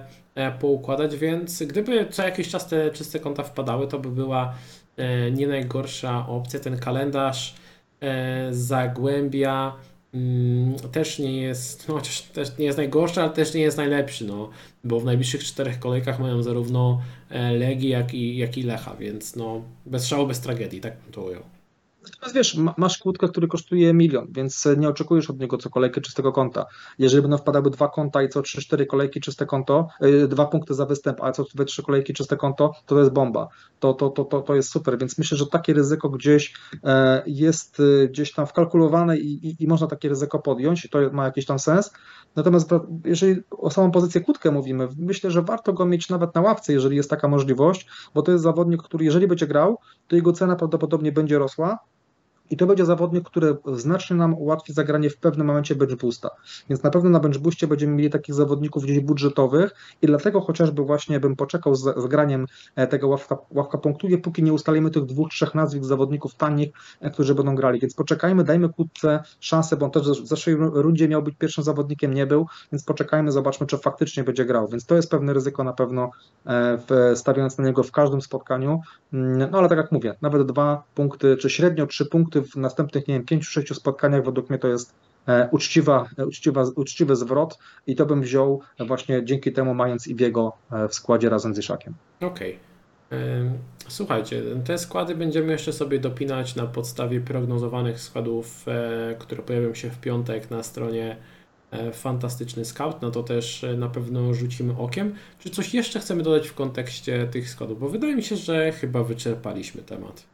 poukładać, więc gdyby co jakiś czas te czyste konta wpadały, to by była e, nie najgorsza opcja. Ten kalendarz e, Zagłębia mm, też nie jest, no chociaż też nie jest najgorszy, ale też nie jest najlepszy, no, bo w najbliższych czterech kolejkach mają zarówno Legii, jak i, jak i Lecha, więc no, bez szału, bez tragedii, tak bym to ujął. Natomiast wiesz, masz kłódkę, który kosztuje milion, więc nie oczekujesz od niego co kolejkę czystego konta. Jeżeli będą wpadały dwa konta i co 3-4 kolejki czyste konto, yy, dwa punkty za występ, a co 2-3 kolejki czyste konto, to to jest bomba. To, to, to, to, to jest super, więc myślę, że takie ryzyko gdzieś e, jest e, gdzieś tam wkalkulowane i, i, i można takie ryzyko podjąć i to ma jakiś tam sens. Natomiast jeżeli o samą pozycję kłódkę mówimy, myślę, że warto go mieć nawet na ławce, jeżeli jest taka możliwość, bo to jest zawodnik, który jeżeli będzie grał, to jego cena prawdopodobnie będzie rosła, i to będzie zawodnik, który znacznie nam ułatwi zagranie w pewnym momencie bench boosta. Więc na pewno na bench będziemy mieli takich zawodników gdzieś budżetowych i dlatego chociażby właśnie bym poczekał z, z graniem e, tego ławka, ławka punktuje, póki nie ustalimy tych dwóch, trzech nazwisk zawodników tanich, e, którzy będą grali. Więc poczekajmy, dajmy kłódce szansę, bo on też w zeszłej rundzie miał być pierwszym zawodnikiem, nie był, więc poczekajmy, zobaczmy, czy faktycznie będzie grał. Więc to jest pewne ryzyko na pewno e, stawiając na niego w każdym spotkaniu. Mm, no ale tak jak mówię, nawet dwa punkty, czy średnio trzy punkty w następnych, nie wiem, pięciu, sześciu spotkaniach według mnie to jest e, uczciwa, e, uczciwa, uczciwy zwrot i to bym wziął właśnie dzięki temu mając Ibiego e, w składzie razem z Iszakiem. Okej. Okay. Słuchajcie, te składy będziemy jeszcze sobie dopinać na podstawie prognozowanych składów, które pojawią się w piątek na stronie Fantastyczny Scout. No to też na pewno rzucimy okiem. Czy coś jeszcze chcemy dodać w kontekście tych składów? Bo wydaje mi się, że chyba wyczerpaliśmy temat.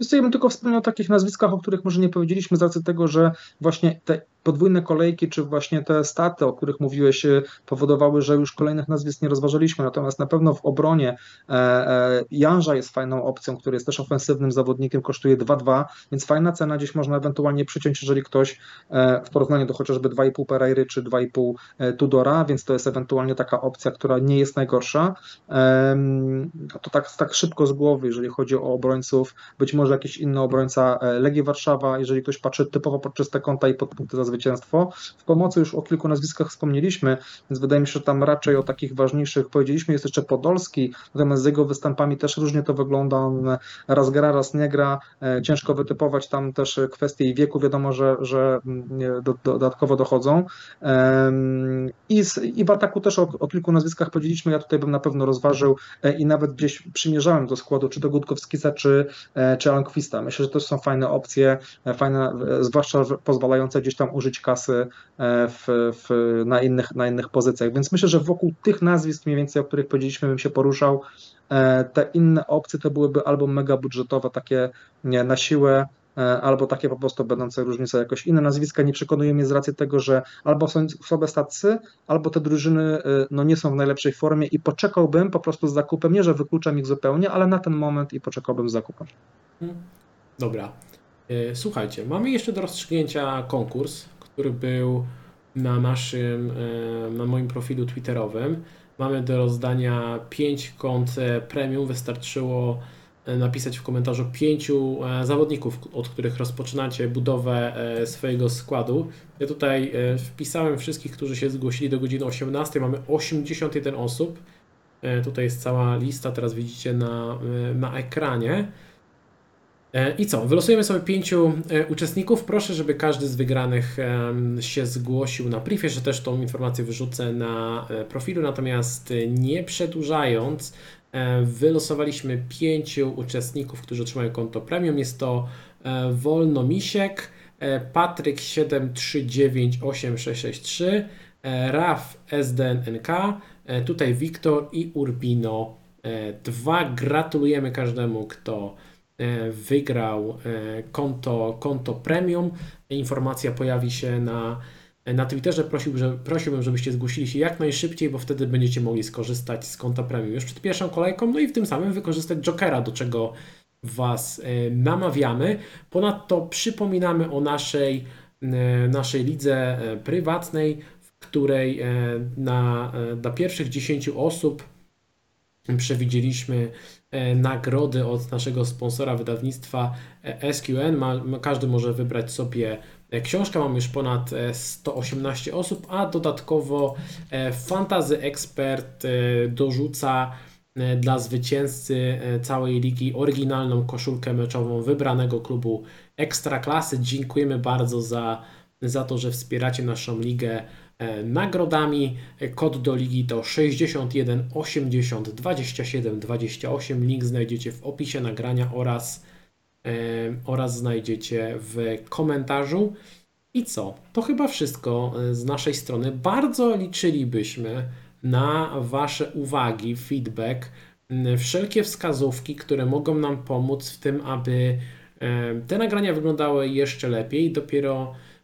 Wiesz ja bym tylko wspomniał o takich nazwiskach, o których może nie powiedzieliśmy z racji tego, że właśnie te podwójne kolejki, czy właśnie te staty, o których mówiłeś, powodowały, że już kolejnych nazwisk nie rozważyliśmy. Natomiast na pewno w obronie Janża jest fajną opcją, który jest też ofensywnym zawodnikiem, kosztuje 2-2, więc fajna cena, gdzieś można ewentualnie przyciąć, jeżeli ktoś w porównaniu do chociażby 2,5 Pereiry czy 2,5 Tudora, więc to jest ewentualnie taka opcja, która nie jest najgorsza. To tak, tak szybko z głowy, jeżeli chodzi o obrońców, być może jakiś inny obrońca e, Legii Warszawa, jeżeli ktoś patrzy typowo pod czyste konta i pod punkty za zwycięstwo. W pomocy już o kilku nazwiskach wspomnieliśmy, więc wydaje mi się, że tam raczej o takich ważniejszych powiedzieliśmy. Jest jeszcze Podolski, natomiast z jego występami też różnie to wygląda. On raz gra, raz nie gra. E, ciężko wytypować tam też kwestie wieku, wiadomo, że, że mm, do, dodatkowo dochodzą. I, z, i w ataku też o, o kilku nazwiskach powiedzieliśmy. Ja tutaj bym na pewno rozważył e, i nawet gdzieś przymierzałem do składu, czy do Gutkowskisa, czy, e, czy Alquista. Myślę, że to są fajne opcje, e, fajne, zwłaszcza pozwalające gdzieś tam użyć kasy w, w, na, innych, na innych pozycjach. Więc myślę, że wokół tych nazwisk mniej więcej, o których powiedzieliśmy, bym się poruszał. Te inne opcje to byłyby albo mega budżetowe, takie nie, na siłę, E, albo takie po prostu będące różnice jakoś inne nazwiska nie przekonuje mnie z racji tego, że albo są słabe stacje, albo te drużyny e, no, nie są w najlepszej formie i poczekałbym po prostu z zakupem, nie że wykluczam ich zupełnie, ale na ten moment i poczekałbym z zakupem. Dobra. E, słuchajcie, mamy jeszcze do rozstrzygnięcia konkurs, który był na naszym, na moim profilu twitterowym. Mamy do rozdania 5 kont premium, wystarczyło E, napisać w komentarzu pięciu e, zawodników, od których rozpoczynacie budowę e, swojego składu. Ja tutaj wpisałem wszystkich, którzy się zgłosili do godziny 18. Mamy 81 osób. Tutaj jest cała lista, teraz widzicie na, na ekranie. I co? Wylosujemy sobie pięciu uczestników. Proszę, żeby każdy z wygranych się zgłosił na briefie, że też tą informację wyrzucę na profilu. Natomiast nie przedłużając, E, wylosowaliśmy pięciu uczestników, którzy otrzymają konto premium. Jest to e, Wolnomisiek, e, Patryk 739863, Raf SDNNK, tutaj Wiktor i Urbino 2. Gratulujemy każdemu, kto wygrał konto, konto premium. Informacja pojawi się na na Twitterze prosił, że, prosiłbym, żebyście zgłosili się jak najszybciej, bo wtedy będziecie mogli skorzystać z konta premium już przed pierwszą kolejką, no i w tym samym wykorzystać Jokera, do czego Was e, namawiamy. Ponadto przypominamy o naszej, e, naszej lidze e, prywatnej, w której na, dla pierwszych 10 osób przewidzieliśmy nagrody od naszego sponsora wydawnictwa SQN. Ma, każdy może wybrać sobie E, książka mam już ponad 118 e, osób, a dodatkowo e, Fantazy Expert dorzuca dla zwycięzcy całej ligi oryginalną koszulkę meczową wybranego klubu Ekstraklasy. Dziękujemy bardzo za, za to, że wspieracie naszą ligę nagrodami. Kod do ligi to 61 80 27 28. Link znajdziecie w opisie nagrania oraz oraz znajdziecie w komentarzu. I co? To chyba wszystko e, z naszej strony. Bardzo liczylibyśmy na Wasze uwagi, feedback, wszelkie wskazówki, które mogą nam pomóc w tym, aby te nagrania wyglądały jeszcze lepiej. Dopiero E,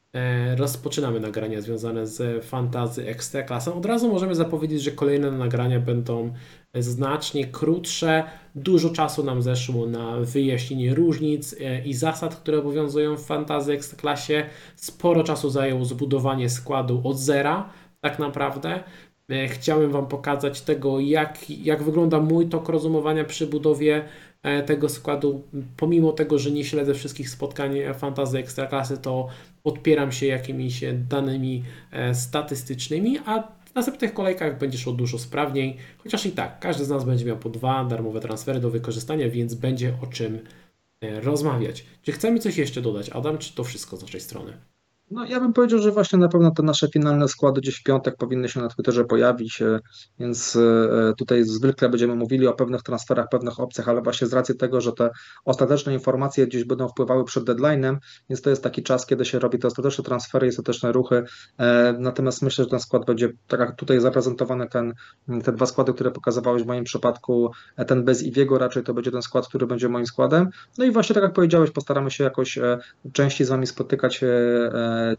rozpoczynamy nagrania związane z Fantazy Ekstraklasą. Od razu możemy zapowiedzieć, że kolejne nagrania będą znacznie krótsze. Dużo czasu nam zeszło na wyjaśnienie różnic e, i zasad, które obowiązują w Fantazy Ekstraklasie. Sporo czasu zajęło zbudowanie składu od zera, tak naprawdę. E, chciałem Wam pokazać tego, jak, jak wygląda mój tok rozumowania przy budowie E, tego składu. Pomimo tego, że nie śledzę wszystkich spotkań fantazy ekstraklasy, to podpieram się jakimiś danymi e, statystycznymi, a w następnych kolejkach będzie szło dużo sprawniej, chociaż i tak, każdy z nas będzie miał po dwa darmowe transfery do wykorzystania, więc będzie o czym e, rozmawiać. Czy chcemy coś jeszcze dodać, Adam, czy to wszystko z naszej strony? No, ja bym powiedział, że właśnie na pewno te nasze finalne składy gdzieś w piątek powinny się na Twitterze pojawić, e, więc e, tutaj zwykle będziemy mówili o pewnych transferach, pewnych opcjach, ale właśnie z racji tego, że te ostateczne informacje gdzieś będą wpływały przed deadline'em, więc to jest taki czas, kiedy się robi te ostateczne transfery i ostateczne ruchy. E, natomiast myślę, że ten skład będzie, tak jak tutaj zaprezentowany, ten, te dwa składy, które pokazywałeś w moim przypadku, ten bez Iwiego raczej to będzie ten skład, który będzie moim składem. No i właśnie tak jak powiedziałeś, postaramy się jakoś częściej z Wami spotykać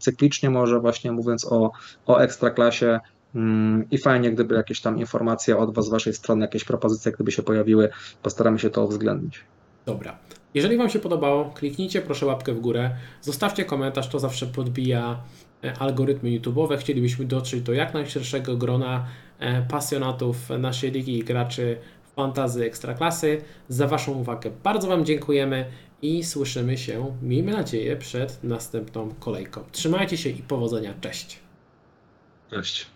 cyklicznie może właśnie mówiąc o, o ekstraklasie mm, i fajnie, gdyby jakieś tam informacje od Was z Waszej strony, jakieś propozycje, gdyby się pojawiły, postaramy się to uwzględnić. Dobra. Jeżeli Wam się podobało, kliknijcie proszę łapkę w górę, zostawcie komentarz, to zawsze podbija e, algorytmy YouTube'owe. Chcielibyśmy dotrzeć do jak najszerszego grona e, pasjonatów naszej ligi i graczy fantazy ekstraklasy. Za Waszą uwagę bardzo Wam dziękujemy i słyszymy się, miejmy nadzieję, przed następną kolejką. Trzymajcie się i powodzenia. Cześć! Cześć.